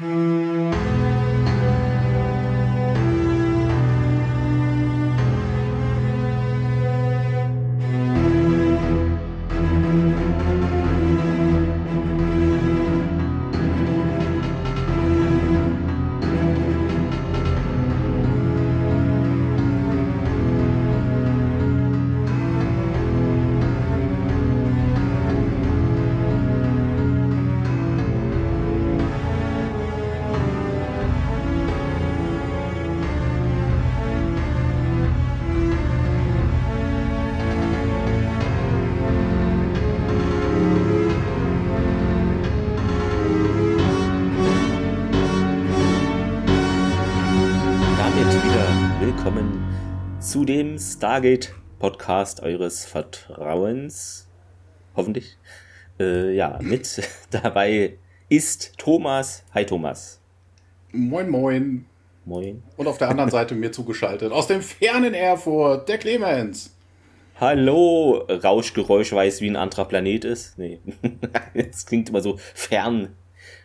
zu Stargate Podcast eures Vertrauens. Hoffentlich. Äh, ja, mit dabei ist Thomas. Hi Thomas. Moin, moin. Moin. Und auf der anderen Seite mir zugeschaltet, aus dem fernen Erfurt, der Clemens. Hallo, Rauschgeräusch weiß, wie ein anderer Planet ist. Nee, das klingt immer so fern.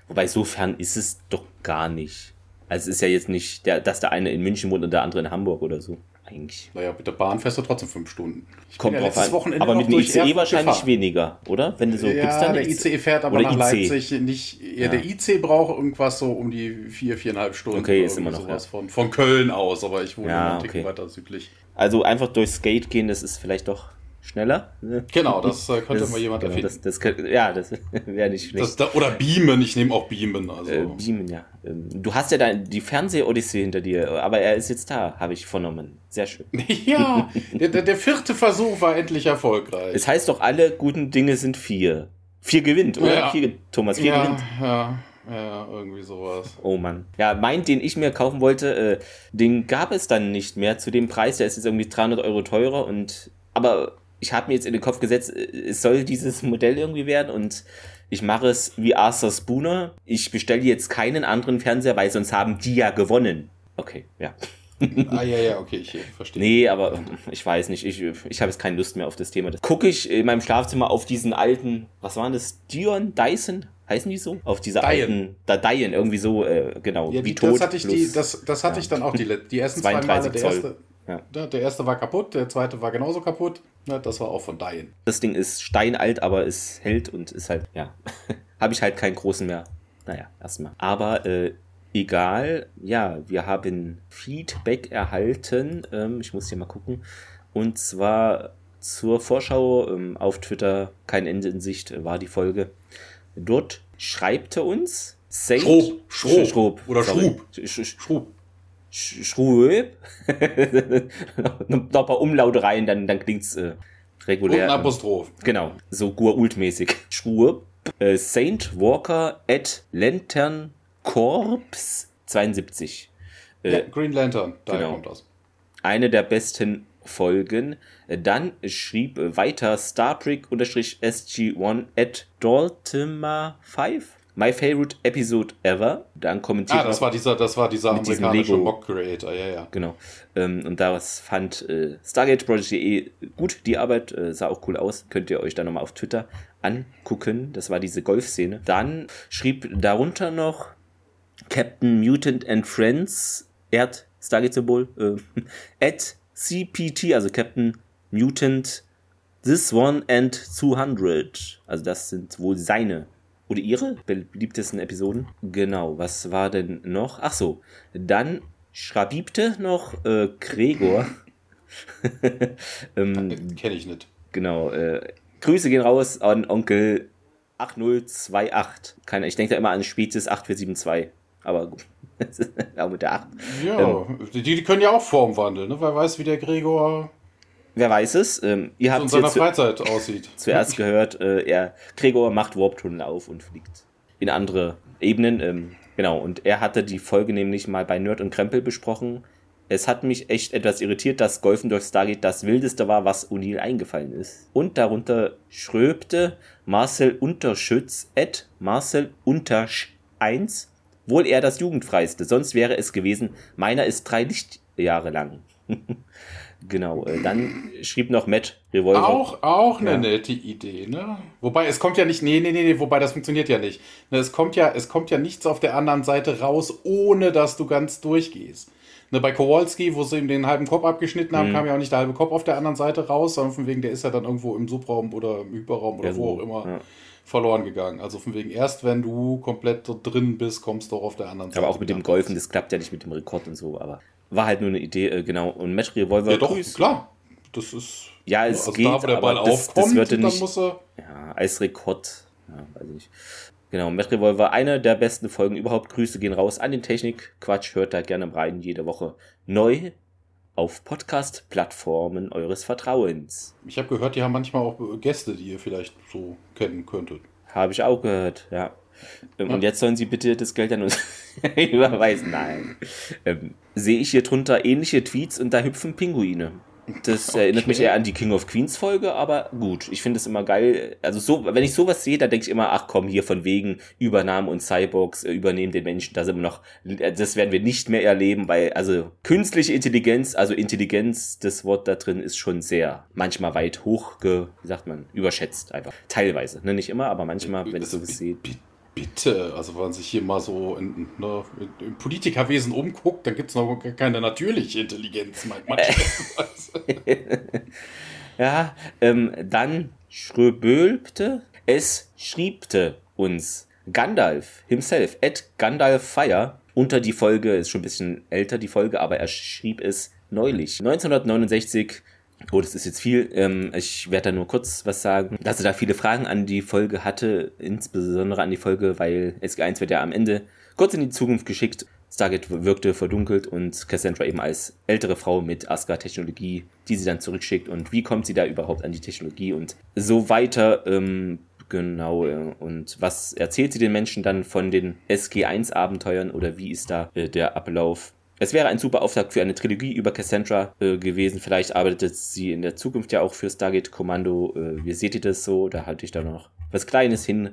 Wobei, so fern ist es doch gar nicht. Also es ist ja jetzt nicht, der, dass der eine in München wohnt und der andere in Hamburg oder so eigentlich. Naja, mit der Bahn fährst du trotzdem fünf Stunden. Ich Kommt ja drauf an. Wochenende aber mit dem ICE Erfurt wahrscheinlich gefahren. weniger, oder? Wenn du so ja, gibt's dann der ICE fährt aber nach IC. Leipzig nicht. Ja, ja, der IC braucht irgendwas so um die vier, viereinhalb Stunden. Okay, ist immer noch. Sowas ja. von, von Köln aus, aber ich wohne ja, okay. weiter südlich. Also einfach durchs Gate gehen, das ist vielleicht doch schneller. Ne? Genau, das äh, könnte das, mal jemand genau, erfinden. Das, das, ja, das wäre nicht schlecht. Da, oder beamen, ich nehme auch beamen. Also. Äh, beamen, ja. Ähm, du hast ja da die Fernseh-Odyssee hinter dir, aber er ist jetzt da, habe ich vernommen. Sehr schön. ja, der, der, vierte Versuch war endlich erfolgreich. Es heißt doch, alle guten Dinge sind vier. Vier gewinnt, oder? Ja. Vier, Thomas, vier ja, gewinnt. Ja. Ja, irgendwie sowas. Oh Mann. Ja, mein, den ich mir kaufen wollte, äh, den gab es dann nicht mehr zu dem Preis. Der ist jetzt irgendwie 300 Euro teurer und aber ich habe mir jetzt in den Kopf gesetzt, äh, es soll dieses Modell irgendwie werden und ich mache es wie Arthur Spooner. Ich bestelle jetzt keinen anderen Fernseher, weil sonst haben die ja gewonnen. Okay, ja. ah, ja, ja, okay, ich verstehe. Nee, aber ich weiß nicht, ich, ich habe jetzt keine Lust mehr auf das Thema. Gucke ich in meinem Schlafzimmer auf diesen alten, was waren das? Dion? Dyson? Heißen die so? Auf diese Dian. alten, da Dion, irgendwie so, äh, genau, ja, wie die, tot. Das hatte ich, die, das, das hatte ja. ich dann auch die, die ersten zwei Male. Der erste, ja. Der erste war kaputt, der zweite war genauso kaputt. Das war auch von Dying. Das Ding ist steinalt, aber es hält und ist halt, ja. Habe ich halt keinen großen mehr. Naja, erstmal. Aber äh, egal, ja, wir haben Feedback erhalten. Ähm, ich muss hier mal gucken. Und zwar zur Vorschau ähm, auf Twitter, kein Ende in Sicht, war die Folge. Dort schreibt er uns. Saint Schrob. Schrob. Schrob. Oder Schrub. Schrub. Schrueb. noch ein paar Umlaute rein, dann, dann klingt's äh, regulär. Und ein Apostroph. Genau, so Gur-Ult-mäßig. Schrueb. Äh, Saint Walker at Lantern Corps 72. Äh, ja, Green Lantern, da genau. kommt das. Eine der besten Folgen. Dann schrieb weiter Star Trek-SG1 at Daltima 5. My favorite episode ever. Dann kommentiert. Ah, das war dieser, das war dieser amerikanische Mock Creator, ja, ja. Genau. Ähm, und das fand äh, StargateProject.de gut, die Arbeit äh, sah auch cool aus. Könnt ihr euch dann nochmal auf Twitter angucken. Das war diese Golfszene. Dann schrieb darunter noch Captain Mutant and Friends, Erd Stargate-Symbol, äh, at CPT, also Captain Mutant This One and 200. Also das sind wohl seine oder ihre beliebtesten Episoden. Genau, was war denn noch? Ach so, dann schrabiebte noch äh, Gregor. ähm, Kenne ich nicht. Genau, äh, Grüße gehen raus an Onkel 8028. Keine, ich denke da immer an Spezies 8472. Aber auch mit der 8. Ja, ähm, die, die können ja auch Form wandeln, ne? Wer weiß, wie der Gregor Wer weiß es? Ähm, ihr habt in seiner Freizeit aussieht. Zuerst gehört, äh, er, Gregor macht Warp-Tunnel auf und fliegt in andere Ebenen. Ähm, genau, und er hatte die Folge nämlich mal bei Nerd und Krempel besprochen. Es hat mich echt etwas irritiert, dass Golfen durch Stargate das wildeste war, was O'Neill eingefallen ist. Und darunter schröbte Marcel Unterschütz at Marcel Untersch 1 wohl eher das jugendfreiste, sonst wäre es gewesen, meiner ist drei Lichtjahre lang. Genau, äh, dann schrieb noch Matt Revolver. Auch, auch eine ja. nette Idee, ne? Wobei, es kommt ja nicht, nee, nee, nee, nee, wobei das funktioniert ja nicht. Ne, es kommt ja, es kommt ja nichts auf der anderen Seite raus, ohne dass du ganz durchgehst. Ne, bei Kowalski, wo sie ihm den halben Kopf abgeschnitten haben, mhm. kam ja auch nicht der halbe Kopf auf der anderen Seite raus, sondern von wegen, der ist ja dann irgendwo im Subraum oder im Hyperraum oder ja, wo auch immer. Ja verloren gegangen. Also von wegen, erst wenn du komplett drin bist, kommst du auch auf der anderen Seite. Aber auch mit dem Golfen, das klappt ja nicht mit dem Rekord und so, aber war halt nur eine Idee, äh, genau. Und Match Revolver. Ja, doch, Cruise, klar. Das ist. Ja, es also geht, da, wo der Ball aber das, aufkommt, das würde nicht. Muss er ja, als Rekord. Ja, weiß ich nicht. Genau, Match Revolver, eine der besten Folgen überhaupt. Grüße gehen raus an den Technik. Quatsch, hört da gerne rein, jede Woche neu auf Podcast-Plattformen eures Vertrauens. Ich habe gehört, die haben manchmal auch Gäste, die ihr vielleicht so kennen könntet. Habe ich auch gehört, ja. Ähm, und jetzt sollen sie bitte das Geld an uns überweisen. Nein. Ähm, sehe ich hier drunter ähnliche Tweets und da hüpfen Pinguine. Das okay. erinnert mich eher an die King of Queens Folge, aber gut, ich finde es immer geil. Also so, wenn ich sowas sehe, dann denke ich immer, ach komm, hier von wegen Übernahmen und Cyborgs äh, übernehmen den Menschen, da sind wir noch, äh, das werden wir nicht mehr erleben, weil also künstliche Intelligenz, also Intelligenz, das Wort da drin ist schon sehr manchmal weit hoch, ge, wie sagt man, überschätzt einfach. Teilweise, ne, nicht immer, aber manchmal, wenn ich sowas sehe. Bitte, also wenn man sich hier mal so in, ne, im Politikerwesen umguckt, dann gibt es noch keine natürliche Intelligenz, meint man. ja, ähm, dann schröbölpte, es schriebte uns Gandalf himself, at Gandalf Fire, unter die Folge, ist schon ein bisschen älter die Folge, aber er schrieb es neulich. 1969 Oh, das ist jetzt viel. Ähm, ich werde da nur kurz was sagen. Dass er da viele Fragen an die Folge hatte, insbesondere an die Folge, weil SG1 wird ja am Ende kurz in die Zukunft geschickt. Stargate wirkte verdunkelt und Cassandra eben als ältere Frau mit Asgard-Technologie, die sie dann zurückschickt und wie kommt sie da überhaupt an die Technologie und so weiter. Ähm, genau. Und was erzählt sie den Menschen dann von den SG1-Abenteuern oder wie ist da äh, der Ablauf? Es wäre ein super Auftakt für eine Trilogie über Cassandra äh, gewesen. Vielleicht arbeitet sie in der Zukunft ja auch für Stargate Kommando. Äh, wie seht ihr das so? Da halte ich da noch was Kleines hin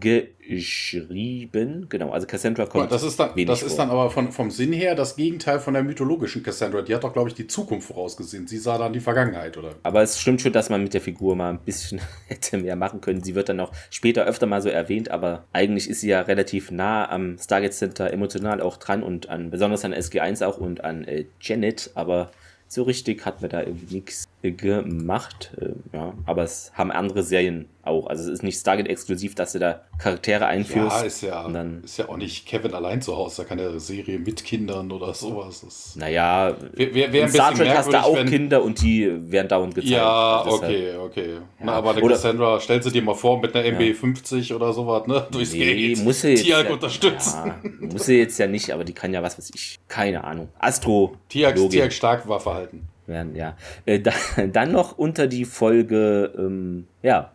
geschrieben. Genau, also Cassandra kommt. Das ist dann, das ist dann aber von, vom Sinn her das Gegenteil von der mythologischen Cassandra. Die hat doch, glaube ich, die Zukunft vorausgesehen. Sie sah dann die Vergangenheit, oder? Aber es stimmt schon, dass man mit der Figur mal ein bisschen hätte mehr machen können. Sie wird dann auch später öfter mal so erwähnt, aber eigentlich ist sie ja relativ nah am Stargate Center emotional auch dran und an, besonders an SG1 auch und an äh, Janet, aber so richtig hat mir da irgendwie nichts gemacht. Äh, ja, aber es haben andere Serien auch. Also es ist nicht Stargate exklusiv, dass du da Charaktere einführst. Ja, ist ja, dann, ist ja auch nicht Kevin allein zu Hause. Da kann ja Serie mit Kindern oder sowas. Das naja, wär, wär, wär Star Trek hast du auch wenn, Kinder und die werden dauernd gezeigt. Ja, okay, halt, okay. Ja. Na, aber der Cassandra, stell sie dir mal vor mit einer MB50 ja. oder sowas, ne? Durchs nee, muss sie Tiag ja, unterstützen. Ja, muss sie jetzt ja nicht, aber die kann ja was weiß ich. Keine Ahnung. Astro. Tiag, Tiag Starkwaffe halten werden, ja. Äh, da, dann noch unter die Folge, ähm, ja,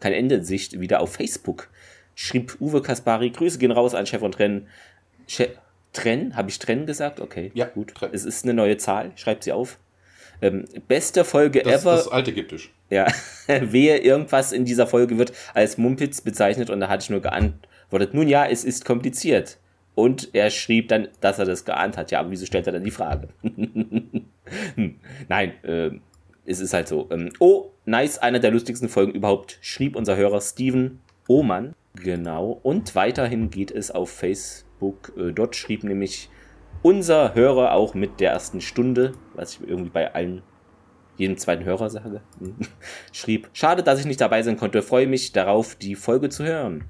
kein Ende in Sicht, wieder auf Facebook. Schrieb Uwe Kaspari, Grüße gehen raus an Chef und Trenn. Che Trenn? Habe ich Trenn gesagt? Okay, ja, gut. Trenn. Es ist eine neue Zahl, schreibt sie auf. Ähm, beste Folge das, ever. Das alte Ägyptisch. Ja, wehe, irgendwas in dieser Folge wird als Mumpitz bezeichnet und da hatte ich nur geantwortet, nun ja, es ist kompliziert. Und er schrieb dann, dass er das geahnt hat. Ja, aber wieso stellt er dann die Frage? Nein, äh, es ist halt so. Ähm, oh, nice, einer der lustigsten Folgen überhaupt, schrieb unser Hörer Steven Ohmann. Genau. Und weiterhin geht es auf Facebook. Äh, dort schrieb nämlich unser Hörer auch mit der ersten Stunde, was ich irgendwie bei allen jedem zweiten Hörer sage, schrieb, schade, dass ich nicht dabei sein konnte, freue mich darauf, die Folge zu hören.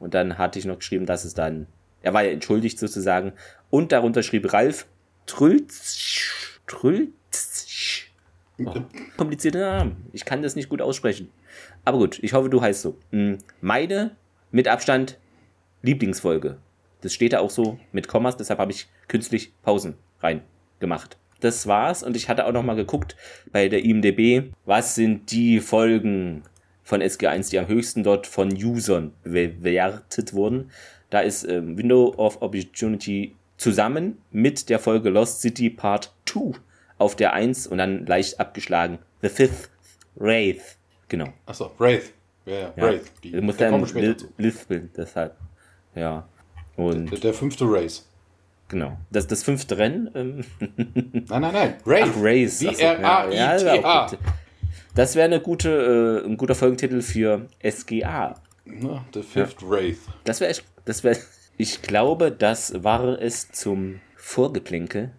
Und dann hatte ich noch geschrieben, dass es dann er war ja entschuldigt sozusagen. Und darunter schrieb Ralf Trülz. Trülz. Oh, komplizierte Namen. Ich kann das nicht gut aussprechen. Aber gut, ich hoffe, du heißt so. Hm, meine mit Abstand Lieblingsfolge. Das steht da auch so mit Kommas, deshalb habe ich künstlich Pausen reingemacht. Das war's und ich hatte auch noch mal geguckt bei der IMDb, was sind die Folgen von SG1, die am höchsten dort von Usern bewertet wurden. Da ist ähm, Window of Opportunity zusammen mit der Folge Lost City Part 2 auf der 1 und dann leicht abgeschlagen. The Fifth Wraith. Genau. Achso, Wraith. Ja, ja, Wraith. Die, muss dann lispeln, deshalb. Ja. Und der, der fünfte Race. Genau. Das, das fünfte Rennen. Ähm nein, nein, nein. Race. Ach, Race. W-R-A-I-T-A. das wäre eine gute, äh, ein guter Folgentitel für SGA. No, the Fifth ja. Wraith. Das wäre das wäre ich glaube, das war es zum Vorgeplänkel.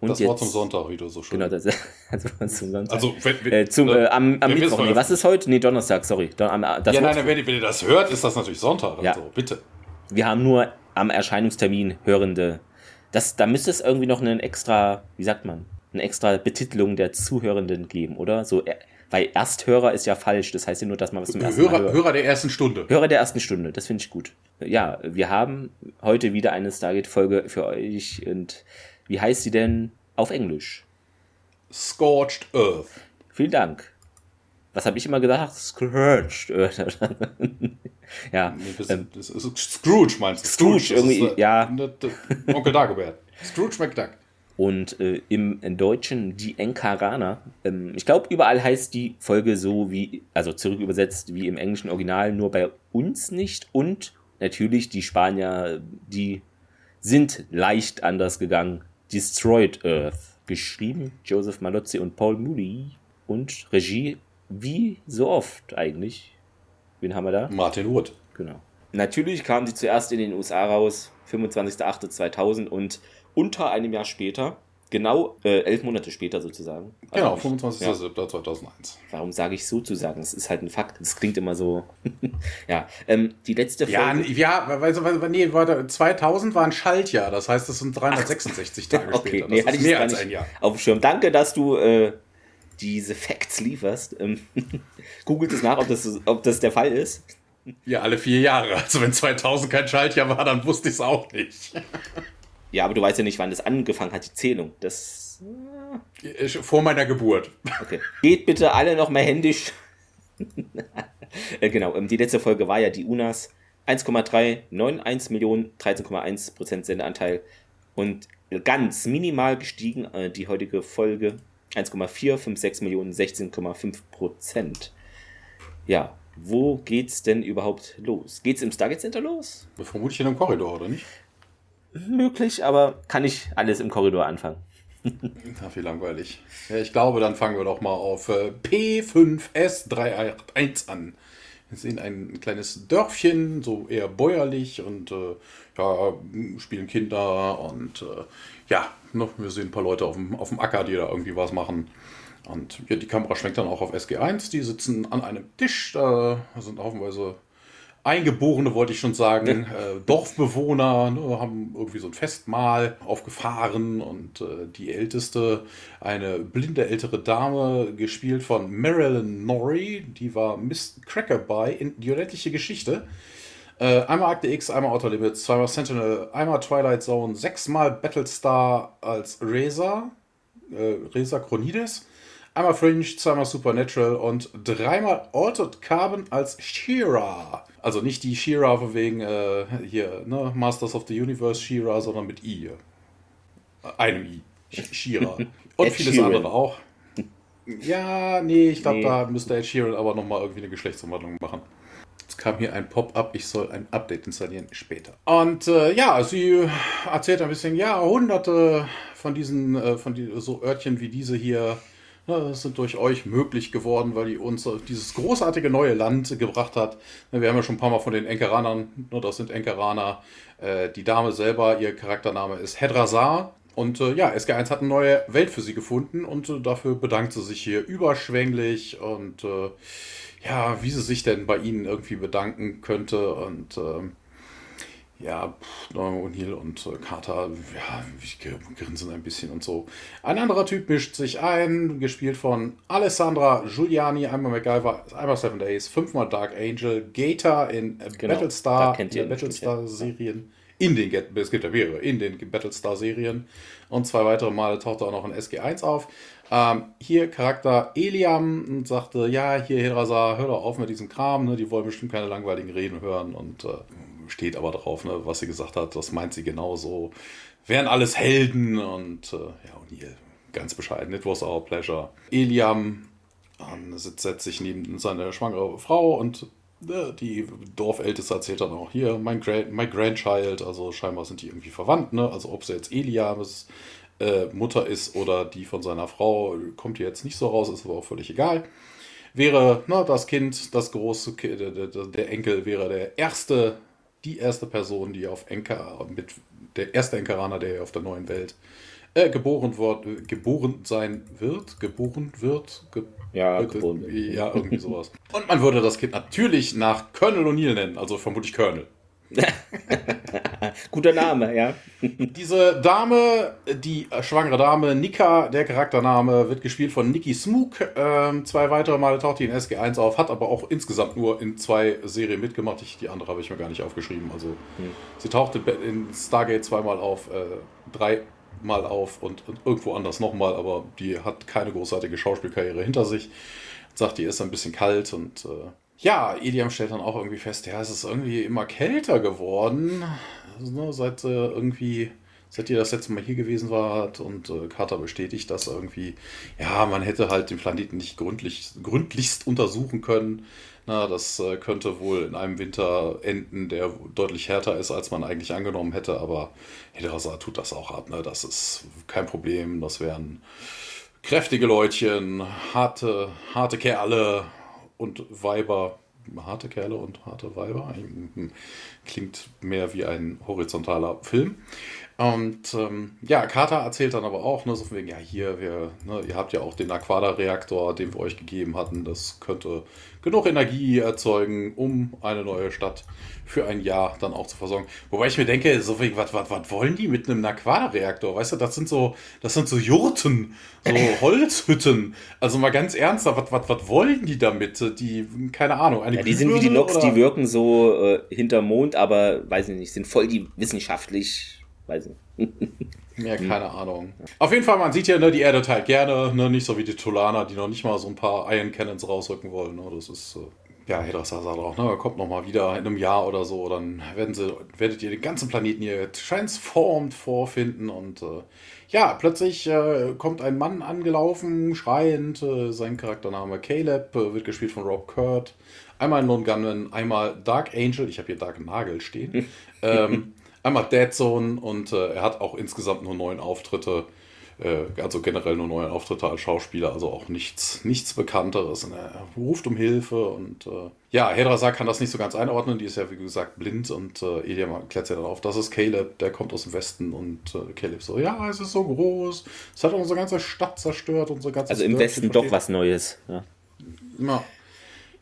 Und das jetzt, war zum Sonntag, wie du so schön. Genau, das also zum Sonntag. Also, wenn, wenn, äh, zum, äh, am, am Mittwoch. Nee, was ist heute? Nee, Donnerstag, sorry. Don, am, das ja, nein, wenn, wenn ihr das hört, ist das natürlich Sonntag. Ja. Also, bitte. Wir haben nur am Erscheinungstermin hörende. Das, da müsste es irgendwie noch einen extra, wie sagt man, eine extra Betitelung der Zuhörenden geben, oder? So, äh, weil Ersthörer ist ja falsch. Das heißt ja nur, dass man was zum ersten Hörer, Mal hört. Hörer der ersten Stunde. Hörer der ersten Stunde, das finde ich gut. Ja, wir haben heute wieder eine Stargate-Folge für euch. Und wie heißt sie denn auf Englisch? Scorched Earth. Vielen Dank. Was habe ich immer gedacht? Scorched Earth. ja. Das, das Scrooge meinst du? Scrooge, Scrooge irgendwie, ist, äh, ja. Onkel Dagobert. Scrooge McDuck. Und äh, im Deutschen die Enkarana. Ähm, ich glaube, überall heißt die Folge so wie, also zurück übersetzt wie im englischen Original, nur bei uns nicht. Und natürlich die Spanier, die sind leicht anders gegangen. Destroyed Earth. Geschrieben Joseph Malozzi und Paul Moody. Und Regie, wie so oft eigentlich. Wen haben wir da? Martin Wood. Genau. Natürlich kam sie zuerst in den USA raus, 25.08.2000 und unter einem Jahr später, genau äh, elf Monate später sozusagen. Also genau, 25.07.2001. Ja. Warum sage ich sozusagen? Das ist halt ein Fakt. Das klingt immer so. ja, ähm, die letzte Folge. Ja, ja weil, weil, nee, warte, 2000 war ein Schaltjahr. Das heißt, es sind 366 Ach, Tage okay, später. Das nee, ist mehr als ein Jahr. Auf dem Schirm. Danke, dass du äh, diese Facts lieferst. Ähm, googelt es nach, ob das, ob das der Fall ist. Ja, alle vier Jahre. Also wenn 2000 kein Schaltjahr war, dann wusste ich es auch nicht. Ja, aber du weißt ja nicht, wann das angefangen hat, die Zählung. Das. Vor meiner Geburt. Okay. Geht bitte alle noch mal händisch. Äh, genau, ähm, die letzte Folge war ja die UNAS. 1,391 Millionen, 13,1 Prozent Sendeanteil. Und ganz minimal gestiegen, äh, die heutige Folge. 1,456 Millionen, 16,5 Prozent. Ja, wo geht's denn überhaupt los? Geht's im Stargate Center los? Vermutlich in einem Korridor, oder nicht? Möglich, aber kann ich alles im Korridor anfangen. Na, wie langweilig. Ja, ich glaube, dann fangen wir doch mal auf äh, P5S381 an. Wir sehen ein kleines Dörfchen, so eher bäuerlich und äh, ja, spielen Kinder und äh, ja, ne, wir sehen ein paar Leute auf dem, auf dem Acker, die da irgendwie was machen. Und ja, die Kamera schwenkt dann auch auf SG1, die sitzen an einem Tisch, da sind haufenweise Eingeborene wollte ich schon sagen, äh, Dorfbewohner ne, haben irgendwie so ein Festmahl aufgefahren und äh, die älteste, eine blinde ältere Dame, gespielt von Marilyn Norrie, die war Miss Crackerby in Die unendliche Geschichte. Äh, einmal Akte X, einmal Outer Limits, zweimal Sentinel, einmal Twilight Zone, sechsmal Battlestar als Reza, äh, Reza Chronides. Einmal Fringe, zweimal Supernatural und dreimal Altered Carbon als Shira. Also nicht die Shira von wegen äh, hier, ne, Masters of the Universe Shira, sondern mit I. Einem I. Shira. Und Ed vieles Sheeran. andere auch. Ja, nee, ich glaube, nee. da müsste Ed Sheeran aber nochmal irgendwie eine Geschlechtsumwandlung machen. Jetzt kam hier ein Pop-up, ich soll ein Update installieren später. Und äh, ja, sie erzählt ein bisschen, ja, hunderte von diesen, äh, von die, so Örtchen wie diese hier sind durch euch möglich geworden, weil die uns dieses großartige neue Land gebracht hat. Wir haben ja schon ein paar Mal von den Enkeranern, das sind Enkeraner. Äh, die Dame selber, ihr Charaktername ist Hedrazar. Und äh, ja, SG1 hat eine neue Welt für sie gefunden und äh, dafür bedankt sie sich hier überschwänglich und ja, wie sie sich denn bei ihnen irgendwie bedanken könnte. Und ähm, ja, O'Neill und äh, Carter, ja, grinsen ein bisschen und so. Ein anderer Typ mischt sich ein, gespielt von Alessandra Giuliani, einmal MacGyver, einmal Seven Days, fünfmal Dark Angel, Gator in genau, Battlestar, in den Battlestar-Serien. In den, es gibt ja mehrere, in den Battlestar-Serien. Und zwei weitere Male taucht er auch noch in SG1 auf. Ähm, hier Charakter Eliam und sagte, ja, hier Hedrazar, hör doch auf mit diesem Kram, ne? die wollen bestimmt keine langweiligen Reden hören und äh, steht aber drauf, ne, was sie gesagt hat, das meint sie genauso. Wären alles Helden und äh, ja, O'Neill, ganz bescheiden, it was our pleasure. Eliam ähm, setzt sich neben seine schwangere Frau und ne, die Dorfälteste erzählt dann auch hier, mein, Grand, mein Grandchild, also scheinbar sind die irgendwie verwandt, ne? Also ob sie jetzt Elias äh, Mutter ist oder die von seiner Frau, kommt hier jetzt nicht so raus, ist aber auch völlig egal. Wäre ne, das Kind, das große der Enkel wäre der erste, die erste Person, die auf Enker, mit der erste Enkeraner, der auf der neuen Welt äh, geboren, wird, geboren sein wird, geboren wird, ge ja, äh, geboren. ja, irgendwie sowas. Und man würde das Kind natürlich nach Colonel O'Neill nennen, also vermutlich Colonel. Guter Name, ja. Diese Dame, die schwangere Dame, Nika, der Charaktername, wird gespielt von Nikki Smook. Ähm, zwei weitere Male taucht die in SG1 auf, hat aber auch insgesamt nur in zwei Serien mitgemacht. Ich, die andere habe ich mir gar nicht aufgeschrieben. Also hm. sie tauchte in Stargate zweimal auf, äh, dreimal auf und, und irgendwo anders nochmal, aber die hat keine großartige Schauspielkarriere hinter sich. Sagt, die ist ein bisschen kalt und äh, ja, Iliam stellt dann auch irgendwie fest, ja, es ist irgendwie immer kälter geworden, also, ne, seit äh, irgendwie, seit ihr das letzte Mal hier gewesen wart und äh, Carter bestätigt das irgendwie, ja, man hätte halt den Planeten nicht gründlich, gründlichst untersuchen können. Na, das äh, könnte wohl in einem Winter enden, der deutlich härter ist, als man eigentlich angenommen hätte, aber Hidrasa tut das auch ab, ne? Das ist kein Problem, das wären kräftige Leutchen, harte, harte Kerle, und Weiber, harte Kerle und harte Weiber. Klingt mehr wie ein horizontaler Film. Und ähm, ja, Carter erzählt dann aber auch, ne, so von wegen, ja, hier, wir, ne, ihr habt ja auch den Aquada-Reaktor, den wir euch gegeben hatten. Das könnte genug Energie erzeugen, um eine neue Stadt für ein Jahr dann auch zu versorgen. Wobei ich mir denke, so wegen, was, was, was wollen die mit einem Aquada-Reaktor? Weißt du, das sind so, das sind so Jurten, so Holzhütten. Also mal ganz ernsthaft, was, was, was wollen die damit? Die, keine Ahnung, eine ja, Die sind wie die Nox, die wirken so äh, hinterm Mond, aber weiß ich nicht, sind voll die wissenschaftlich weiß nicht. Ja, keine Ahnung. Auf jeden Fall, man sieht ja, ne, die Erde teilt gerne, ne, nicht so wie die Tulaner, die noch nicht mal so ein paar Iron Cannons rausrücken wollen. Ne, das ist, äh, ja, Hedrasa sagt auch, ne, kommt noch mal wieder in einem Jahr oder so, dann werden sie, werdet ihr den ganzen Planeten hier transformed vorfinden und äh, ja, plötzlich äh, kommt ein Mann angelaufen, schreiend, äh, sein Charaktername Caleb, äh, wird gespielt von Rob Kurt. Einmal Non Gunman, einmal Dark Angel, ich habe hier Dark Nagel stehen. ähm, einmal Dead Zone und äh, er hat auch insgesamt nur neun Auftritte, äh, also generell nur neun Auftritte als Schauspieler, also auch nichts, nichts Bekannteres. Und er ruft um Hilfe und äh, ja, Hedrazar kann das nicht so ganz einordnen, die ist ja wie gesagt blind und äh, Eliam klärt sie dann auf, das ist Caleb, der kommt aus dem Westen und äh, Caleb so, ja, es ist so groß, es hat unsere ganze Stadt zerstört, unsere ganze Also im Westen doch was Neues. Ja. ja.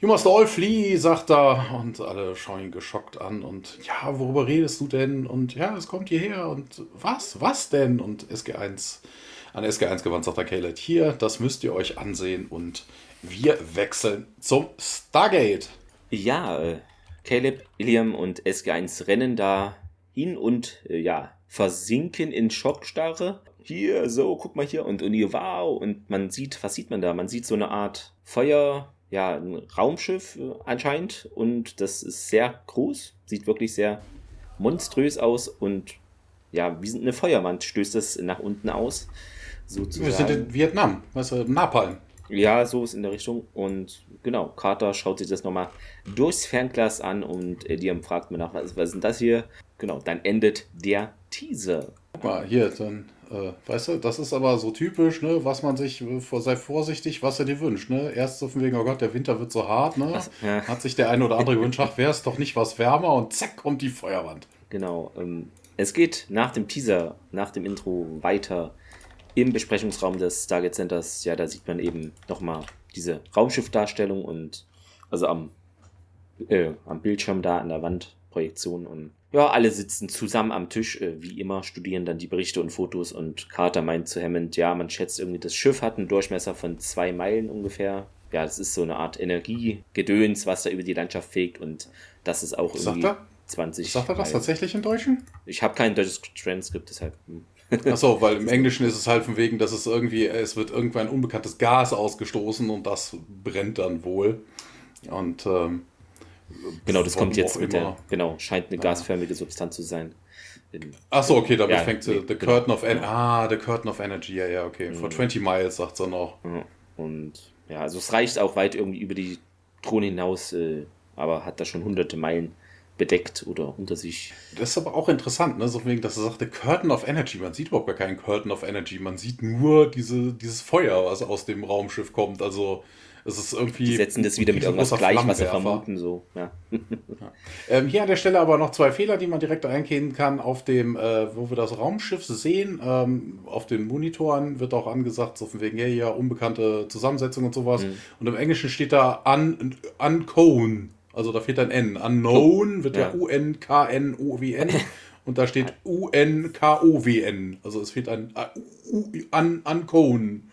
You must all flee, sagt er. Und alle schauen ihn geschockt an. Und ja, worüber redest du denn? Und ja, es kommt hierher. Und was? Was denn? Und SG1, an SG1 gewandt sagt der Caleb, hier, das müsst ihr euch ansehen. Und wir wechseln zum Stargate. Ja, äh, Caleb, Iliam und SG1 rennen da hin und äh, ja, versinken in Schockstarre. Hier, so, guck mal hier. Und, und hier, wow. Und man sieht, was sieht man da? Man sieht so eine Art Feuer ja, ein Raumschiff äh, anscheinend und das ist sehr groß, sieht wirklich sehr monströs aus und ja, wie eine Feuerwand stößt das nach unten aus. Sozusagen. Wir sind in Vietnam, weißt du, Napalm. Ja, so ist in der Richtung. Und genau, Carter schaut sich das nochmal durchs Fernglas an und Liam fragt mir nach, was, was ist denn das hier? Genau, dann endet der Teaser. Guck mal, hier, dann äh, weißt du, das ist aber so typisch, ne, was man sich, äh, sei vorsichtig, was er dir wünscht, ne. Erst so von wegen, oh Gott, der Winter wird so hart, ne. Ach, ja. Hat sich der eine oder andere gewünscht, ach, wäre es doch nicht was wärmer und zack, kommt die Feuerwand. Genau. Ähm, es geht nach dem Teaser, nach dem Intro weiter im Besprechungsraum des Stargate Centers. Ja, da sieht man eben nochmal diese Raumschiffdarstellung und also am, äh, am Bildschirm da an der Wandprojektion und ja, alle sitzen zusammen am Tisch, äh, wie immer, studieren dann die Berichte und Fotos und Carter meint zu Hammond, ja, man schätzt irgendwie, das Schiff hat einen Durchmesser von zwei Meilen ungefähr. Ja, das ist so eine Art Energiegedöns, was da über die Landschaft fegt und das ist auch irgendwie sagt er? 20. Sagt er das Meilen. tatsächlich im Deutschen? Ich habe kein deutsches Transkript, deshalb. Hm. Achso, weil im Englischen ist es halt von wegen, dass es irgendwie, es wird irgendwann ein unbekanntes Gas ausgestoßen und das brennt dann wohl. Und ähm, Genau, das kommt jetzt mit der, genau, scheint eine gasförmige Substanz zu sein. Achso, okay, damit ja, fängt nee, the genau, Curtain of Energy. Ah, the Curtain of Energy, ja, ja, okay. For 20 mhm. Miles, sagt er noch. Und ja, also es reicht auch weit irgendwie über die Drohne hinaus, äh, aber hat da schon hunderte Meilen bedeckt oder unter sich. Das ist aber auch interessant, ne? So wegen, dass er sagte, Curtain of Energy. Man sieht überhaupt gar keinen Curtain of Energy. Man sieht nur diese, dieses Feuer, was aus dem Raumschiff kommt. Also es ist irgendwie. Die setzen das wieder mit irgendwas gleich, was sie vermuten. So. Ja. ja. Ähm, hier an der Stelle aber noch zwei Fehler, die man direkt eingehen kann. Auf dem, äh, wo wir das Raumschiff sehen, ähm, auf den Monitoren wird auch angesagt, so von wegen, ja, ja, unbekannte Zusammensetzung und sowas. Mhm. Und im Englischen steht da un, unknown. Also da fehlt ein N. Unknown wird ja, ja U-N-K-N-O-W-N. Und da steht U-N-K-O-W-N. Also es fehlt ein un, unknown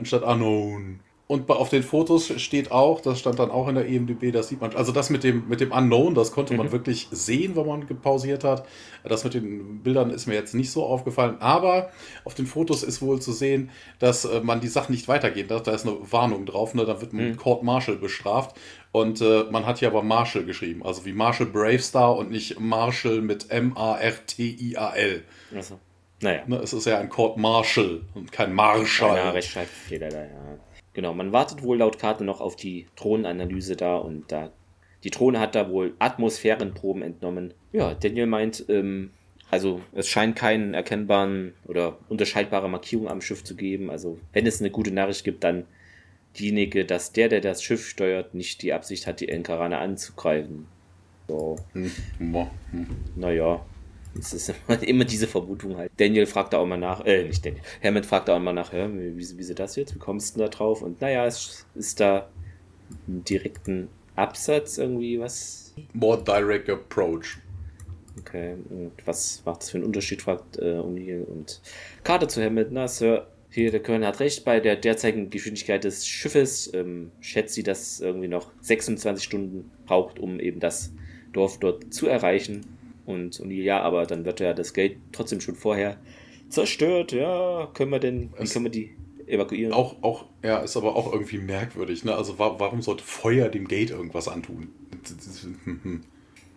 anstatt unknown. Und auf den Fotos steht auch, das stand dann auch in der EMDB, das sieht man, also das mit dem, mit dem Unknown, das konnte man mhm. wirklich sehen, wenn man gepausiert hat. Das mit den Bildern ist mir jetzt nicht so aufgefallen, aber auf den Fotos ist wohl zu sehen, dass äh, man die Sachen nicht weitergeht. Da ist eine Warnung drauf, ne? da wird man mhm. Court Marshall bestraft. Und äh, man hat hier aber Marshall geschrieben, also wie Marshall Bravestar und nicht Marshall mit M-A-R-T-I-A-L. Also, naja. Ne, es ist ja ein Court Marshall und kein Marshall. Ja, Rechtschreibfehler da, ja. Genau, man wartet wohl laut Karte noch auf die Drohnenanalyse da und da die Drohne hat da wohl Atmosphärenproben entnommen. Ja, Daniel meint, ähm, also es scheint keinen erkennbaren oder unterscheidbare Markierung am Schiff zu geben. Also wenn es eine gute Nachricht gibt, dann diejenige, dass der, der das Schiff steuert, nicht die Absicht hat, die Enkarane anzugreifen. So. Hm. Hm. Naja, es ist immer diese Vermutung halt. Daniel fragt da auch mal nach, äh, nicht Daniel, Hammond fragt da auch mal nach, wie, wie, wie sie das jetzt, wie kommst du da drauf? Und naja, es ist da einen direkten Absatz irgendwie, was? More direct approach. Okay, und was macht das für einen Unterschied, fragt äh, O'Neill. Und Karte zu Hammond, na, Sir, hier, der Köln hat recht, bei der derzeitigen Geschwindigkeit des Schiffes ähm, schätzt sie, dass es irgendwie noch 26 Stunden braucht, um eben das Dorf dort zu erreichen. Und, und ja, aber dann wird ja das Geld trotzdem schon vorher zerstört. Ja, können wir denn, wie können wir die evakuieren? Auch, auch, ja, ist aber auch irgendwie merkwürdig. Ne? Also warum sollte Feuer dem Gate irgendwas antun?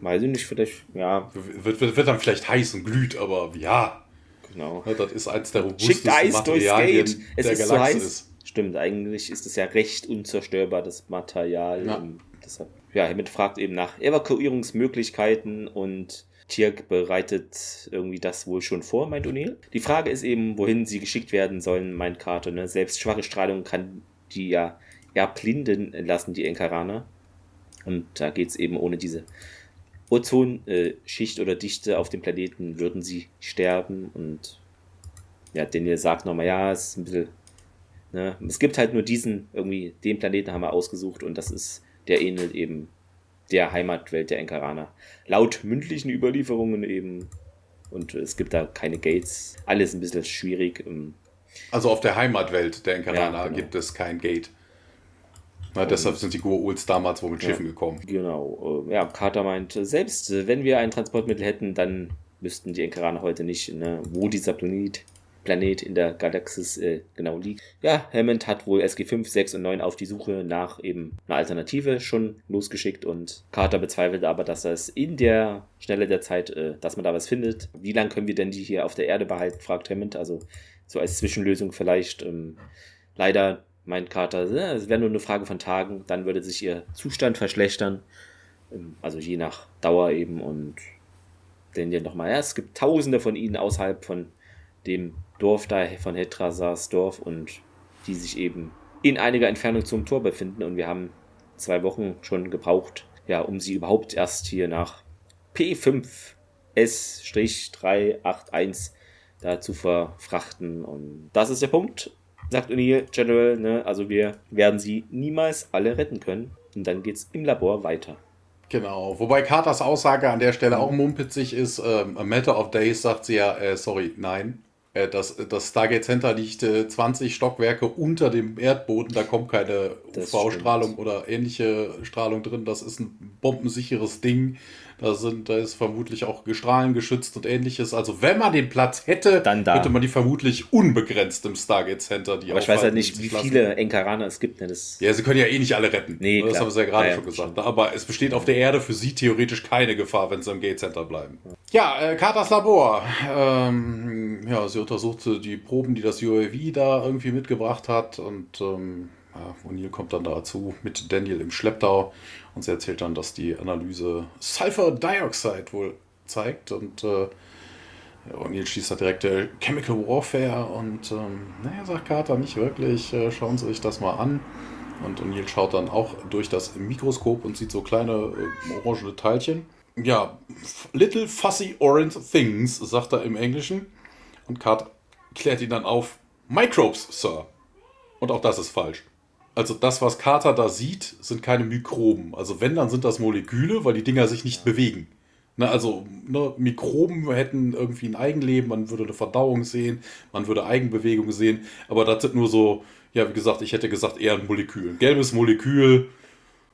Weiß ich nicht, vielleicht, ja. Wird, wird, wird dann vielleicht heiß und glüht, aber ja. Genau. Ja, das ist eins der robustesten Eis Materialien Gate. Es der ist Galaxie so ist. Stimmt, eigentlich ist es ja recht unzerstörbar, das Material. Ja. Deshalb, ja, hiermit fragt eben nach Evakuierungsmöglichkeiten und Tirk bereitet irgendwie das wohl schon vor, meint O'Neill. Die Frage ist eben, wohin sie geschickt werden sollen, meint Carter. Ne? Selbst schwache Strahlung kann die ja erblinden lassen, die Enkaraner. Und da geht es eben ohne diese Ozonschicht oder Dichte auf dem Planeten, würden sie sterben. Und ja, Daniel sagt nochmal, ja, es ist ein bisschen. Ne? Es gibt halt nur diesen, irgendwie, den Planeten haben wir ausgesucht und das ist, der ähnelt eben der Heimatwelt der Enkaraner. Laut mündlichen Überlieferungen eben. Und es gibt da keine Gates. Alles ein bisschen schwierig. Ähm. Also auf der Heimatwelt der Enkaraner ja, genau. gibt es kein Gate. Na, deshalb sind die Goa'uls damals wohl mit Schiffen ja, gekommen. Genau. Äh, ja, Carter meint, selbst wenn wir ein Transportmittel hätten, dann müssten die Enkaraner heute nicht, ne, wo dieser Planet Planet in der Galaxis äh, genau liegt. Ja, Hammond hat wohl SG5, 6 und 9 auf die Suche nach eben einer Alternative schon losgeschickt und Carter bezweifelt aber, dass das in der Schnelle der Zeit, äh, dass man da was findet. Wie lange können wir denn die hier auf der Erde behalten, fragt Hammond. Also so als Zwischenlösung vielleicht. Ähm, leider meint Carter, äh, es wäre nur eine Frage von Tagen, dann würde sich ihr Zustand verschlechtern. Ähm, also je nach Dauer eben und denn ja nochmal, ja, es gibt tausende von ihnen außerhalb von dem Dorf da von Hetrasars Dorf und die sich eben in einiger Entfernung zum Tor befinden. Und wir haben zwei Wochen schon gebraucht, ja, um sie überhaupt erst hier nach P5S-381 da zu verfrachten. Und das ist der Punkt, sagt O'Neill General. Ne? Also wir werden sie niemals alle retten können. Und dann geht es im Labor weiter. Genau, wobei Carters Aussage an der Stelle auch mumpizig ist. Ähm, a matter of days sagt sie ja, äh, sorry, nein. Äh, das, das Stargate Center liegt 20 äh, Stockwerke unter dem Erdboden, da kommt keine UV-Strahlung oder ähnliche Strahlung drin. Das ist ein bombensicheres Ding. Da, sind, da ist vermutlich auch Strahlen geschützt und ähnliches. Also wenn man den Platz hätte, Dann da. hätte man die vermutlich unbegrenzt im Stargate Center. Die Aber ich weiß halt nicht, wie lassen. viele Enkaraner es gibt. Ne? Das ja, sie können ja eh nicht alle retten. Nee, das klar. haben sie ja gerade ja, schon gesagt. Aber es besteht auf der Erde für sie theoretisch keine Gefahr, wenn sie im Gate Center bleiben. Ja, äh, Carters Labor. Ähm, ja, sie untersuchte die Proben, die das UAV da irgendwie mitgebracht hat und ähm, ja, O'Neill kommt dann dazu mit Daniel im Schlepptau und sie erzählt dann, dass die Analyse Sulfur Dioxide wohl zeigt und äh, O'Neill schließt da direkt der Chemical Warfare und ähm, naja, sagt Carter nicht wirklich, äh, schauen Sie sich das mal an. Und O'Neill schaut dann auch durch das Mikroskop und sieht so kleine äh, orangene Teilchen. Ja, Little Fussy Orange Things, sagt er im Englischen. Und Carter klärt ihn dann auf, Microbes, Sir. Und auch das ist falsch. Also das, was Carter da sieht, sind keine Mikroben. Also wenn, dann sind das Moleküle, weil die Dinger sich nicht bewegen. Ne, also ne, Mikroben hätten irgendwie ein Eigenleben, man würde eine Verdauung sehen, man würde Eigenbewegung sehen, aber das sind nur so, ja, wie gesagt, ich hätte gesagt eher ein Molekül. Ein gelbes Molekül,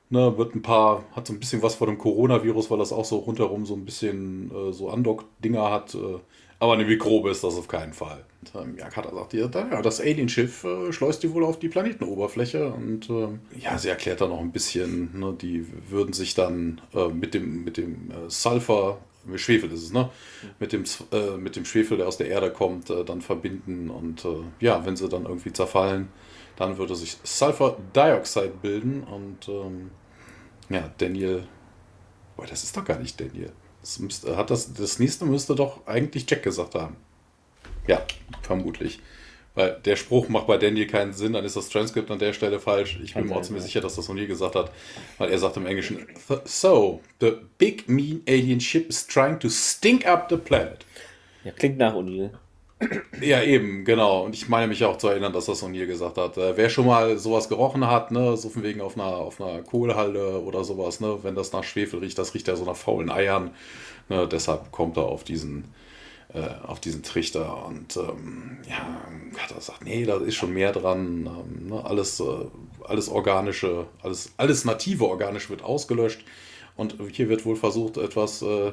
ne, wird ein paar, hat so ein bisschen was von dem Coronavirus, weil das auch so rundherum so ein bisschen äh, so Andock-Dinger hat. Äh, aber eine Mikrobe ist das auf keinen Fall. Ähm, ja, Kata sagt, ja, das Alien-Schiff äh, schleust die wohl auf die Planetenoberfläche. Und äh, ja, sie erklärt da noch ein bisschen, ne, die würden sich dann äh, mit dem, mit dem äh, Sulfur, Schwefel ist es, ne? Mit dem, äh, mit dem Schwefel, der aus der Erde kommt, äh, dann verbinden. Und ja, wenn sie dann irgendwie zerfallen, dann würde sich Sulfur Dioxide bilden. Und ähm, ja, Daniel, boah, das ist doch gar nicht Daniel. Das, müsste, hat das, das nächste müsste doch eigentlich Jack gesagt haben. Ja, vermutlich. Weil der Spruch macht bei Daniel keinen Sinn, dann ist das Transkript an der Stelle falsch. Ich bin mir auch ziemlich sicher, dass das O'Neill gesagt hat, weil er sagt im Englischen: So, the big mean alien ship is trying to stink up the planet. Ja, klingt nach O'Neill. Ja, eben, genau. Und ich meine mich auch zu erinnern, dass das O'Neill gesagt hat. Äh, wer schon mal sowas gerochen hat, ne, so von wegen auf einer, auf einer Kohlhalde oder sowas, ne, wenn das nach Schwefel riecht, das riecht ja so nach faulen Eiern. Ne, deshalb kommt er auf diesen, äh, auf diesen Trichter. Und ähm, ja, hat er sagt, nee, da ist schon mehr dran. Ähm, ne, alles, äh, alles organische, alles, alles native organisch wird ausgelöscht. Und hier wird wohl versucht, etwas äh,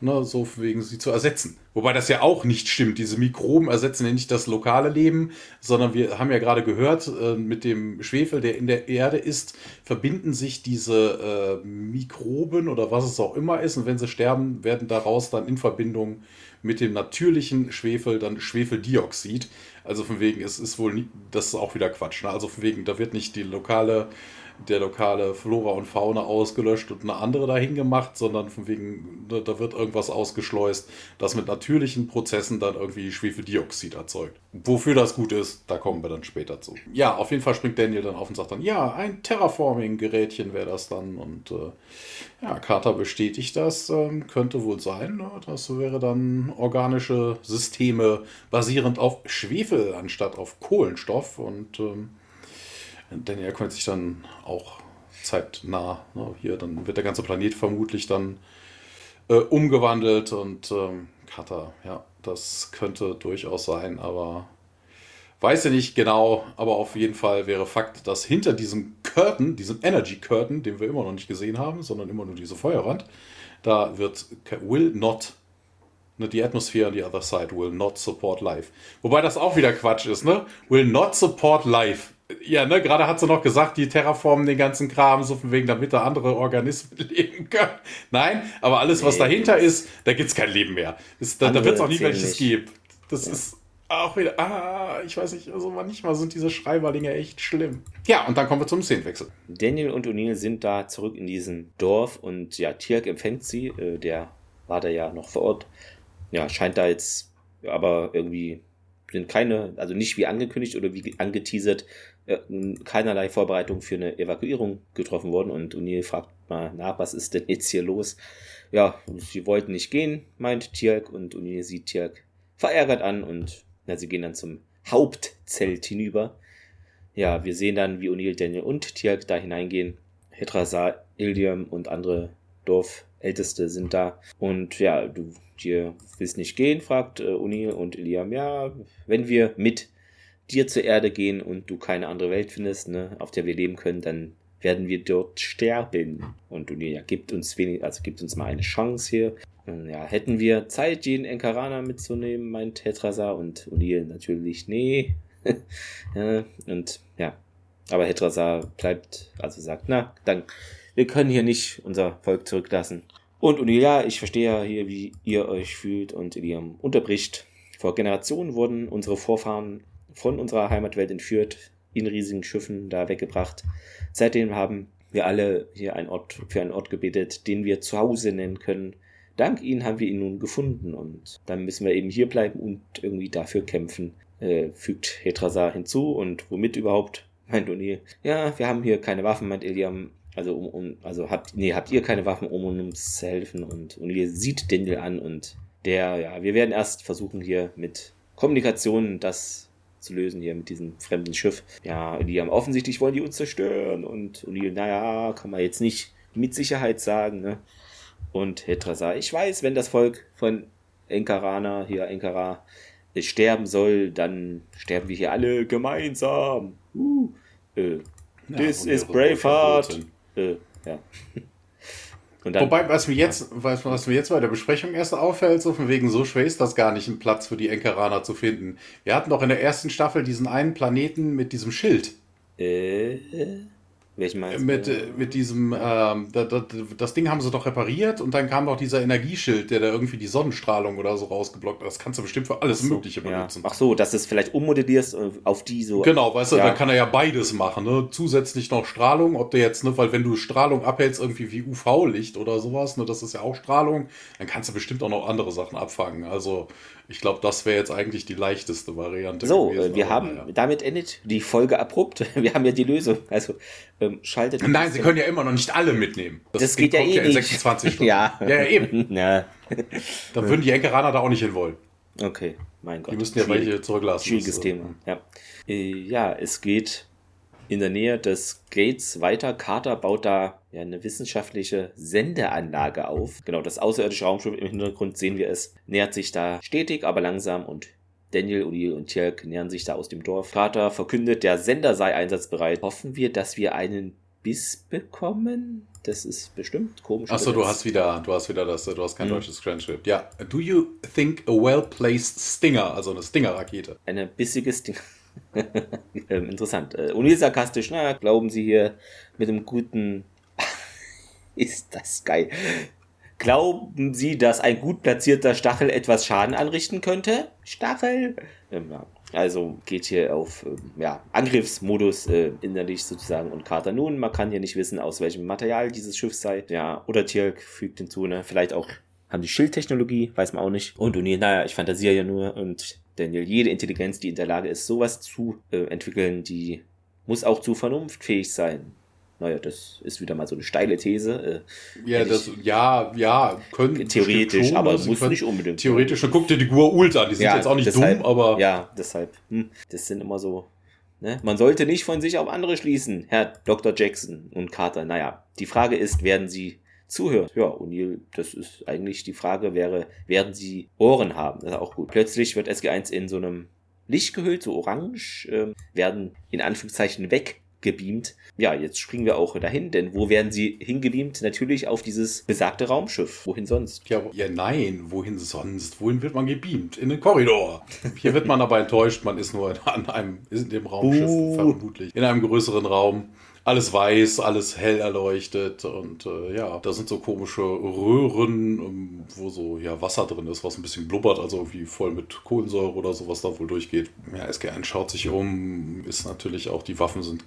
ne, so wegen sie zu ersetzen. Wobei das ja auch nicht stimmt. Diese Mikroben ersetzen ja nicht das lokale Leben, sondern wir haben ja gerade gehört, äh, mit dem Schwefel, der in der Erde ist, verbinden sich diese äh, Mikroben oder was es auch immer ist. Und wenn sie sterben, werden daraus dann in Verbindung mit dem natürlichen Schwefel dann Schwefeldioxid. Also von wegen, es ist wohl, nie, das ist auch wieder Quatsch. Ne? Also von wegen, da wird nicht die lokale der lokale Flora und Fauna ausgelöscht und eine andere dahin gemacht, sondern von wegen, ne, da wird irgendwas ausgeschleust, das mit natürlichen Prozessen dann irgendwie Schwefeldioxid erzeugt. Wofür das gut ist, da kommen wir dann später zu. Ja, auf jeden Fall springt Daniel dann auf und sagt dann, ja, ein Terraforming-Gerätchen wäre das dann. Und äh, ja, Carter bestätigt das, ähm, könnte wohl sein. Ne? Das wäre dann organische Systeme basierend auf Schwefel anstatt auf Kohlenstoff und ähm, denn er kümmert sich dann auch zeitnah. Ne? Hier, dann wird der ganze Planet vermutlich dann äh, umgewandelt und ähm, Kata, ja, das könnte durchaus sein, aber weiß ja nicht genau, aber auf jeden Fall wäre Fakt, dass hinter diesem Curtain, diesem Energy Curtain, den wir immer noch nicht gesehen haben, sondern immer nur diese Feuerwand, da wird will not ne, die Atmosphäre on the other side will not support life. Wobei das auch wieder Quatsch ist, ne? Will not support life. Ja, ne, gerade hat sie noch gesagt, die terraformen den ganzen Kram, so von wegen, damit da andere Organismen leben können. Nein, aber alles, was nee, dahinter ist, da gibt es kein Leben mehr. Das, da da wird es auch nie welches geben. Das ja. ist auch wieder, ah, ich weiß nicht, also manchmal sind diese Schreiberlinge echt schlimm. Ja, und dann kommen wir zum Szenenwechsel. Daniel und O'Neill sind da zurück in diesem Dorf und ja, Tirk empfängt sie, äh, der war da ja noch vor Ort. Ja, scheint da jetzt aber irgendwie sind keine, also nicht wie angekündigt oder wie angeteasert, keinerlei Vorbereitung für eine Evakuierung getroffen worden. Und O'Neill fragt mal nach, was ist denn jetzt hier los? Ja, sie wollten nicht gehen, meint Tierk. Und O'Neill sieht Tierk verärgert an und na, sie gehen dann zum Hauptzelt hinüber. Ja, wir sehen dann, wie O'Neill, Daniel und Tierk da hineingehen. Hetrasar, Ildium und andere Dorfälteste sind da. Und ja, du dir willst nicht gehen, fragt äh, O'Neill und Iliam, ja, wenn wir mit dir zur Erde gehen und du keine andere Welt findest, ne, auf der wir leben können, dann werden wir dort sterben. Und O'Neill, ja, gibt uns wenig, also gibt uns mal eine Chance hier. Ja, hätten wir Zeit, jeden Enkarana mitzunehmen, meint Tetrasar und O'Neill natürlich, nee. ja, und ja, aber Hetrasar bleibt, also sagt, na, dann, wir können hier nicht unser Volk zurücklassen. Und O'Neill, ja, ich verstehe ja hier, wie ihr euch fühlt und Iliam unterbricht. Vor Generationen wurden unsere Vorfahren von unserer Heimatwelt entführt. in riesigen Schiffen da weggebracht. Seitdem haben wir alle hier einen Ort, für einen Ort gebetet, den wir zu Hause nennen können. Dank ihnen haben wir ihn nun gefunden und dann müssen wir eben hier bleiben und irgendwie dafür kämpfen, äh, fügt Hetrasar hinzu und womit überhaupt, meint O'Neill. Ja, wir haben hier keine Waffen, meint Iliam. Also, um, um, also habt, nee, habt ihr keine Waffen, um uns zu helfen? Und O'Neill sieht Daniel an und der, ja, wir werden erst versuchen hier mit Kommunikation das zu lösen hier mit diesem fremden Schiff. Ja, die haben offensichtlich wollen die uns zerstören und O'Neill, naja, kann man jetzt nicht mit Sicherheit sagen, ne? Und Hetra sagt, ich weiß, wenn das Volk von Enkarana, hier Enkara, sterben soll, dann sterben wir hier alle gemeinsam. Uh, äh, this ja, is Braveheart. Äh, ja. Wobei, was mir, jetzt, was, was, mir jetzt bei der Besprechung erst auffällt, so von wegen, so schwer ist das gar nicht, einen Platz für die Enkeraner zu finden. Wir hatten doch in der ersten Staffel diesen einen Planeten mit diesem Schild. Äh, welchen meinst du? Mit, äh, mit diesem, ähm, das, das, Ding haben sie doch repariert und dann kam doch dieser Energieschild, der da irgendwie die Sonnenstrahlung oder so rausgeblockt hat. Das kannst du bestimmt für alles so, Mögliche benutzen. Ja. Ach so, dass du es vielleicht ummodellierst äh, auf die so. Genau, weißt du, ja. dann kann er ja beides machen. Ne? Zusätzlich noch Strahlung, ob der jetzt, ne, weil wenn du Strahlung abhältst, irgendwie wie UV-Licht oder sowas, ne, das ist ja auch Strahlung, dann kannst du bestimmt auch noch andere Sachen abfangen. Also ich glaube, das wäre jetzt eigentlich die leichteste Variante. So, gewesen, wir haben, ja. damit endet die Folge abrupt. Wir haben ja die Lösung. Also ähm, schaltet. Nein, Sie können ja immer noch nicht alle mitnehmen. Das, das geht ja eh ja in 26 Stunden. ja. ja, ja, eben. Ja. Da würden die Enkeraner da auch nicht hin wollen. Okay, mein Gott. Die müssten ja welche zurücklassen. Schwieriges Thema. Ja. Äh, ja, es geht in der Nähe des Gates weiter. Carter baut da ja, eine wissenschaftliche Sendeanlage auf. Genau, das außerirdische Raumschiff im Hintergrund sehen wir es, nähert sich da stetig, aber langsam und Daniel, O'Neill und Tjelk nähern sich da aus dem Dorf. Carter verkündet, der Sender sei einsatzbereit. Hoffen wir, dass wir einen Biss bekommen? Das ist bestimmt komisch. Achso, du hast wieder, du hast wieder das, du hast kein hm. deutsches Transcript. Ja. Do you think a well-placed Stinger, also eine Stinger-Rakete? Eine bissige Stinger. ähm, interessant. Äh, O'Neill sarkastisch, na, glauben Sie hier mit einem guten. ist das geil. Glauben Sie, dass ein gut platzierter Stachel etwas Schaden anrichten könnte? Stachel? Ähm, ja. Also geht hier auf ähm, ja, Angriffsmodus äh, innerlich sozusagen und Carter nun. Man kann hier nicht wissen, aus welchem Material dieses Schiff sei. Ja, oder Tierk fügt hinzu, ne? Vielleicht auch haben die Schildtechnologie, weiß man auch nicht. Und O'Neill, naja, ich fantasiere ja nur und Daniel, jede Intelligenz, die in der Lage ist, sowas zu äh, entwickeln, die muss auch zu vernunftfähig sein. Naja, das ist wieder mal so eine steile These. Äh, ja, das, ja, ja, können. Theoretisch, schon, aber muss nicht unbedingt. Theoretisch, guck dir die Gur Ult an, die sind ja, jetzt auch nicht deshalb, dumm, aber. Ja, deshalb. Hm, das sind immer so. Ne? Man sollte nicht von sich auf andere schließen, Herr Dr. Jackson und Carter. Naja, die Frage ist, werden sie zuhört. Ja, O'Neill, das ist eigentlich die Frage, wäre, werden sie Ohren haben? Das ist auch gut. Plötzlich wird SG1 in so einem Licht gehüllt, so orange, äh, werden in Anführungszeichen weggebeamt. Ja, jetzt springen wir auch dahin, denn wo werden sie hingebeamt? Natürlich auf dieses besagte Raumschiff. Wohin sonst? Ja, ja, nein, wohin sonst? Wohin wird man gebeamt? In den Korridor. Hier wird man aber enttäuscht, man ist nur an einem, ist in dem Raumschiff uh. vermutlich. In einem größeren Raum alles weiß, alles hell erleuchtet und äh, ja, da sind so komische Röhren, ähm, wo so ja Wasser drin ist, was ein bisschen blubbert, also wie voll mit Kohlensäure oder sowas da wohl durchgeht. Ja, SG1 schaut sich um, ist natürlich auch, die Waffen sind,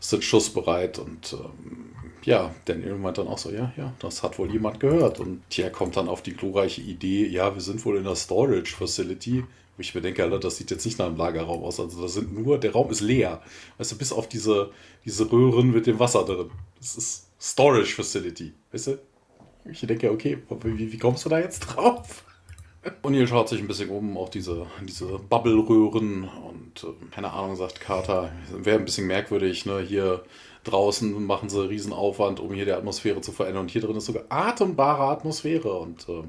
sind schussbereit und ähm, ja, Daniel meint dann auch so, ja, ja, das hat wohl jemand gehört und Tja kommt dann auf die glorreiche Idee, ja, wir sind wohl in der Storage Facility, ich mir denke, Alter, das sieht jetzt nicht nach einem Lagerraum aus. Also da sind nur, der Raum ist leer. Weißt du, bis auf diese, diese Röhren mit dem Wasser drin. Das ist Storage Facility. Weißt du? Ich denke, okay, wie, wie kommst du da jetzt drauf? Und hier schaut sich ein bisschen um auf diese, diese Bubble-Röhren und äh, keine Ahnung, sagt Carter, wäre ein bisschen merkwürdig, ne? Hier draußen machen sie riesen Aufwand, um hier die Atmosphäre zu verändern. Und hier drin ist sogar atembare Atmosphäre. Und äh,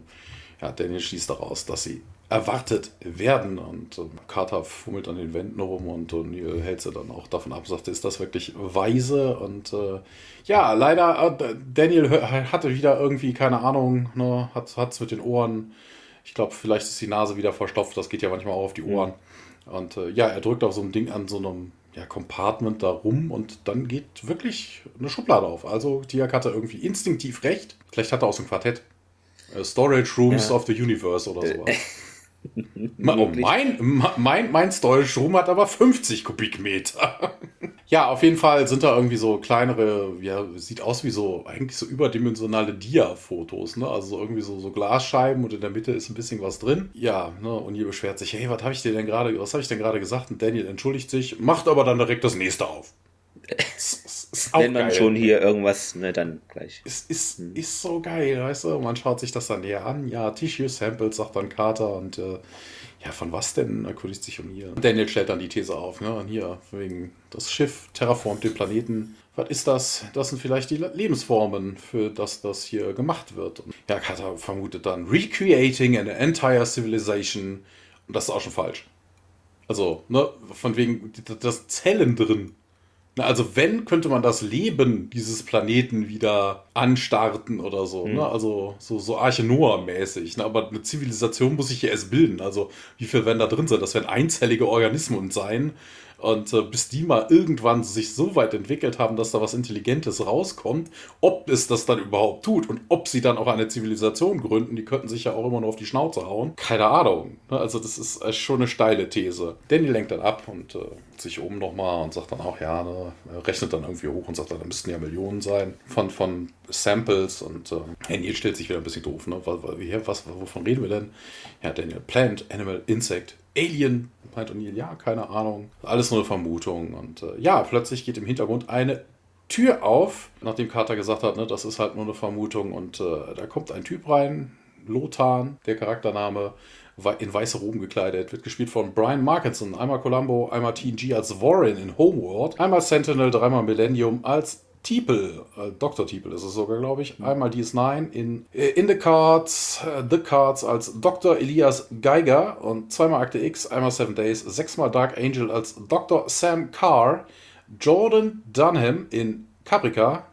ja, Daniel schließt daraus, dass sie erwartet werden. Und äh, Carter fummelt an den Wänden rum und O'Neill hält sie dann auch davon ab, sagt, ist das wirklich weise? Und äh, ja, leider, äh, Daniel hatte wieder irgendwie, keine Ahnung, ne, hat es mit den Ohren. Ich glaube, vielleicht ist die Nase wieder verstopft, das geht ja manchmal auch auf die Ohren. Mhm. Und äh, ja, er drückt auf so ein Ding an so einem ja, Compartment da rum und dann geht wirklich eine Schublade auf. Also Tiak hatte irgendwie instinktiv recht. Vielleicht hat er so ein Quartett. Äh, Storage Rooms ja. of the Universe oder sowas. Mein, mein, mein Storage Room hat aber 50 Kubikmeter. ja, auf jeden Fall sind da irgendwie so kleinere, ja, sieht aus wie so, eigentlich so überdimensionale Dia-Fotos, ne? Also irgendwie so, so Glasscheiben und in der Mitte ist ein bisschen was drin. Ja, ne? Und ihr beschwert sich, hey, was habe ich dir denn gerade, was habe ich denn gerade gesagt? Und Daniel entschuldigt sich, macht aber dann direkt das nächste auf. Wenn man geil. schon hier irgendwas, ne, dann gleich. Es ist, hm. ist so geil, weißt du? Man schaut sich das dann näher an. Ja, Tissue Samples, sagt dann Carter. Und äh, ja, von was denn? Erkundigt sich um hier. Daniel stellt dann die These auf, ne? Und hier, wegen das Schiff terraformt den Planeten. Was ist das? Das sind vielleicht die Lebensformen, für das das hier gemacht wird. Und ja, Carter vermutet dann Recreating an entire civilization. Und das ist auch schon falsch. Also, ne, von wegen, das Zellen drin also wenn, könnte man das Leben dieses Planeten wieder anstarten oder so. Mhm. Ne? Also so, so Arche Noah-mäßig. Ne? Aber eine Zivilisation muss sich ja erst bilden. Also wie viel werden da drin sein? Das werden einzellige Organismen sein. Und äh, bis die mal irgendwann sich so weit entwickelt haben, dass da was Intelligentes rauskommt, ob es das dann überhaupt tut und ob sie dann auch eine Zivilisation gründen, die könnten sich ja auch immer nur auf die Schnauze hauen. Keine Ahnung. Ne? Also das ist äh, schon eine steile These. Danny lenkt dann ab und äh, sich oben nochmal und sagt dann auch, ja, ne, rechnet dann irgendwie hoch und sagt, da müssten ja Millionen sein von, von Samples und äh, Daniel stellt sich wieder ein bisschen doof. Ne? Was, was, wovon reden wir denn? Ja, Daniel, Plant, Animal, Insect, Alien, meint O'Neill, ja, keine Ahnung. Alles nur eine Vermutung. Und äh, ja, plötzlich geht im Hintergrund eine Tür auf, nachdem Carter gesagt hat, ne, das ist halt nur eine Vermutung. Und äh, da kommt ein Typ rein, Lothar, der Charaktername, in weiße Roben gekleidet, wird gespielt von Brian Markinson, einmal Columbo, einmal TNG als Warren in Homeworld, einmal Sentinel, dreimal Millennium als Teeple, äh, Dr. Teeple ist es sogar, glaube ich. Einmal DS9 in, äh, in the Cards, äh, The Cards als Dr. Elias Geiger und zweimal Akte X, einmal Seven Days, sechsmal Dark Angel als Dr. Sam Carr, Jordan Dunham in Caprica,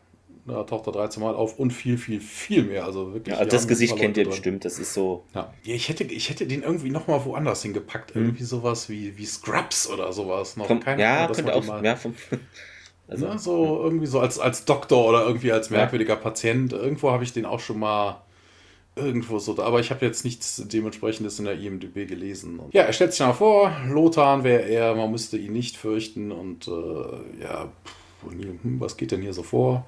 da taucht er 13 Mal auf und viel, viel, viel mehr. Also wirklich. Ja, das Gesicht kennt ihr bestimmt, das ist so. Ja, ich, hätte, ich hätte den irgendwie nochmal woanders hingepackt. Mhm. Irgendwie sowas wie, wie Scrubs oder sowas. Noch. Keine ja, Ahnung, könnte auch. Mal, ja, vom, Also, ne, so irgendwie so als, als Doktor oder irgendwie als merkwürdiger ja. Patient. Irgendwo habe ich den auch schon mal irgendwo so, aber ich habe jetzt nichts dementsprechendes in der IMDb gelesen. Und ja, er stellt sich mal vor, Lothar wäre er, man müsste ihn nicht fürchten und äh, ja, pff, hm, was geht denn hier so vor?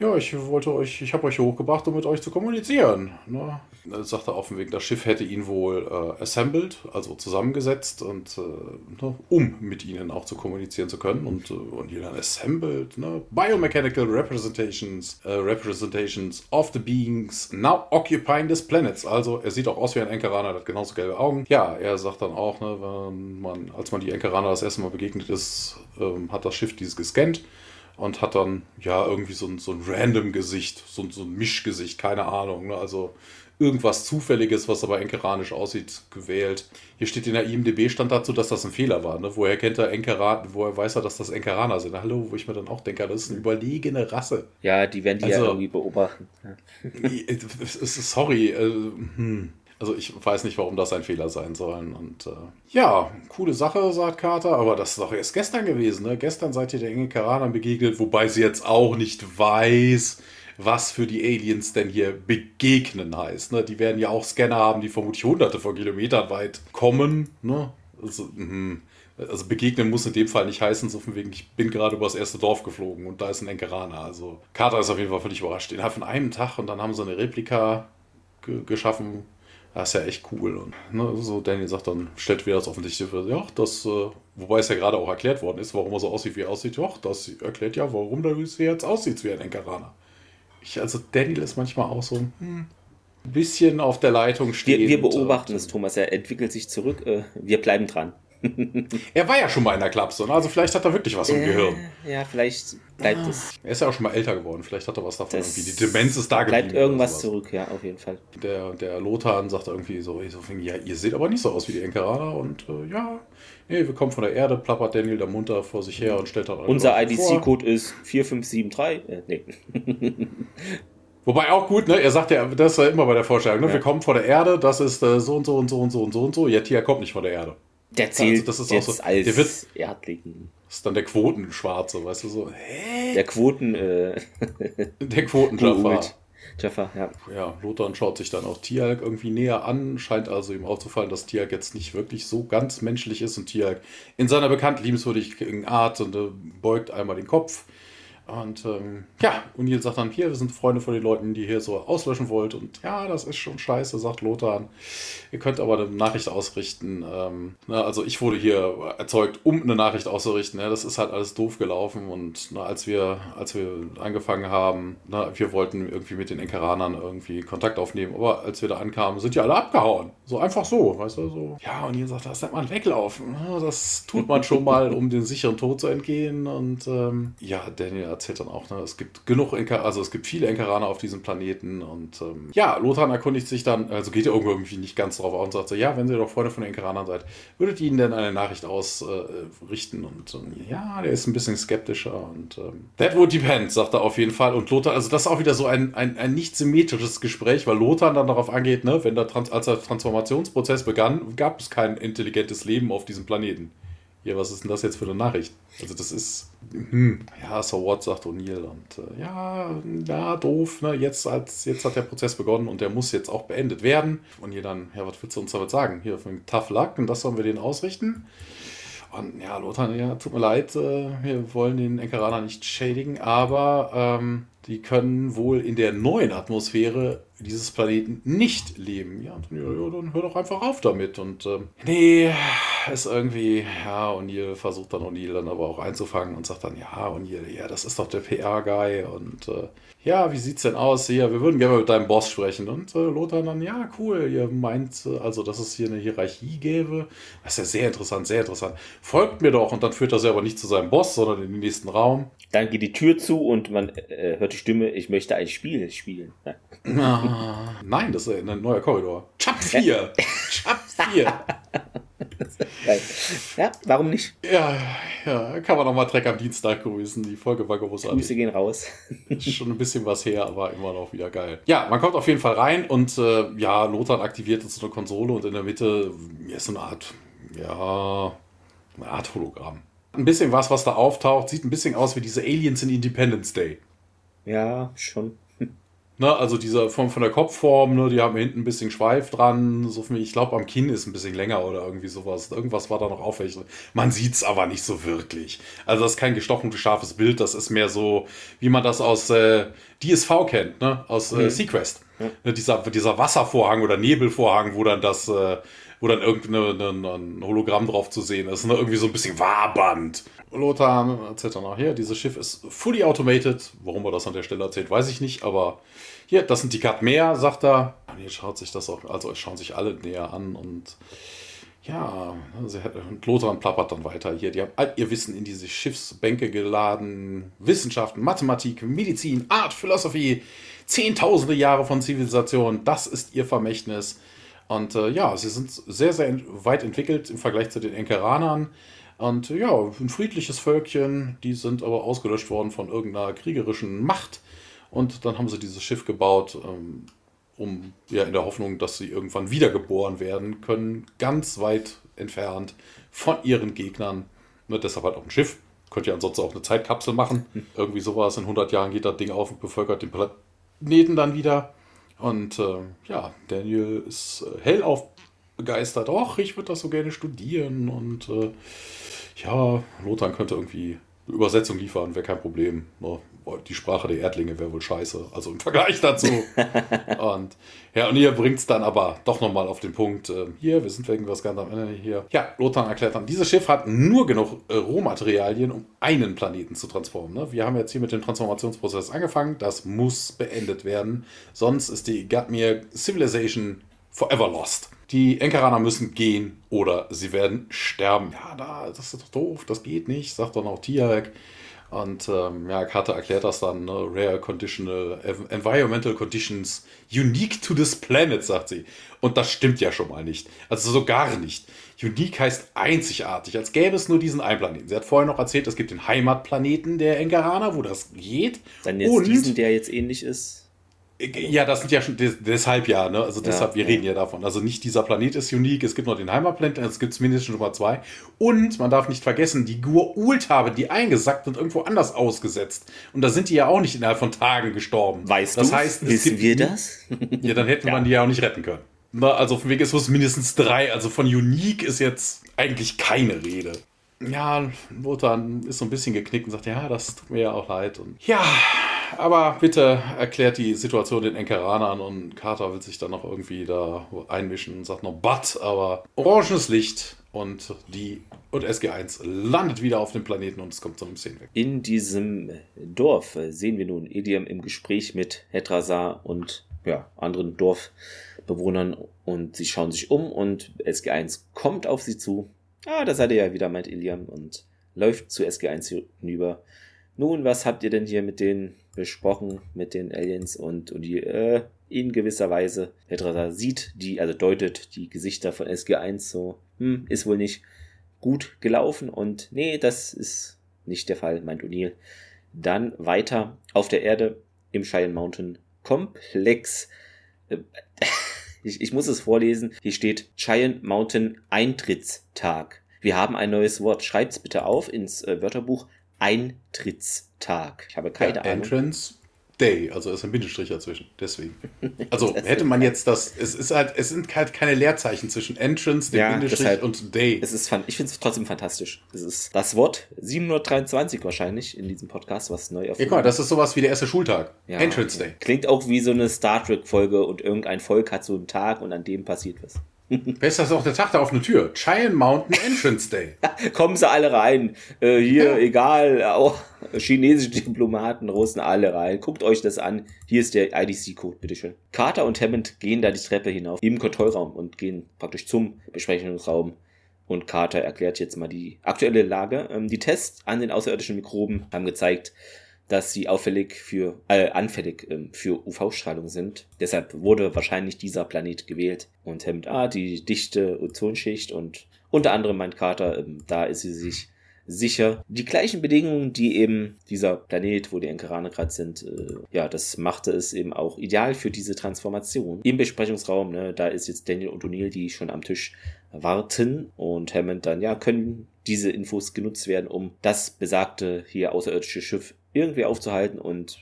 Ja, ich wollte euch, ich habe euch hochgebracht, um mit euch zu kommunizieren. Ne? Da sagt er auf dem Weg, das Schiff hätte ihn wohl äh, assembled, also zusammengesetzt, und äh, ne, um mit ihnen auch zu kommunizieren zu können. Und, äh, und hier dann assembled, ne? Biomechanical representations, uh, representations of the beings now occupying this planet. Also er sieht auch aus wie ein Enkeraner, hat genauso gelbe Augen. Ja, er sagt dann auch, ne, man, als man die Enkeraner das erste Mal begegnet ist, ähm, hat das Schiff dieses gescannt und hat dann ja irgendwie so ein, so ein random Gesicht, so, so ein Mischgesicht, keine Ahnung. Ne? Also irgendwas Zufälliges, was aber enkeranisch aussieht, gewählt. Hier steht in der IMDB stand dazu, dass das ein Fehler war. Ne? Woher kennt er Enkeran, woher weiß er, dass das Enkeraner sind? Hallo, wo ich mir dann auch denke, das ist eine überlegene Rasse. Ja, die werden die also, ja irgendwie beobachten. Sorry, äh, hm. Also ich weiß nicht, warum das ein Fehler sein soll. Und äh, ja, coole Sache, sagt Carter, aber das ist doch erst gestern gewesen. Ne? Gestern seid ihr der Enge Karanern begegnet, wobei sie jetzt auch nicht weiß, was für die Aliens denn hier begegnen heißt. Ne? Die werden ja auch Scanner haben, die vermutlich hunderte von Kilometern weit kommen. Ne? Also, mh. Also begegnen muss in dem Fall nicht heißen, so von wegen, ich bin gerade über das erste Dorf geflogen und da ist ein Enkeraner. Also Carter ist auf jeden Fall völlig überrascht. Innerhalb von einem Tag und dann haben sie eine Replika geschaffen, das ist ja echt cool. Und ne, so Daniel sagt dann, stellt wieder das offensichtliche für, ja, das, äh, wobei es ja gerade auch erklärt worden ist, warum er so aussieht, wie er aussieht. Ja, das erklärt ja, warum der jetzt aussieht wie ein Enkeraner. Ich, also Daniel ist manchmal auch so hm, ein bisschen auf der Leitung stehen. Wir, wir beobachten es, Thomas. Er entwickelt sich zurück. Äh, wir bleiben dran er war ja schon mal in der Klapse, ne? also vielleicht hat er wirklich was im äh, Gehirn. Ja, vielleicht bleibt ah. es. Er ist ja auch schon mal älter geworden, vielleicht hat er was davon das irgendwie. Die Demenz ist da geblieben. Bleibt irgendwas zurück, ja, auf jeden Fall. Der, der Lothar sagt irgendwie so, so ja, ihr seht aber nicht so aus wie die Enkeraner und äh, ja, nee, wir kommen von der Erde, plappert Daniel da munter vor sich her und stellt dann Unser IDC-Code ist 4573. Äh, nee. Wobei auch gut, ne? Er sagt ja, das ist ja immer bei der Vorstellung, ne? Ja. Wir kommen von der Erde, das ist äh, so und so und so und so und so und so. Ja, Tia kommt nicht von der Erde. Der zählt also das ist jetzt so, als der wird, Erdling. Das ist dann der Quotenschwarze, weißt du so. Hä? Der Quoten. Äh, der Quotenschaffer. Jaffa, ja. Ja, Lothar schaut sich dann auch Tialk irgendwie näher an, scheint also ihm aufzufallen, dass Tialk jetzt nicht wirklich so ganz menschlich ist und Tialk in seiner bekannt liebenswürdigen Art und äh, beugt einmal den Kopf und ähm, ja, O'Neill sagt dann, hier, wir sind Freunde von den Leuten, die hier so auslöschen wollt. Und ja, das ist schon scheiße, sagt Lothar. Ihr könnt aber eine Nachricht ausrichten. Ähm, na, ne, also ich wurde hier erzeugt, um eine Nachricht auszurichten. Ja, das ist halt alles doof gelaufen. Und na, als, wir, als wir angefangen haben, na, wir wollten irgendwie mit den Enkeranern irgendwie Kontakt aufnehmen. Aber als wir da ankamen, sind die alle abgehauen. So einfach so, weißt du, so. Ja, und ihr sagt, das nennt man weglaufen. Das tut man schon mal, um den sicheren Tod zu entgehen. Und ähm, ja, Daniel erzählt dann auch, ne, es gibt genug Enker, also es gibt viele Enkeraner auf diesem Planeten und ähm, ja, Lothar erkundigt sich dann, also geht er irgendwie nicht ganz drauf auf und sagt so, ja, wenn ihr doch Freunde von den Enkeranern seid, würdet ihr ihnen denn eine Nachricht ausrichten? Äh, und ähm, ja, der ist ein bisschen skeptischer und ähm, that would depend, sagt er auf jeden Fall. Und Lothar, also das ist auch wieder so ein, ein, ein nicht symmetrisches Gespräch, weil Lothar dann darauf angeht, ne, wenn der Trans als der Transformationsprozess begann, gab es kein intelligentes Leben auf diesem Planeten. Ja, was ist denn das jetzt für eine Nachricht? Also das ist, hm, ja, so what, sagt O'Neill. Und äh, ja, ja, doof, ne? Jetzt, als, jetzt hat der Prozess begonnen und der muss jetzt auch beendet werden. Und ihr dann, ja, was willst du uns damit sagen? Hier, von Tough Luck und das sollen wir denen ausrichten. Und ja, Lothar, ja, tut mir leid, äh, wir wollen den Enkeraner nicht schädigen, aber ähm, die können wohl in der neuen Atmosphäre dieses Planeten nicht leben. Ja, dann, ja, dann hör doch einfach auf damit. Und ähm, nee, ist irgendwie, ja, O'Neill versucht dann O'Neill dann aber auch einzufangen und sagt dann, ja, O'Neill, ja, das ist doch der PR-Guy und äh, ja, wie sieht's denn aus hier? Wir würden gerne mit deinem Boss sprechen. Und äh, Lothar dann, ja, cool, ihr meint äh, also, dass es hier eine Hierarchie gäbe. Das ist ja sehr interessant, sehr interessant. Folgt mir doch und dann führt er sie aber nicht zu seinem Boss, sondern in den nächsten Raum. Dann geht die Tür zu und man äh, hört die Stimme, ich möchte ein Spiel spielen. Ah, nein, das ist ein neuer Korridor. Chap 4! Chap 4! ja, warum nicht? Ja, ja, kann man nochmal Dreck am Dienstag grüßen. Die Folge war großartig. Grüße gehen raus. Schon ein bisschen was her, aber immer noch wieder geil. Ja, man kommt auf jeden Fall rein und äh, ja, Lothar aktiviert jetzt eine Konsole und in der Mitte ist so eine Art, ja, eine Art Hologramm. Ein bisschen was, was da auftaucht, sieht ein bisschen aus wie diese Aliens in Independence Day. Ja, schon. Ne, also diese von, von der Kopfform, ne, die haben hinten ein bisschen Schweif dran. So viel, ich glaube, am Kinn ist ein bisschen länger oder irgendwie sowas. Irgendwas war da noch auffällig. Man sieht es aber nicht so wirklich. Also das ist kein gestochenes, scharfes Bild. Das ist mehr so, wie man das aus äh, DSV kennt, ne? aus äh, mhm. Sequest. Ja. Ne, dieser, dieser Wasservorhang oder Nebelvorhang, wo dann das, äh, wo dann irgendein Hologramm drauf zu sehen ist. Ne? Irgendwie so ein bisschen wabernd. Lothar erzählt dann auch hier, dieses Schiff ist fully automated. Warum er das an der Stelle erzählt, weiß ich nicht, aber hier, das sind die Cut mehr, sagt er. Und jetzt schaut sich das auch, also schauen sich alle näher an und ja, und Lothar plappert dann weiter hier. Die haben all ihr Wissen in diese Schiffsbänke geladen. Wissenschaften, Mathematik, Medizin, Art, Philosophie, zehntausende Jahre von Zivilisation. Das ist ihr Vermächtnis. Und äh, ja, sie sind sehr, sehr weit entwickelt im Vergleich zu den Enkeranern. Und ja, ein friedliches Völkchen, die sind aber ausgelöscht worden von irgendeiner kriegerischen Macht. Und dann haben sie dieses Schiff gebaut, ähm, um ja in der Hoffnung, dass sie irgendwann wiedergeboren werden können, ganz weit entfernt von ihren Gegnern. Ne, deshalb halt auch ein Schiff. Könnt ihr ansonsten auch eine Zeitkapsel machen. Irgendwie sowas. In 100 Jahren geht das Ding auf und bevölkert den Planeten dann wieder. Und äh, ja, Daniel ist äh, hellauf begeistert. Och, ich würde das so gerne studieren. Und äh, ja, Lothar könnte irgendwie eine Übersetzung liefern, wäre kein Problem. Die Sprache der Erdlinge wäre wohl scheiße, also im Vergleich dazu. und ja, und hier bringt es dann aber doch nochmal auf den Punkt, äh, hier, wir sind wegen was ganz am Ende hier. Ja, Lothar erklärt dann, dieses Schiff hat nur genug äh, Rohmaterialien, um einen Planeten zu transformen. Ne? Wir haben jetzt hier mit dem Transformationsprozess angefangen, das muss beendet werden, sonst ist die Gatmir Civilization forever lost. Die Enkeraner müssen gehen oder sie werden sterben. Ja, da, das ist doch doof, das geht nicht, sagt dann auch Tiarek. Und ähm, ja, Karte erklärt das dann, ne? Rare Conditional, Environmental Conditions unique to this planet, sagt sie. Und das stimmt ja schon mal nicht. Also so gar nicht. Unique heißt einzigartig, als gäbe es nur diesen einen Planeten. Sie hat vorher noch erzählt, es gibt den Heimatplaneten der Enkeraner, wo das geht. Dann jetzt Und diesen, der jetzt ähnlich ist. Ja, das sind ja schon des, deshalb ja, ne? Also deshalb, ja, wir ja. reden ja davon. Also nicht dieser Planet ist unique, es gibt noch den Heimatplaneten, es gibt mindestens schon mal zwei. Und man darf nicht vergessen, die Gur-Ult haben die eingesackt und irgendwo anders ausgesetzt. Und da sind die ja auch nicht innerhalb von Tagen gestorben. Weißt du? Das heißt, wissen wir das? Ja, dann hätte ja. man die ja auch nicht retten können. Na, also von wegen ist es mindestens drei. Also von unique ist jetzt eigentlich keine Rede. Ja, Lothar ist so ein bisschen geknickt und sagt, ja, das tut mir ja auch leid. Und ja, aber bitte erklärt die Situation den Enkeranern und Carter will sich dann noch irgendwie da einmischen und sagt noch But, aber orangenes Licht und die und SG1 landet wieder auf dem Planeten und es kommt zu einem Szenenweg. In diesem Dorf sehen wir nun Edium im Gespräch mit Hetrasar und ja, anderen Dorfbewohnern und sie schauen sich um und SG1 kommt auf sie zu. Ah, da seid ihr ja wieder, meint Iliam und läuft zu SG1 hinüber. Nun, was habt ihr denn hier mit den besprochen mit den Aliens und, und die, äh, in gewisser Weise, Petra sieht die, also deutet die Gesichter von SG1 so, hm, ist wohl nicht gut gelaufen und nee, das ist nicht der Fall, meint O'Neill. Dann weiter auf der Erde im Cheyenne Mountain Komplex. Äh, ich, ich muss es vorlesen. Hier steht Cheyenne Mountain Eintrittstag. Wir haben ein neues Wort. Schreibt's bitte auf ins äh, Wörterbuch. Eintrittstag. Ich habe keine ja, Ahnung. Entrance Day, also ist ein Bindestrich dazwischen. Deswegen. Also hätte man jetzt das, es ist halt, es sind halt keine Leerzeichen zwischen Entrance, dem ja, Bindestrich deshalb, und Day. Es ist, ich finde es trotzdem fantastisch. Es ist das Wort 723 wahrscheinlich in diesem Podcast, was neu auf. Ja, guck mal, das ist sowas wie der erste Schultag. Ja, Entrance Day. Klingt auch wie so eine Star Trek Folge und irgendein Volk hat so einen Tag und an dem passiert was. Besser ist auch der Tag da auf eine Tür. Giant Mountain Entrance Day. Kommen sie alle rein. Äh, hier, ja. egal, auch chinesische Diplomaten, Russen, alle rein. Guckt euch das an. Hier ist der IDC-Code, bitteschön. Carter und Hammond gehen da die Treppe hinauf im Kontrollraum und gehen praktisch zum Besprechungsraum. Und Carter erklärt jetzt mal die aktuelle Lage. Ähm, die Tests an den außerirdischen Mikroben haben gezeigt, dass sie auffällig für, äh, anfällig ähm, für UV-Strahlung sind. Deshalb wurde wahrscheinlich dieser Planet gewählt. Und Hemd A, die dichte Ozonschicht und unter anderem meint Carter, ähm, da ist sie sich sicher. Die gleichen Bedingungen, die eben dieser Planet, wo die Enkerane gerade sind, äh, ja, das machte es eben auch ideal für diese Transformation. Im Besprechungsraum, ne, da ist jetzt Daniel und O'Neill, die schon am Tisch warten und Hammond dann, ja, können diese Infos genutzt werden, um das besagte hier außerirdische Schiff irgendwie aufzuhalten und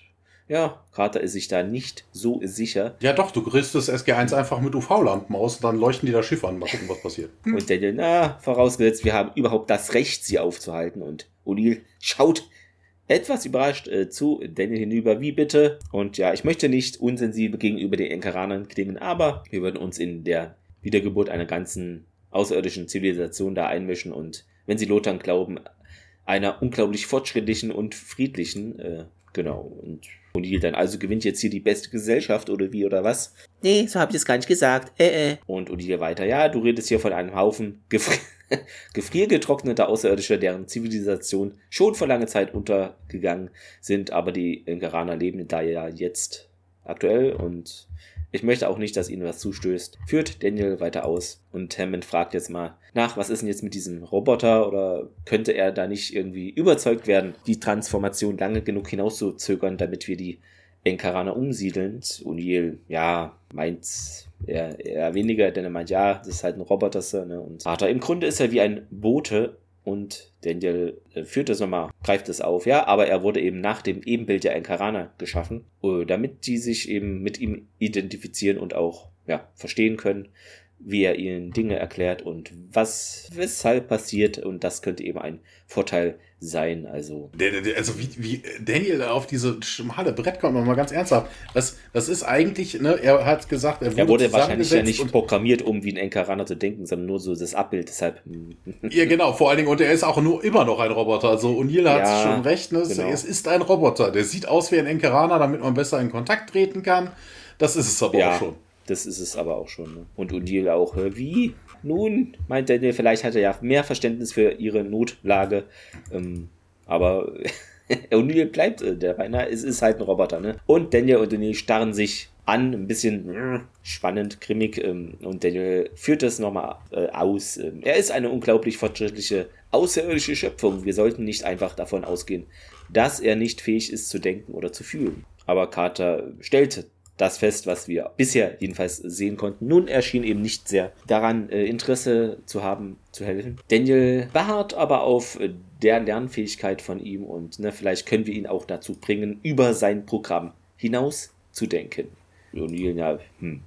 ja, Carter ist sich da nicht so sicher. Ja, doch, du kriegst das SG1 einfach mit UV-Lampen aus und dann leuchten die das Schiff an. Mal gucken, was passiert. Hm. Und Daniel, na, vorausgesetzt, wir haben überhaupt das Recht, sie aufzuhalten. Und O'Neill schaut etwas überrascht äh, zu Daniel hinüber, wie bitte. Und ja, ich möchte nicht unsensibel gegenüber den Enkaranern klingen, aber wir würden uns in der Wiedergeburt einer ganzen außerirdischen Zivilisation da einmischen und wenn sie Lothar glauben, einer unglaublich fortschrittlichen und friedlichen. Äh, genau. Und O'Neill dann, also gewinnt jetzt hier die beste Gesellschaft oder wie oder was? Nee, so habe ich es gar nicht gesagt. Äh, äh. Und O'Neill weiter, ja, du redest hier von einem Haufen gefri gefriergetrockneter Außerirdischer, deren Zivilisation schon vor langer Zeit untergegangen sind, aber die Ingeraner leben da ja jetzt aktuell und ich möchte auch nicht, dass ihnen was zustößt. Führt Daniel weiter aus und Hammond fragt jetzt mal nach, was ist denn jetzt mit diesem Roboter oder könnte er da nicht irgendwie überzeugt werden, die Transformation lange genug hinauszuzögern, damit wir die Enkaraner umsiedeln. O'Neill, ja, meint eher, eher weniger, denn er meint, ja, das ist halt ein Roboter. Ne? Und Arthur, im Grunde ist er wie ein Bote und Daniel äh, führt das nochmal, greift es auf, ja, aber er wurde eben nach dem Ebenbild der Enkarana geschaffen, äh, damit die sich eben mit ihm identifizieren und auch ja, verstehen können, wie er ihnen Dinge erklärt und was weshalb passiert. Und das könnte eben ein Vorteil sein. Also, also wie, wie Daniel da auf diese schmale Brett kommt, mal ganz ernsthaft. Das, das ist eigentlich, ne, er hat gesagt, er wurde, er wurde wahrscheinlich ja nicht programmiert, um wie ein Enkarana zu denken, sondern nur so das Abbild. Deshalb. Ja, genau, vor allen Dingen, und er ist auch nur immer noch ein Roboter. Also O'Neill hat ja, schon recht, ne? Genau. Es ist ein Roboter. Der sieht aus wie ein Enkarana, damit man besser in Kontakt treten kann. Das ist es aber ja. auch schon. Das ist es aber auch schon. Ne? Und O'Neill auch, wie? Nun, meint Daniel, vielleicht hat er ja mehr Verständnis für ihre Notlage. Ähm, aber O'Neill bleibt äh, der Beinahe, es ist halt ein Roboter. Ne? Und Daniel und O'Neill starren sich an, ein bisschen äh, spannend, grimmig. Ähm, und Daniel führt das nochmal äh, aus. Ähm, er ist eine unglaublich fortschrittliche, außerirdische Schöpfung. Wir sollten nicht einfach davon ausgehen, dass er nicht fähig ist zu denken oder zu fühlen. Aber Carter stellt das Fest, was wir bisher jedenfalls sehen konnten. Nun erschien eben nicht sehr daran äh, Interesse zu haben, zu helfen. Daniel beharrt aber auf äh, der Lernfähigkeit von ihm und ne, vielleicht können wir ihn auch dazu bringen, über sein Programm hinaus zu denken. O'Neill, ja, hm,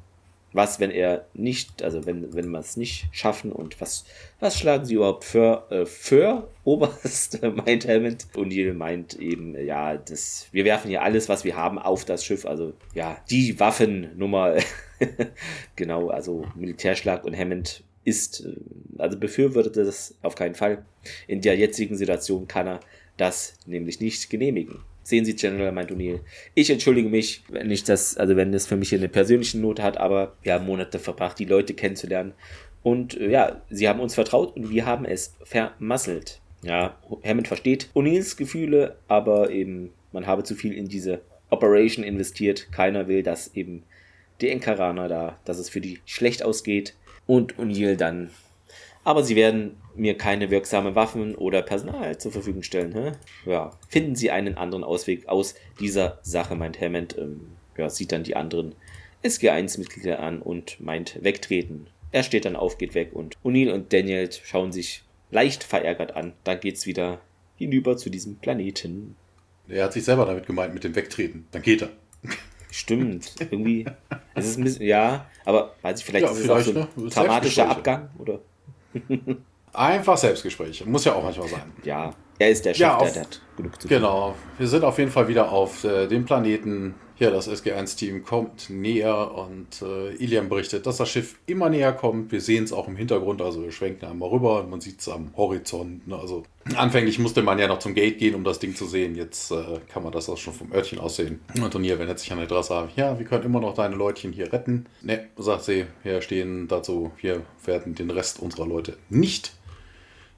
was, wenn er nicht, also wenn, wenn wir es nicht schaffen und was, was schlagen sie überhaupt für, äh, für Oberst, meint Hammond. O'Neill meint eben, ja, das, wir werfen hier alles, was wir haben, auf das Schiff, also ja, die Waffennummer, genau, also Militärschlag und Hammond ist, äh, also befürwortet das auf keinen Fall. In der jetzigen Situation kann er das nämlich nicht genehmigen. Sehen Sie, General, meint O'Neill. Ich entschuldige mich, wenn ich das, also wenn das für mich eine persönliche Not hat, aber wir haben Monate verbracht, die Leute kennenzulernen. Und äh, ja, sie haben uns vertraut und wir haben es vermasselt. Ja, Hammond versteht O'Neills Gefühle, aber eben, man habe zu viel in diese Operation investiert. Keiner will, dass eben die Enkaraner da, dass es für die schlecht ausgeht. Und O'Neill dann aber sie werden mir keine wirksamen Waffen oder Personal zur Verfügung stellen. Hä? Ja, finden Sie einen anderen Ausweg aus dieser Sache, meint Hammond. Ähm, ja, sieht dann die anderen SG1-Mitglieder an und meint wegtreten. Er steht dann auf, geht weg und O'Neill und Daniel schauen sich leicht verärgert an. Dann geht's wieder hinüber zu diesem Planeten. Er hat sich selber damit gemeint, mit dem Wegtreten. Dann geht er. Stimmt, irgendwie. Es ist ein bisschen, ja, aber weiß ich, vielleicht ja, ist es auch so ein ne? dramatischer Abgang, oder? Einfach Selbstgespräche. Muss ja auch manchmal sein. Ja, er ist der Chef, ja, auf, der hat genug zu tun. Genau. Wir sind auf jeden Fall wieder auf äh, dem Planeten. Ja, das SG1-Team kommt näher und äh, Ilian berichtet, dass das Schiff immer näher kommt. Wir sehen es auch im Hintergrund, also wir schwenken einmal rüber und man sieht es am Horizont. Ne? Also anfänglich musste man ja noch zum Gate gehen, um das Ding zu sehen. Jetzt äh, kann man das auch schon vom Örtchen aus sehen. Und Turnier wendet sich an der Adresse ja, wir können immer noch deine Leutchen hier retten. Ne, sagt sie, wir stehen dazu, wir werden den Rest unserer Leute nicht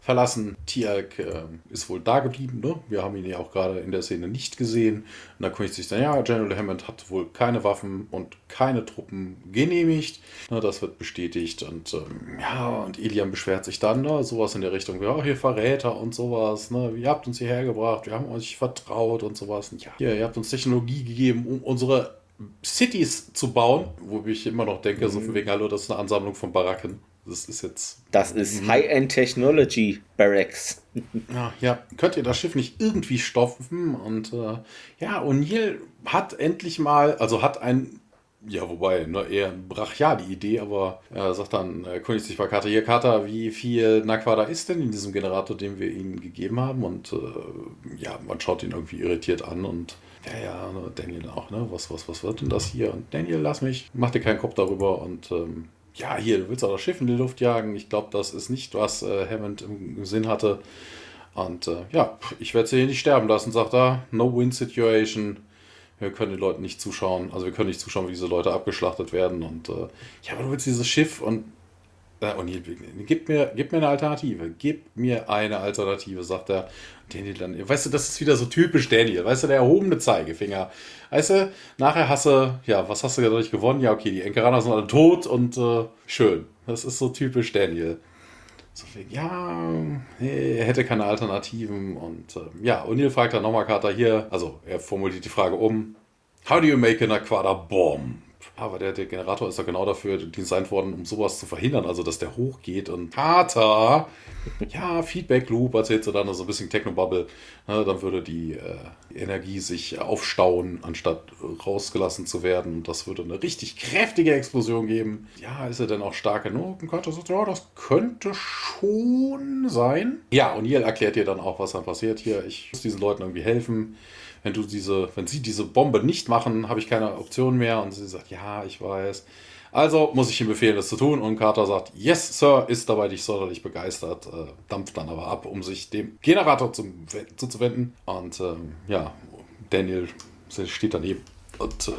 verlassen. Tialk äh, ist wohl da geblieben. Ne? Wir haben ihn ja auch gerade in der Szene nicht gesehen. Und da konnte sich dann, ja, General Hammond hat wohl keine Waffen und keine Truppen genehmigt. Ne, das wird bestätigt. Und ähm, ja, und Ilian beschwert sich dann, ne, sowas in der Richtung, ja, hier Verräter und sowas. Ne? Ihr habt uns hierher gebracht, wir haben euch vertraut und sowas. Und ja, hier, ihr habt uns Technologie gegeben, um unsere Cities zu bauen, wo ich immer noch denke, mhm. so von wegen, hallo, das ist eine Ansammlung von Baracken. Das ist jetzt. Das ist High-End Technology Barracks. Ja, ja, könnt ihr das Schiff nicht irgendwie stopfen? Und äh, ja, O'Neill hat endlich mal, also hat ein ja, wobei, ne, eher brachial die Idee, aber er sagt dann, er erkundigt sich bei Carter, hier Carter, wie viel Naquada ist denn in diesem Generator, den wir ihnen gegeben haben? Und äh, ja, man schaut ihn irgendwie irritiert an und ja, ja, ne, Daniel auch, ne, was, was, was wird denn das hier? Und Daniel, lass mich, mach dir keinen Kopf darüber und ähm, ja, hier, du willst auch das Schiff in die Luft jagen. Ich glaube, das ist nicht, was äh, Hammond im Sinn hatte. Und äh, ja, ich werde sie hier nicht sterben lassen, sagt er. No-Win-Situation. Wir können den Leuten nicht zuschauen. Also wir können nicht zuschauen, wie diese Leute abgeschlachtet werden. Und äh, ja, aber du willst dieses Schiff und und hier, gib mir, gib mir eine Alternative. Gib mir eine Alternative, sagt er. Daniel dann, weißt du, das ist wieder so typisch Daniel. Weißt du, der erhobene Zeigefinger. Weißt du, nachher hast du, ja, was hast du dadurch gewonnen? Ja, okay, die Enkeraner sind alle tot und äh, schön. Das ist so typisch Daniel. So viel, ja, er hätte keine Alternativen. Und äh, ja, O'Neill fragt dann nochmal Carter hier, also er formuliert die Frage um. How do you make an Aquada bomb? Aber der, der Generator ist ja genau dafür designt worden, um sowas zu verhindern, also dass der hochgeht und Tata, ja, Feedback Loop, erzählt du dann, so ein bisschen Technobubble, ne, dann würde die äh, Energie sich aufstauen, anstatt rausgelassen zu werden. Und das würde eine richtig kräftige Explosion geben. Ja, ist er denn auch stark genug? Und Carter sagt, ja, das könnte schon sein. Ja, und Neil erklärt dir dann auch, was dann passiert hier. Ich muss diesen Leuten irgendwie helfen wenn du diese, wenn sie diese Bombe nicht machen, habe ich keine Option mehr. Und sie sagt, ja, ich weiß. Also muss ich ihm befehlen, das zu tun. Und Carter sagt, yes, Sir, ist dabei nicht sonderlich begeistert, äh, dampft dann aber ab, um sich dem Generator zum, zuzuwenden. Und ähm, ja, Daniel steht daneben und äh,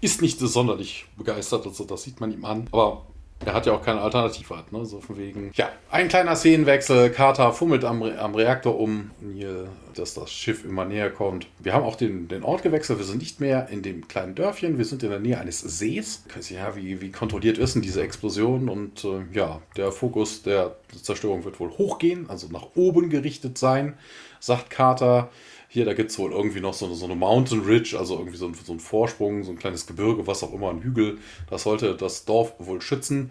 ist nicht sonderlich begeistert. Also das sieht man ihm an. Aber er hat ja auch keine Alternativart, ne? So von wegen. Ja, ein kleiner Szenenwechsel. Carter fummelt am, Re am Reaktor um, hier, dass das Schiff immer näher kommt. Wir haben auch den, den Ort gewechselt. Wir sind nicht mehr in dem kleinen Dörfchen. Wir sind in der Nähe eines Sees. Ja, wie, wie kontrolliert ist denn diese Explosion? Und äh, ja, der Fokus der Zerstörung wird wohl hochgehen, also nach oben gerichtet sein, sagt Carter. Hier, da gibt es wohl irgendwie noch so eine, so eine Mountain Ridge, also irgendwie so ein, so ein Vorsprung, so ein kleines Gebirge, was auch immer, ein Hügel. Das sollte das Dorf wohl schützen.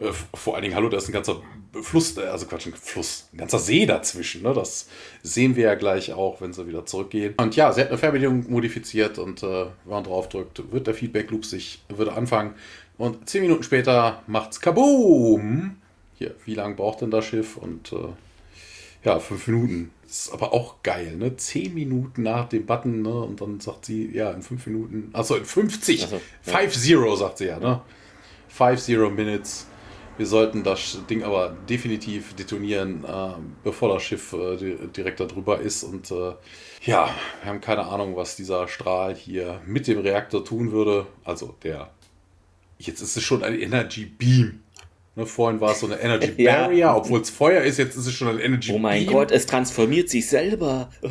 Äh, vor allen Dingen, hallo, da ist ein ganzer Fluss, äh, also Quatsch, ein Fluss, ein ganzer See dazwischen. Ne? Das sehen wir ja gleich auch, wenn sie wieder zurückgehen. Und ja, sie hat eine Fernbedienung modifiziert und äh, wenn man drauf drückt, wird der Feedback Loop sich, würde anfangen. Und zehn Minuten später macht's Kaboom! Hier, wie lange braucht denn das Schiff? Und äh, ja, fünf Minuten. Das ist aber auch geil, ne? Zehn Minuten nach dem Button, ne? Und dann sagt sie, ja, in fünf Minuten, achso, in 50, Ach so, ja. Five Zero, sagt sie ja, ne? Five Zero Minutes. Wir sollten das Ding aber definitiv detonieren, äh, bevor das Schiff äh, di- direkt darüber ist. Und äh, ja, wir haben keine Ahnung, was dieser Strahl hier mit dem Reaktor tun würde. Also der, jetzt ist es schon ein Energy Beam. Ne, vorhin war es so eine Energy Ja. Barrier, obwohl es Feuer ist, jetzt ist es schon ein Energy Oh mein Beam. Gott, es transformiert sich selber.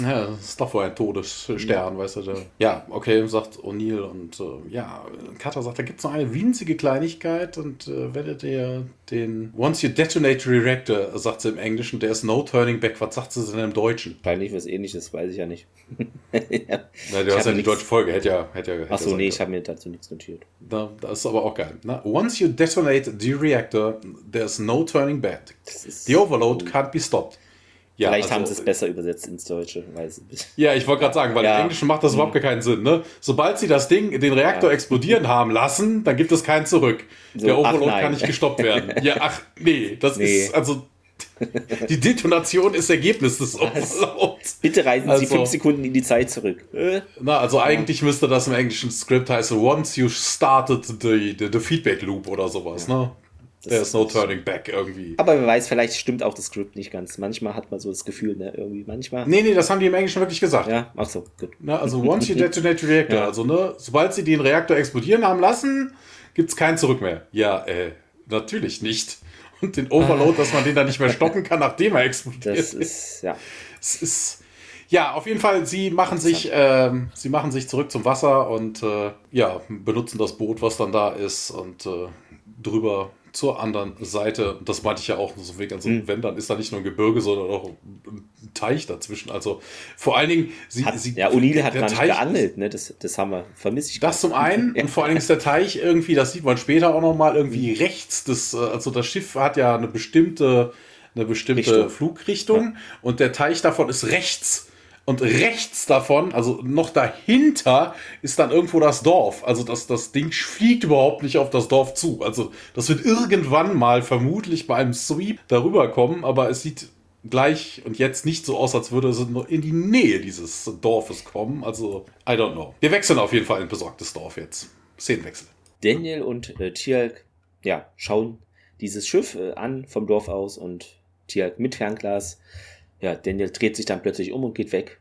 Ja, das ist doch wohl ein Todesstern, weißt du. Der, ja, okay, sagt O'Neill. Und äh, ja, Carter sagt, da gibt es noch eine winzige Kleinigkeit. Und äh, werdet ihr den Once you detonate reactor, sagt sie im Englischen, there is no turning back. Was sagt sie denn im Deutschen? Wahrscheinlich was ähnliches, weiß ich ja nicht. ja. Na, du Ich hast ja die deutsche Folge, hätte ja. Hätte ja hätte Achso, nee, ich habe mir dazu nichts notiert. Na, das ist aber auch geil. Ne? Once you detonate the reactor, there's no turning back. The overload can't be stopped. Ja, Vielleicht also- haben sie es besser übersetzt ins Deutsche, weil es Ja, ich wollte gerade sagen, weil Ja. im Englischen macht das überhaupt gar keinen Sinn. Ne? Sobald sie das Ding, den Reaktor Ja. explodieren haben lassen, dann gibt es keinen zurück. So, Der Overload kann nicht gestoppt werden. Ja, ach nee, das Nee. ist also die Detonation ist Ergebnis des Overloads. Bitte reisen Sie Also- fünf Sekunden in die Zeit zurück. Äh? Na, also eigentlich müsste das im englischen Skript heißen, once you started the, the, the feedback loop oder sowas, ne? There's no turning back irgendwie. Aber wer weiß, vielleicht stimmt auch das Skript nicht ganz. Manchmal hat man so das Gefühl, ne, irgendwie, manchmal. Nee, nee, das haben die im Englischen wirklich gesagt. Ja, ach so, gut. Ne, also once you detonate the reactor, Ja. also ne, sobald sie den Reaktor explodieren haben lassen, gibt es kein Zurück mehr. Ja, äh, natürlich nicht. Und den Overload, dass man den dann nicht mehr stoppen kann, nachdem er explodiert Das ist, ja. Es ist. Ja, auf jeden Fall, sie machen sich, ähm, sie machen sich zurück zum Wasser und äh, ja, benutzen das Boot, was dann da ist, und äh, drüber zur anderen Seite. Das meinte ich ja auch so weg. Also, Mhm. wenn, dann ist da nicht nur ein Gebirge, sondern auch ein Teich dazwischen. Also vor allen Dingen, sie, Hat, sie ja, O'Neill hat gar nicht Teich- geangelt, ne? Das, das haben wir vermisst. Ich Das zum einen und vor allen Dingen ist der Teich irgendwie, das sieht man später auch nochmal, irgendwie rechts des, äh, also das Schiff hat ja eine bestimmte, eine bestimmte Richtung. Flugrichtung und der Teich davon ist rechts. Und rechts davon, also noch dahinter, ist dann irgendwo das Dorf. Also das, das Ding fliegt überhaupt nicht auf das Dorf zu. Also das wird irgendwann mal vermutlich bei einem Sweep darüber kommen, aber es sieht gleich und jetzt nicht so aus, als würde es nur in die Nähe dieses Dorfes kommen. Also, I don't know. Wir wechseln auf jeden Fall in ein besorgtes Dorf jetzt. Szenenwechsel. Daniel und äh, Tialk, ja, schauen dieses Schiff äh, an vom Dorf aus und Tialk mit Fernglas. Ja, Daniel dreht sich dann plötzlich um und geht weg.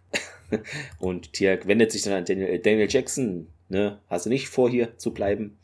und Tialk wendet sich dann an Daniel, äh, Daniel Jackson, ne, hast du nicht vor, hier zu bleiben?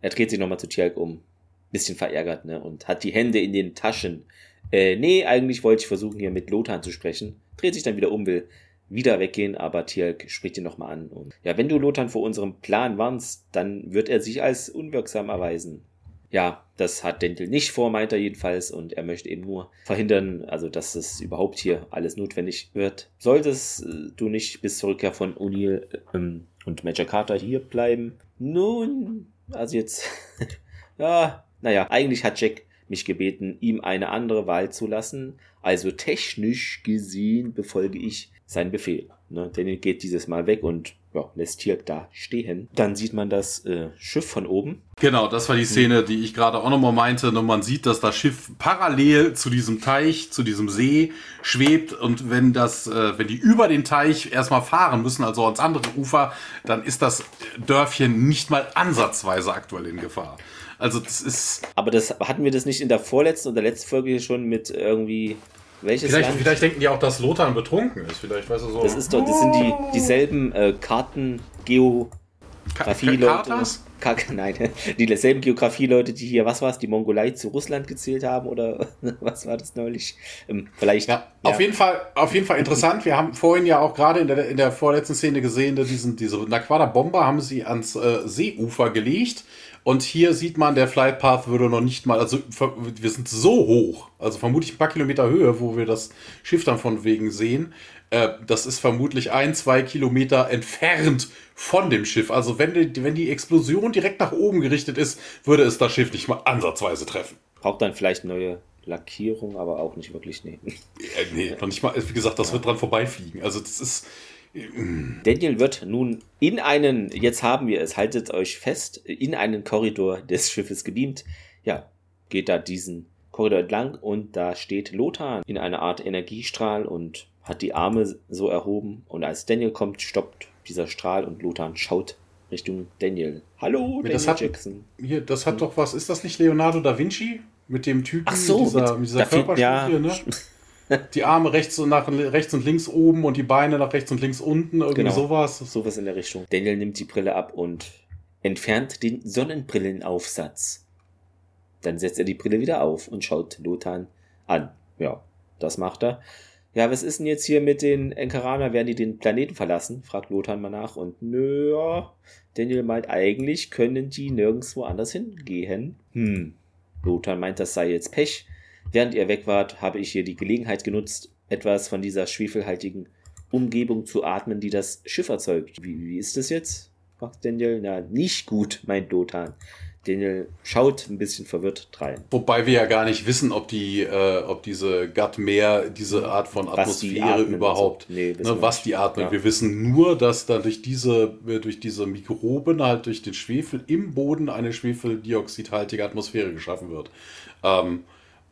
Er dreht sich nochmal zu Tialk um, bisschen verärgert, ne, und hat die Hände in den Taschen. Äh, nee, eigentlich wollte ich versuchen, hier mit Lothar zu sprechen. Dreht sich dann wieder um, will wieder weggehen, aber Tialk spricht ihn nochmal an. Und ja, wenn du Lothar vor unserem Plan warnst, dann wird er sich als unwirksam erweisen. Ja, das hat Dentel nicht vor, meint er jedenfalls, und er möchte eben nur verhindern, also dass es überhaupt hier alles notwendig wird. Solltest äh, du nicht bis zur Rückkehr von O'Neill ähm, und Major Carter hier bleiben? Nun, also jetzt, ja, naja, eigentlich hat Jack mich gebeten, ihm eine andere Wahl zu lassen. Also technisch gesehen befolge ich seinen Befehl. Ne? Daniel geht dieses Mal weg und ja, lässt Tirk da stehen. Dann sieht man das äh, Schiff von oben. Genau, das war die Szene, die ich gerade auch nochmal meinte. Und man sieht, dass das Schiff parallel zu diesem Teich, zu diesem See schwebt. Und wenn das, äh, wenn die über den Teich erstmal fahren müssen, also ans andere Ufer, dann ist das Dörfchen nicht mal ansatzweise aktuell in Gefahr. Also das ist. Aber das hatten wir das nicht in der vorletzten oder letzten Folge schon mit irgendwie welches Vielleicht, Land? vielleicht denken die auch, dass Lothar betrunken ist. Vielleicht, weißt du so. Das ist doch, das sind die dieselben äh, Karten, Geografie-Leute. Katas? Ka nein, dieselben Geografie-Leute, die hier, was war es, die Mongolei zu Russland gezählt haben oder was war das neulich? Ähm, vielleicht. Ja, auf jeden Fall, auf jeden Fall interessant. Wir haben vorhin ja auch gerade in der, in der vorletzten Szene gesehen, dass diesen, diese Naquada Bomber haben sie ans äh, Seeufer gelegt Und hier sieht man, der Flight Path würde noch nicht mal, also wir sind so hoch, also vermutlich ein paar Kilometer Höhe, wo wir das Schiff dann von wegen sehen. Äh, das ist vermutlich ein, zwei Kilometer entfernt von dem Schiff. Also wenn die, wenn die Explosion direkt nach oben gerichtet ist, würde es das Schiff nicht mal ansatzweise treffen. Braucht dann vielleicht neue Lackierung, aber auch nicht wirklich, nee. Äh, nee, noch nicht mal, wie gesagt, das ja. wird dran vorbeifliegen. Also das ist. Daniel wird nun in einen, jetzt haben wir es, haltet euch fest, in einen Korridor des Schiffes gebeamt. Ja, geht da diesen Korridor entlang und da steht Lothar in einer Art Energiestrahl und hat die Arme so erhoben. Und als Daniel kommt, stoppt dieser Strahl und Lothar schaut Richtung Daniel. Hallo, Daniel das hat, Jackson. Hier, das hat doch was, ist das nicht Leonardo da Vinci? Mit dem Typen Ach so, dieser, mit dieser Körperstudie, ja. ne? Die Arme rechts und, nach, rechts und links oben und die Beine nach rechts und links unten, irgendwie genau. sowas. Sowas in der Richtung. Daniel nimmt die Brille ab und entfernt den Sonnenbrillenaufsatz. Dann setzt er die Brille wieder auf und schaut Lothar an. Ja, das macht er. Ja, was ist denn jetzt hier mit den Enkaranern? Werden die den Planeten verlassen? fragt Lothar mal nach. Und nö, Daniel meint, eigentlich können die nirgendwo anders hingehen. Hm. Lothar meint, das sei jetzt Pech. Während ihr weg wart, habe ich hier die Gelegenheit genutzt, etwas von dieser schwefelhaltigen Umgebung zu atmen, die das Schiff erzeugt. Wie, wie ist das jetzt? fragt Daniel. Na, nicht gut, meint Lothar. Daniel schaut ein bisschen verwirrt rein. Wobei wir ja gar nicht wissen, ob die, äh, ob diese Gatmeer, diese Art von Atmosphäre überhaupt, so. nee, ne, was die atmen. Ja. Wir wissen nur, dass da durch diese, äh, durch diese Mikroben, halt durch den Schwefel im Boden eine schwefeldioxidhaltige Atmosphäre geschaffen wird. Ähm,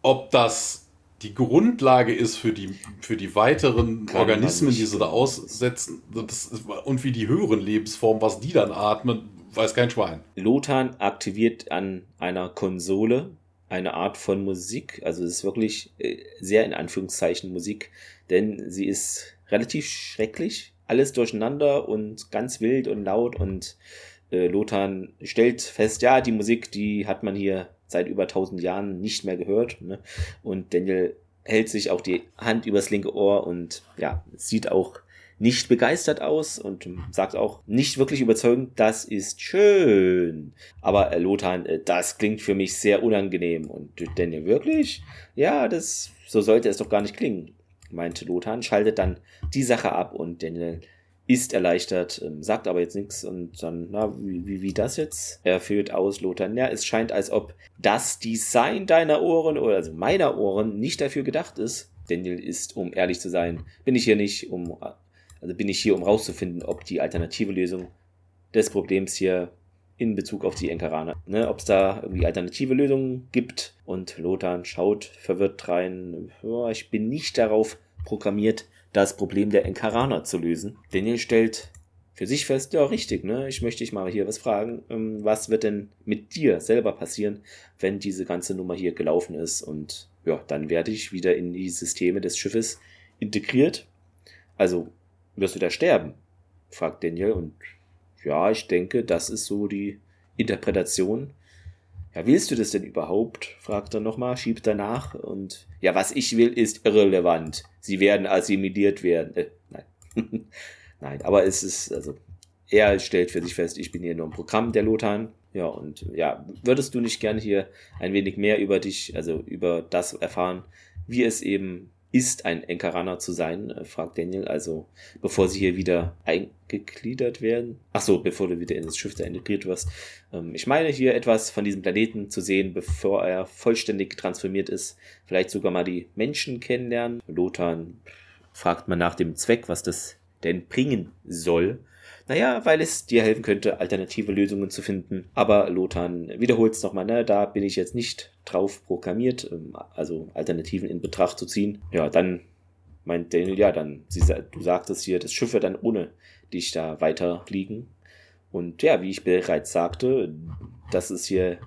ob das die Grundlage ist für die, für die weiteren Kann Organismen, die sie da aussetzen, das, und wie die höheren Lebensformen, was die dann atmen, weiß kein Schwein. Lothar aktiviert an einer Konsole eine Art von Musik. Also es ist wirklich äh, sehr in Anführungszeichen Musik, denn sie ist relativ schrecklich. Alles durcheinander und ganz wild und laut und äh, Lothar stellt fest, ja, die Musik, die hat man hier seit über tausend Jahren nicht mehr gehört. Ne? Und Daniel hält sich auch die Hand übers linke Ohr und ja, sieht auch nicht begeistert aus und sagt auch nicht wirklich überzeugend, das ist schön. Aber äh, Lothar, äh, das klingt für mich sehr unangenehm. Und Daniel wirklich? Ja, das, so sollte es doch gar nicht klingen, meinte Lothar, schaltet dann die Sache ab und Daniel ist erleichtert, ähm, sagt aber jetzt nichts und dann, na, wie, wie, wie das jetzt? Er führt aus, Lothar. Ja, es scheint, als ob das Design deiner Ohren oder also meiner Ohren nicht dafür gedacht ist. Daniel ist, um ehrlich zu sein, bin ich hier nicht, um also bin ich hier, um rauszufinden, ob die alternative Lösung des Problems hier in Bezug auf die Enkaraner, ne, ob es da irgendwie alternative Lösungen gibt. Und Lothar schaut verwirrt rein. Ja, ich bin nicht darauf programmiert, das Problem der Enkaraner zu lösen. Daniel stellt für sich fest, ja, richtig, ne? Ich möchte dich mal hier was fragen. Ähm, was wird denn mit dir selber passieren, wenn diese ganze Nummer hier gelaufen ist? Und ja, dann werde ich wieder in die Systeme des Schiffes integriert. Also wirst du da sterben? fragt Daniel und ja, ich denke, das ist so die Interpretation. Ja, willst du das denn überhaupt? fragt er nochmal, schiebt danach und ja, was ich will, ist irrelevant. Sie werden assimiliert werden. Äh, nein. nein, aber es ist, also, er stellt für sich fest, ich bin hier nur ein Programm der Lotan. Ja, und ja, würdest du nicht gerne hier ein wenig mehr über dich, also über das erfahren, wie es eben ist, ein Enkaraner zu sein, äh, fragt Daniel, also bevor sie hier wieder eingegliedert werden. Ach so, bevor du wieder in das Schiff da integriert wirst. Ähm, ich meine hier etwas von diesem Planeten zu sehen, bevor er vollständig transformiert ist. Vielleicht sogar mal die Menschen kennenlernen. Lothar fragt man nach dem Zweck, was das denn bringen soll. Naja, weil es dir helfen könnte, alternative Lösungen zu finden. Aber Lothar wiederholt es nochmal, ne, da bin ich jetzt nicht drauf programmiert, ähm, also Alternativen in Betracht zu ziehen. Ja, dann meint Daniel, ja, dann, sie, du sagtest hier, das Schiff wird dann ohne dich da weiter fliegen. Und ja, wie ich bereits sagte, das ist hier,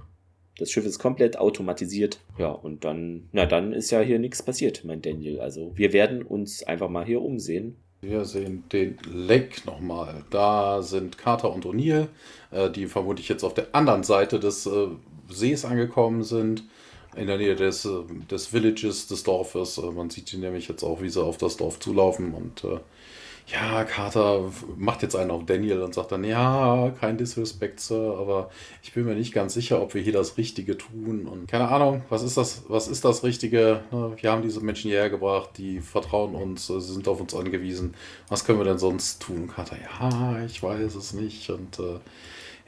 das Schiff ist komplett automatisiert. Ja, und dann, na, dann ist ja hier nichts passiert, meint Daniel. Also wir werden uns einfach mal hier umsehen. Wir sehen den Lake nochmal. Da sind Carter und O'Neill, äh, die vermutlich jetzt auf der anderen Seite des äh, Sees angekommen sind, in der Nähe des, äh, des Villages, des Dorfes. Äh, man sieht sie nämlich jetzt auch, wie sie auf das Dorf zulaufen. Und äh, ja, Carter macht jetzt einen auf Daniel und sagt dann, ja, kein Disrespect, Sir, aber ich bin mir nicht ganz sicher, ob wir hier das Richtige tun. Und keine Ahnung, was ist das, was ist das Richtige? Ne, wir haben diese Menschen hierher gebracht, die vertrauen uns, sie sind auf uns angewiesen. Was können wir denn sonst tun? Carter, ja, ich weiß es nicht. Und äh,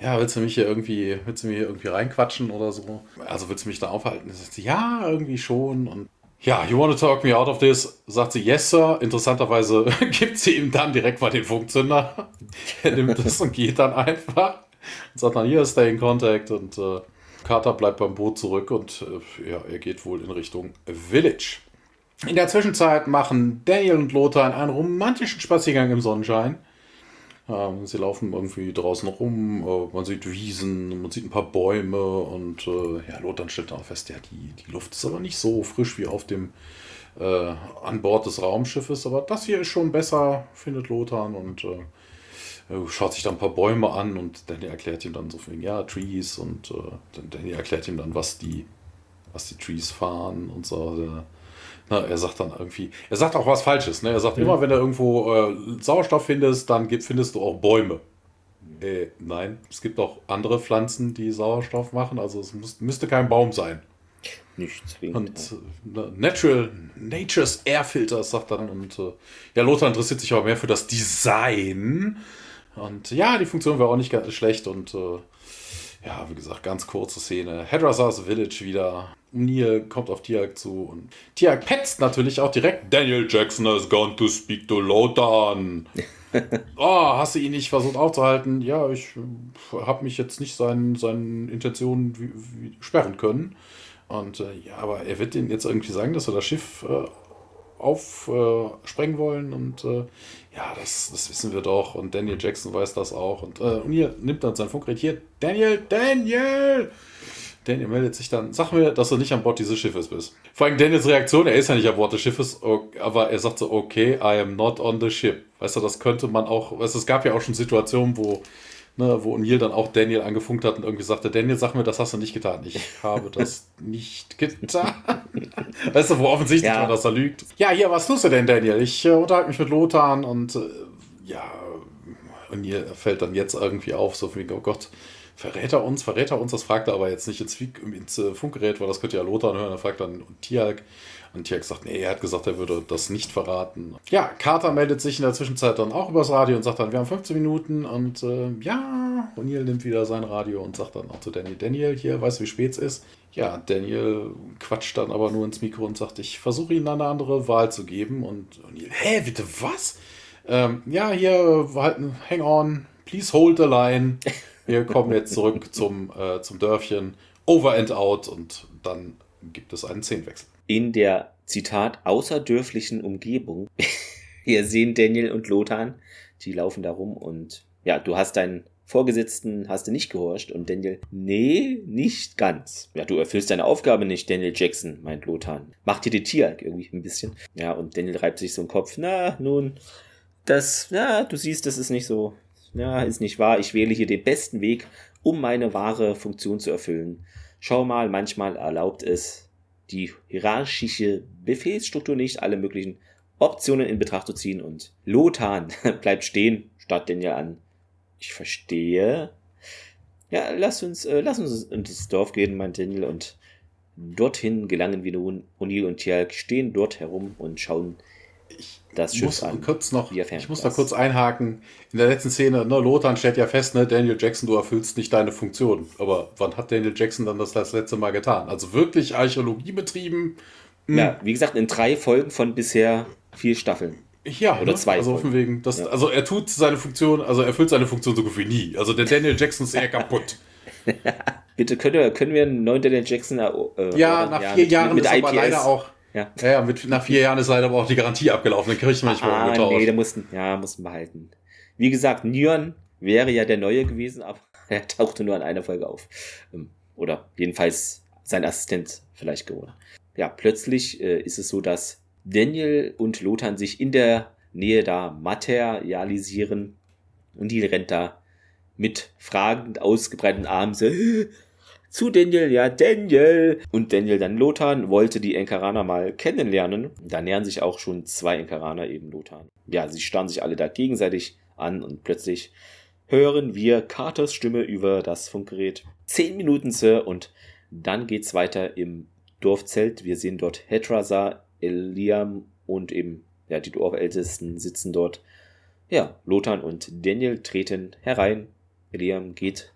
ja, willst du mich hier irgendwie, willst du mir irgendwie reinquatschen oder so? Also willst du mich da aufhalten? Ja, irgendwie schon. Und ja, you want to talk me out of this? Sagt sie, yes, sir. Interessanterweise gibt sie ihm dann direkt mal den Funkzünder. er nimmt das und geht dann einfach. Und sagt dann, hier, stay in contact. Und äh, Carter bleibt beim Boot zurück und äh, ja, er geht wohl in Richtung Village. In der Zwischenzeit machen Daniel und Lothar einen romantischen Spaziergang im Sonnenschein. Ähm, sie laufen irgendwie draußen rum, äh, man sieht Wiesen, man sieht ein paar Bäume und äh, ja, Lothar stellt dann fest, ja, die, die Luft ist aber nicht so frisch wie auf dem äh, an Bord des Raumschiffes, aber das hier ist schon besser, findet Lothar und äh, schaut sich dann ein paar Bäume an und Danny erklärt ihm dann so viel, ja, Trees und äh, Danny erklärt ihm dann, was die, was die Trees fahren und so. Äh, na, er sagt dann irgendwie, er sagt auch was Falsches. Ne? Er sagt mhm. immer, wenn du irgendwo äh, Sauerstoff findest, dann gibt, findest du auch Bäume. Äh, nein, es gibt auch andere Pflanzen, die Sauerstoff machen. Also es muss, müsste kein Baum sein. Nicht zwingend. Und äh, Natural, Nature's Air Filters, sagt dann. Und äh, ja, Lothar interessiert sich aber mehr für das Design. Und ja, die Funktion wäre auch nicht ganz schlecht. Und äh, ja, wie gesagt, ganz kurze Szene. Hadrasas Village wieder. Neil kommt auf Tiag zu und Tiag petzt natürlich auch direkt. Daniel Jackson has gone to speak to Lothar. oh, hast du ihn nicht versucht aufzuhalten? Ja, ich habe mich jetzt nicht seinen, seinen Intentionen wie, wie sperren können. Und äh, ja, aber er wird denen jetzt irgendwie sagen, dass wir das Schiff äh, aufsprengen äh, wollen und äh, ja, das, das wissen wir doch und Daniel Jackson weiß das auch und, äh, und hier nimmt dann sein Funkgerät hier, Daniel, Daniel! Daniel meldet sich dann, sag mir, dass du nicht an Bord dieses Schiffes bist. Vor allem Daniels Reaktion, er ist ja nicht an Bord des Schiffes, aber er sagt so, okay, I am not on the ship. Weißt du, das könnte man auch, weißt du, es gab ja auch schon Situationen, wo ne, wo O'Neill dann auch Daniel angefunkt hat und irgendwie sagte, Daniel, sag mir, das hast du nicht getan. Ich habe das nicht getan. weißt du, wo offensichtlich ja. man, dass er lügt. Ja, hier, was tust du denn, Daniel? Ich äh, unterhalte mich mit Lothar und äh, ja, O'Neill fällt dann jetzt irgendwie auf, so wie, oh Gott, verrät er uns, verrät er uns, das fragt er aber jetzt nicht ins, ins äh, Funkgerät, weil das könnte ja Lothar hören, er fragt dann Tialk, und Tiak sagt, nee, er hat gesagt, er würde das nicht verraten. Ja, Carter meldet sich in der Zwischenzeit dann auch übers Radio und sagt dann, wir haben 15 Minuten und äh, ja, O'Neill nimmt wieder sein Radio und sagt dann auch zu Daniel, Daniel, hier, weißt du, wie spät es ist? Ja, Daniel quatscht dann aber nur ins Mikro und sagt, ich versuche ihnen eine andere Wahl zu geben und O'Neill, hä, bitte was? Ähm, ja, hier, halten, hang on, please hold the line. Wir kommen jetzt zurück zum, äh, zum Dörfchen, over and out und dann gibt es einen Szenenwechsel in der, Zitat, außerdörflichen Umgebung. Wir sehen Daniel und Lothar, die laufen da rum und ja, du hast deinen Vorgesetzten, hast du nicht gehorcht und Daniel, nee, nicht ganz. Ja, du erfüllst deine Aufgabe nicht, Daniel Jackson, meint Lothar. Macht dir die Tier irgendwie ein bisschen. Ja, und Daniel reibt sich so den Kopf, na, nun, das, ja, du siehst, das ist nicht so, ja, ist nicht wahr. Ich wähle hier den besten Weg, um meine wahre Funktion zu erfüllen. Schau mal, manchmal erlaubt es die hierarchische Befehlsstruktur nicht, alle möglichen Optionen in Betracht zu ziehen und Lothar bleibt stehen, starrt ja an. Ich verstehe. Ja, lass uns, äh, lass uns ins Dorf gehen, meint Daniel, und dorthin gelangen wir nun. O'Neill und Tjalk stehen dort herum und schauen ich das Schiff muss an. Kurz noch, ich muss da kurz einhaken. In der letzten Szene, ne, Lothar stellt ja fest, ne, Daniel Jackson, du erfüllst nicht deine Funktion. Aber wann hat Daniel Jackson dann das, das letzte Mal getan? Also wirklich Archäologie betrieben? Hm. Ja, wie gesagt, in drei Folgen von bisher vier Staffeln. Ja, oder ne? zwei. Also Folgen. wegen, das, ja. also er tut seine Funktion, also er erfüllt seine Funktion so gut wie nie. Also der Daniel Jackson ist eher kaputt. Bitte können wir, können wir einen neuen Daniel Jackson äh, Ja, nach vier mit, Jahren mit, mit ist IPS. aber leider auch ja. Ja, mit, nach vier Jahren ist leider aber auch die Garantie abgelaufen. Dann kriegt man nicht mehr ah, umgetauscht. Nee, da mussten, ja, mussten behalten. Wie gesagt, Nyon wäre ja der Neue gewesen, aber er tauchte nur an einer Folge auf. Ähm, oder jedenfalls sein Assistent vielleicht geworden. Ja, plötzlich äh, ist es so, dass Daniel und Lothar sich in der Nähe da materialisieren und die rennt da mit fragend ausgebreiteten Armen so zu Daniel, ja, Daniel. Und Daniel dann Lothar wollte die Enkaraner mal kennenlernen. Da nähern sich auch schon zwei Enkaraner eben Lothar. Ja, sie starren sich alle da gegenseitig an und plötzlich hören wir Carters Stimme über das Funkgerät. Zehn Minuten, Sir, und dann geht's weiter im Dorfzelt. Wir sehen dort Hetrasa, Eliam und eben ja, die Dorfältesten sitzen dort. Ja, Lothar und Daniel treten herein. Eliam geht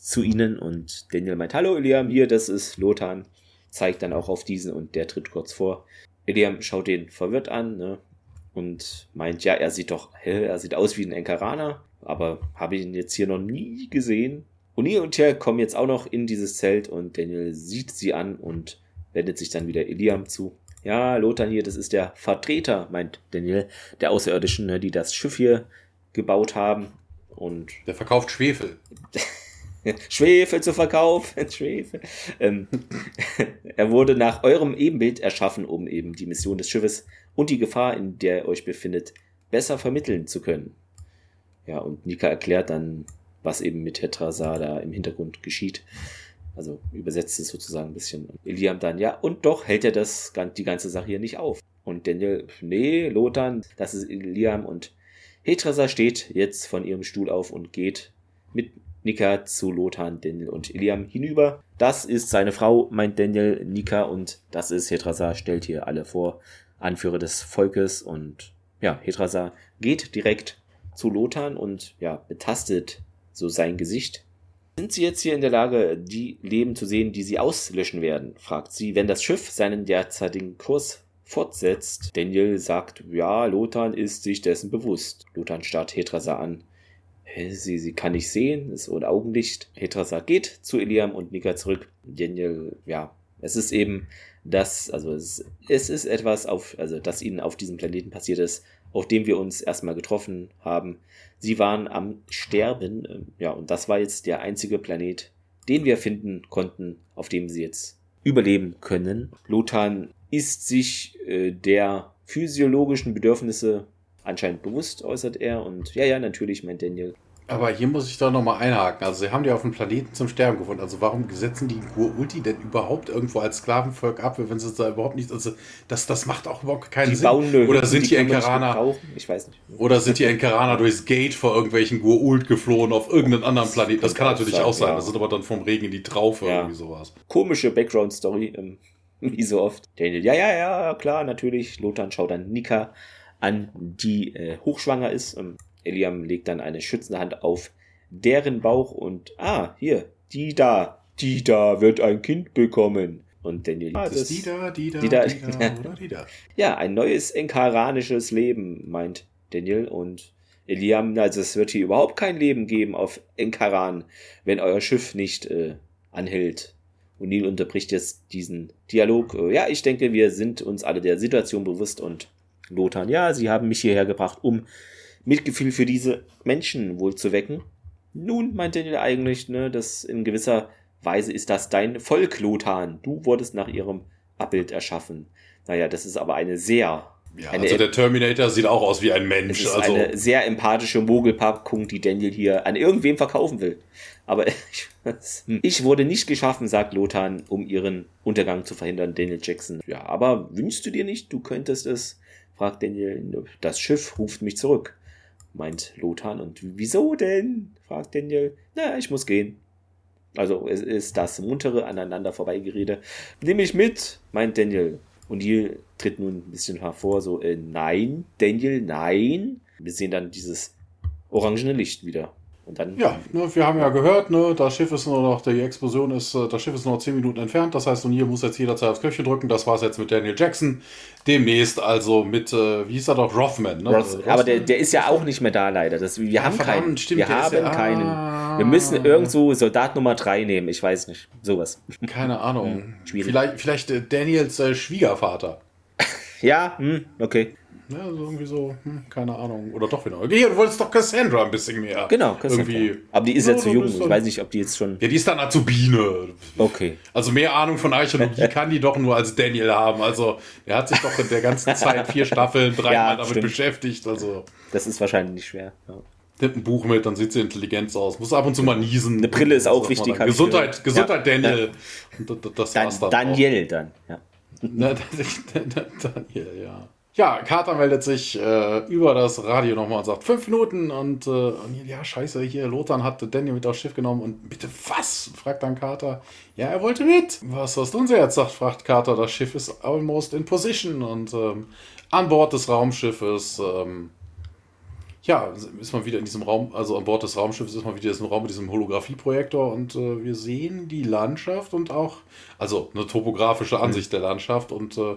zu ihnen und Daniel meint, hallo Eliam, hier, das ist Lothar. Zeigt dann auch auf diesen und der tritt kurz vor. Eliam schaut den verwirrt an ne, und meint, ja, er sieht doch, hä, er sieht aus wie ein Enkaraner, aber habe ihn jetzt hier noch nie gesehen. Uni und Tier kommen jetzt auch noch in dieses Zelt und Daniel sieht sie an und wendet sich dann wieder Eliam zu. Ja, Lothar hier, das ist der Vertreter, meint Daniel, der Außerirdischen, ne, die das Schiff hier gebaut haben. Und der verkauft Schwefel. Schwefel zu verkaufen, Schwefel. Ähm, er wurde nach eurem Ebenbild erschaffen, um eben die Mission des Schiffes und die Gefahr, in der ihr euch befindet, besser vermitteln zu können. Ja, und Nika erklärt dann, was eben mit Tetrasar da im Hintergrund geschieht. Also übersetzt es sozusagen ein bisschen. Eliam dann, ja, und doch hält er das, die ganze Sache hier nicht auf. Und Daniel, nee, Lothar, das ist Eliam und Hetrasa steht jetzt von ihrem Stuhl auf und geht mit Nika zu Lothar, Daniel und Eliam hinüber. Das ist seine Frau, meint Daniel, Nika und das ist Hetrasa, stellt hier alle vor, Anführer des Volkes und ja, Hetrasa geht direkt zu Lothar und ja, betastet so sein Gesicht. Sind Sie jetzt hier in der Lage, die Leben zu sehen, die Sie auslöschen werden? fragt sie, wenn das Schiff seinen derzeitigen Kurs fortsetzt. Daniel sagt, ja, Lothar ist sich dessen bewusst. Lothar starrt Hetrasa an. Sie, sie kann nicht sehen, ist ohne Augenlicht. Hetrasa geht zu Eliam und Nika zurück. Daniel, ja, es ist eben das, also es, es ist etwas, auf, also das ihnen auf diesem Planeten passiert ist, auf dem wir uns erstmal getroffen haben. Sie waren am Sterben, ähm, ja, und das war jetzt der einzige Planet, den wir finden konnten, auf dem sie jetzt überleben können. Lothar ist sich äh, der physiologischen Bedürfnisse anscheinend bewusst, äußert er. Und ja, ja, natürlich, meint Daniel. Aber hier muss ich doch nochmal einhaken. Also, sie haben die auf dem Planeten zum Sterben gefunden. Also, warum setzen die Gur-Ulti denn überhaupt irgendwo als Sklavenvolk ab, wenn sie da überhaupt nicht. Also, das, das macht auch überhaupt keinen die Sinn. Bauen oder sind die, die Enkeraner. Ich weiß nicht. Oder sind die Enkeraner durchs Gate vor irgendwelchen Gur-Ult geflohen auf irgendeinen anderen Planeten? Das, kann natürlich sein, auch sein. Ja. Das sind aber dann vom Regen in die Traufe ja. irgendwie sowas. Komische Background-Story, ähm, wie so oft. Daniel, ja, ja, ja, klar, natürlich. Lothar schaut dann Nika an, die äh, hochschwanger ist. Ähm, Eliam legt dann eine schützende Hand auf deren Bauch und ah, hier, die da, die da wird ein Kind bekommen. Und Daniel ah, das, die da, die da, die da, die da oder die da. Ja, ein neues enkaranisches Leben, meint Daniel und Eliam, also es wird hier überhaupt kein Leben geben auf Enkaran, wenn euer Schiff nicht äh, anhält. Und Neil unterbricht jetzt diesen Dialog. Äh, ja, ich denke, wir sind uns alle der Situation bewusst und Lothar, ja, sie haben mich hierher gebracht, um Mitgefühl für diese Menschen wohl zu wecken. Nun, meint Daniel eigentlich, ne, dass in gewisser Weise ist das dein Volk, Lothar. Du wurdest nach ihrem Abbild erschaffen. Naja, das ist aber eine sehr. Ja, eine, also der Terminator sieht auch aus wie ein Mensch. Das ist also. eine sehr empathische Mogelpackung, die Daniel hier an irgendwem verkaufen will. Aber ich, ich wurde nicht geschaffen, sagt Lothar, um ihren Untergang zu verhindern, Daniel Jackson. Ja, aber wünschst du dir nicht, du könntest es? Fragt Daniel. Das Schiff ruft mich zurück meint Lothar. Und wieso denn? fragt Daniel. Na, ich muss gehen. Also es ist das muntere aneinander vorbeigerede. Nimm mich mit, meint Daniel. Und Neil tritt nun ein bisschen hervor, so, äh, nein, Daniel, nein. Wir sehen dann dieses orangene Licht wieder. Und dann ja, ne, wir haben ja gehört, ne, das Schiff ist nur noch, die Explosion ist, äh, das Schiff ist nur noch 10 Minuten entfernt. Das heißt, und hier muss jetzt jederzeit aufs Knöpfchen drücken. Das war es jetzt mit Daniel Jackson. Demnächst also mit, äh, wie hieß er doch, Rothman. Ne? Roth, Rothman? Aber der, der ist ja auch nicht mehr da, leider. Das, wir haben verdammt, keinen. Stimmt, wir haben ja, keinen. Ah, wir müssen irgendwo Soldat Nummer 3 nehmen. Ich weiß nicht. Sowas. Keine Ahnung. Hm, vielleicht, vielleicht äh, Daniels äh, Schwiegervater. ja, hm, okay. Ja, so irgendwie so, hm, keine Ahnung. Oder doch wieder. Okay, du wolltest doch Cassandra ein bisschen mehr. Genau, Cassandra. Irgendwie. Aber die ist ja, ja zu jung. Ich weiß nicht, ob die jetzt schon. Ja, die ist dann Azubine. Okay. Also mehr Ahnung von Archäologie kann die doch nur als Daniel haben. Also er hat sich doch in der ganzen Zeit vier Staffeln, dreimal ja, damit stimmt. beschäftigt. Also. Das ist wahrscheinlich nicht schwer. Ja. nimmt ein Buch mit, dann sieht sie intelligent aus. Muss ab und zu mal niesen. Eine Brille ist auch wichtig. Gesundheit, Gesundheit, ja. Daniel. Ja. Das, dann, dann Daniel auch. dann, ja. Daniel, ja. Ja, Carter meldet sich äh, über das Radio nochmal und sagt, fünf Minuten und, äh, und, ja, scheiße, hier, Lothar hat Daniel mit aufs Schiff genommen und bitte was? fragt dann Carter. Ja, er wollte mit. Was hast du uns jetzt sagt, fragt Carter. Das Schiff ist almost in position und ähm, an Bord des Raumschiffes, ähm, ja, ist man wieder in diesem Raum, also an Bord des Raumschiffes ist man wieder in diesem Raum mit diesem Holographieprojektor und äh, wir sehen die Landschaft und auch, also eine topografische Ansicht der Landschaft und äh,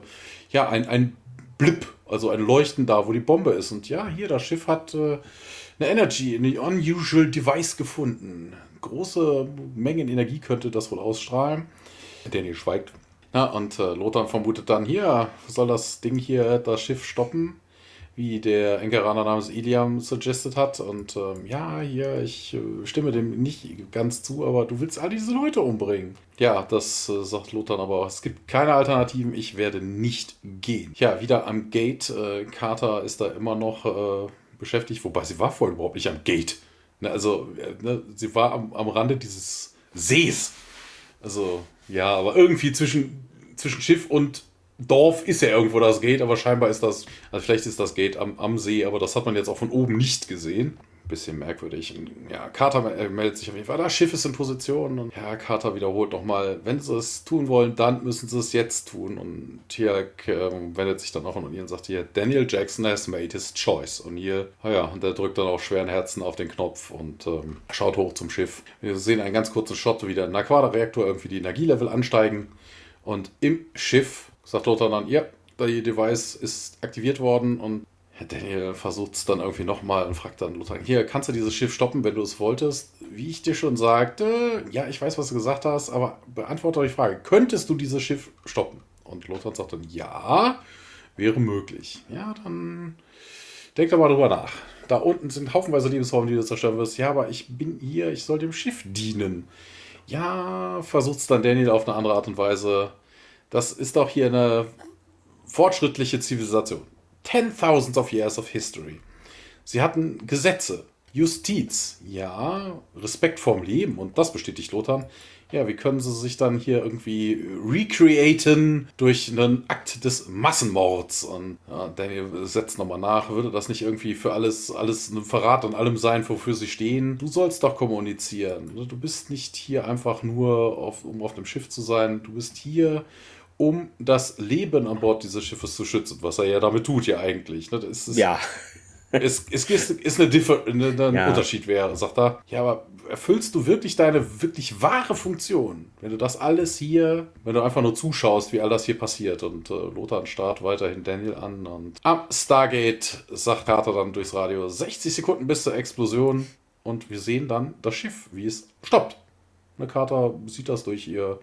ja, ein, ein Blip, also ein Leuchten da, wo die Bombe ist. Und ja, hier, das Schiff hat äh, eine Energy, eine unusual Device gefunden. Große Mengen Energie könnte das wohl ausstrahlen. Daniel schweigt. Ja, und äh, Lothar vermutet dann, hier soll das Ding hier das Schiff stoppen wie der Enkeraner namens Iliam suggested hat. Und ähm, ja, hier, ich äh, stimme dem nicht ganz zu, aber du willst all diese Leute umbringen. Ja, das äh, sagt Lothar aber. Es gibt keine Alternativen, ich werde nicht gehen. Ja, wieder am Gate. Äh, Carter ist da immer noch äh, beschäftigt, wobei sie war vorhin überhaupt nicht am Gate. Ne, also, äh, ne, sie war am, am Rande dieses Sees. Also, ja, aber irgendwie zwischen, zwischen Schiff und Dorf ist ja irgendwo das Gate, aber scheinbar ist das, also vielleicht ist das Gate am, am See, aber das hat man jetzt auch von oben nicht gesehen. Bisschen merkwürdig. Ja, Carter meldet sich auf jeden Fall. Das Schiff ist in Position. Und ja, Carter wiederholt nochmal, wenn sie es tun wollen, dann müssen sie es jetzt tun. Und Tiak äh, wendet sich dann auch an O'Neill und sagt hier, Daniel Jackson has made his choice. Und hier, naja, und der drückt dann auch schweren Herzen auf den Knopf und ähm, schaut hoch zum Schiff. Wir sehen einen ganz kurzen Shot, wie der Aquada-Reaktor irgendwie die Energielevel ansteigen. Und im Schiff sagt Lothar dann, ja, der Device ist aktiviert worden und Daniel versucht es dann irgendwie nochmal und fragt dann Lothar, hier, kannst du dieses Schiff stoppen, wenn du es wolltest? Wie ich dir schon sagte, ja, ich weiß, was du gesagt hast, aber beantworte die Frage, könntest du dieses Schiff stoppen? Und Lothar sagt dann, ja, wäre möglich. Ja, dann denk doch mal drüber nach. Da unten sind haufenweise Lebensformen, die du zerstören wirst. Ja, aber ich bin hier, ich soll dem Schiff dienen. Ja, versucht es dann Daniel auf eine andere Art und Weise das ist doch hier eine fortschrittliche Zivilisation. Ten thousands of years of history. Sie hatten Gesetze, Justiz, ja, Respekt vorm Leben und das bestätigt Lothar. Ja, wie können sie sich dann hier irgendwie recreaten durch einen Akt des Massenmords? Und ja, Daniel setzt nochmal nach, würde das nicht irgendwie für alles, alles ein Verrat an allem sein, wofür sie stehen? Du sollst doch kommunizieren. Du bist nicht hier einfach nur, auf, um auf dem Schiff zu sein. Du bist hier, um das Leben an Bord dieses Schiffes zu schützen, was er ja damit tut, ja eigentlich. Ne? Das ist, ja. Es, es ist, ist eine Differ ein ja. Unterschied wäre, sagt er. Ja, aber erfüllst du wirklich deine wirklich wahre Funktion, wenn du das alles hier, wenn du einfach nur zuschaust, wie all das hier passiert und äh, Lothar starrt weiterhin Daniel an und am Stargate sagt Carter dann durchs Radio 60 Sekunden bis zur Explosion und wir sehen dann das Schiff, wie es stoppt. Eine Carter sieht das durch ihr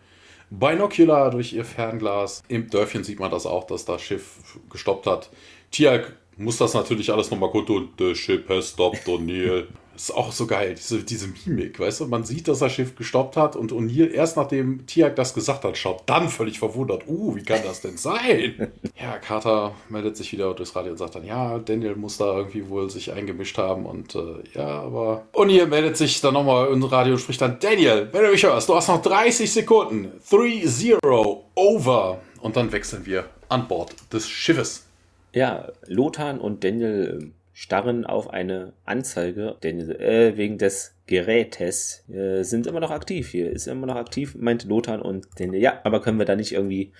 Binocular durch ihr Fernglas. Im Dörfchen sieht man das auch, dass das Schiff gestoppt hat. Tiag muss das natürlich alles nochmal und the ship has stopped, O'Neill. Ist auch so geil, diese, diese Mimik, weißt du? Man sieht, dass das Schiff gestoppt hat und O'Neill erst nachdem Tiag das gesagt hat, schaut dann völlig verwundert, uh, wie kann das denn sein? ja, Carter meldet sich wieder durchs Radio und sagt dann, ja, Daniel muss da irgendwie wohl sich eingemischt haben und äh, ja, aber O'Neill meldet sich dann nochmal ins Radio und spricht dann, Daniel, wenn du mich hörst, du hast noch 30 Sekunden, 3-0, over. Und dann wechseln wir an Bord des Schiffes. Ja, Lothar und Daniel ähm, starren auf eine Anzeige, denn äh, wegen des Gerätes äh, sind immer noch aktiv. Hier ist immer noch aktiv, meint Lothar und denn ja, aber können wir da nicht irgendwie,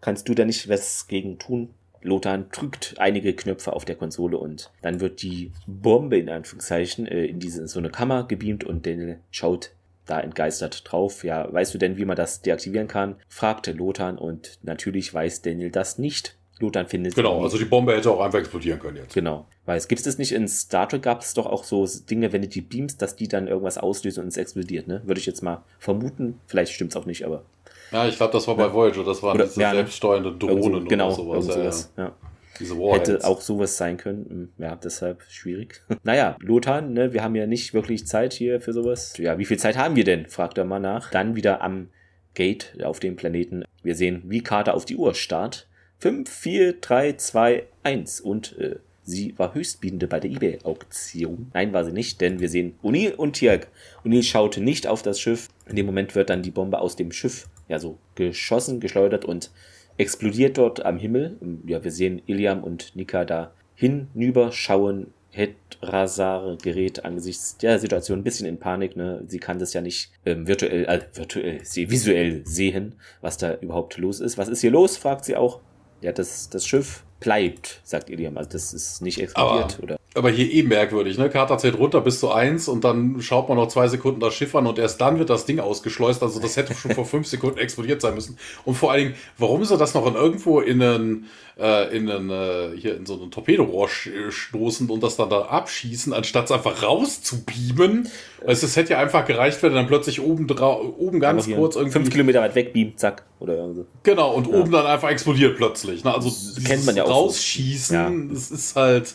kannst du da nicht was gegen tun? Lothar drückt einige Knöpfe auf der Konsole und dann wird die Bombe in Anführungszeichen äh, in diese so eine Kammer gebeamt und Daniel schaut da entgeistert drauf. Ja, weißt du denn, wie man das deaktivieren kann? fragte Lothar und natürlich weiß Daniel das nicht. Lothar findet. Genau, also die Bombe hätte auch einfach explodieren können jetzt. Genau. Weil es gibt es nicht in Star Trek gab es doch auch so Dinge, wenn du die beamst, dass die dann irgendwas auslösen und es explodiert, ne? Würde ich jetzt mal vermuten. Vielleicht stimmt es auch nicht, aber. Ja, ich glaube, das war bei Voyager, das waren oder, diese ja, ne? selbststeuernde Drohnen so, genau, oder sowas. sowas ja, ja. Diese Hätte auch sowas sein können. Hm, ja, deshalb schwierig. naja, Lothar, ne, wir haben ja nicht wirklich Zeit hier für sowas. Ja, wie viel Zeit haben wir denn? fragt er mal nach. Dann wieder am Gate auf dem Planeten. Wir sehen, wie Carter auf die Uhr starrt 5, 4, 3, 2, 1 und äh, sie war Höchstbietende bei der eBay-Auktion. Nein, war sie nicht, denn wir sehen O'Neill und Tirk. O'Neill schaute nicht auf das Schiff. In dem Moment wird dann die Bombe aus dem Schiff ja so geschossen, geschleudert und explodiert dort am Himmel. Ja, wir sehen Iliam und Nika da hinüber schauen. Hedrasar gerät angesichts der Situation ein bisschen in Panik. Ne? Sie kann das ja nicht ähm, virtuell, äh, virtuell, sie visuell sehen, was da überhaupt los ist. Was ist hier los? fragt sie auch. Ja, das, das Schiff bleibt, sagt Iliam. Also das ist nicht explodiert, Aber- oder? Aber hier eh merkwürdig, ne? Carter zählt runter bis zu eins und dann schaut man noch zwei Sekunden das Schiff an und erst dann wird das Ding ausgeschleust. Also das hätte schon vor fünf Sekunden explodiert sein müssen. Und vor allen Dingen, warum sie das noch in irgendwo in einen, äh, in einen, äh, hier in so einen Torpedorohr sch- stoßen und das dann da abschießen, anstatt es einfach rauszubeamen? Also es hätte ja einfach gereicht, wenn er dann plötzlich oben, oben ganz kurz irgendwie. Fünf Kilometer weit weg, beamt, zack. Oder irgendwie. Genau, und oben dann einfach explodiert plötzlich. Ne? Also kennt man ja auch so. rausschießen, das ist halt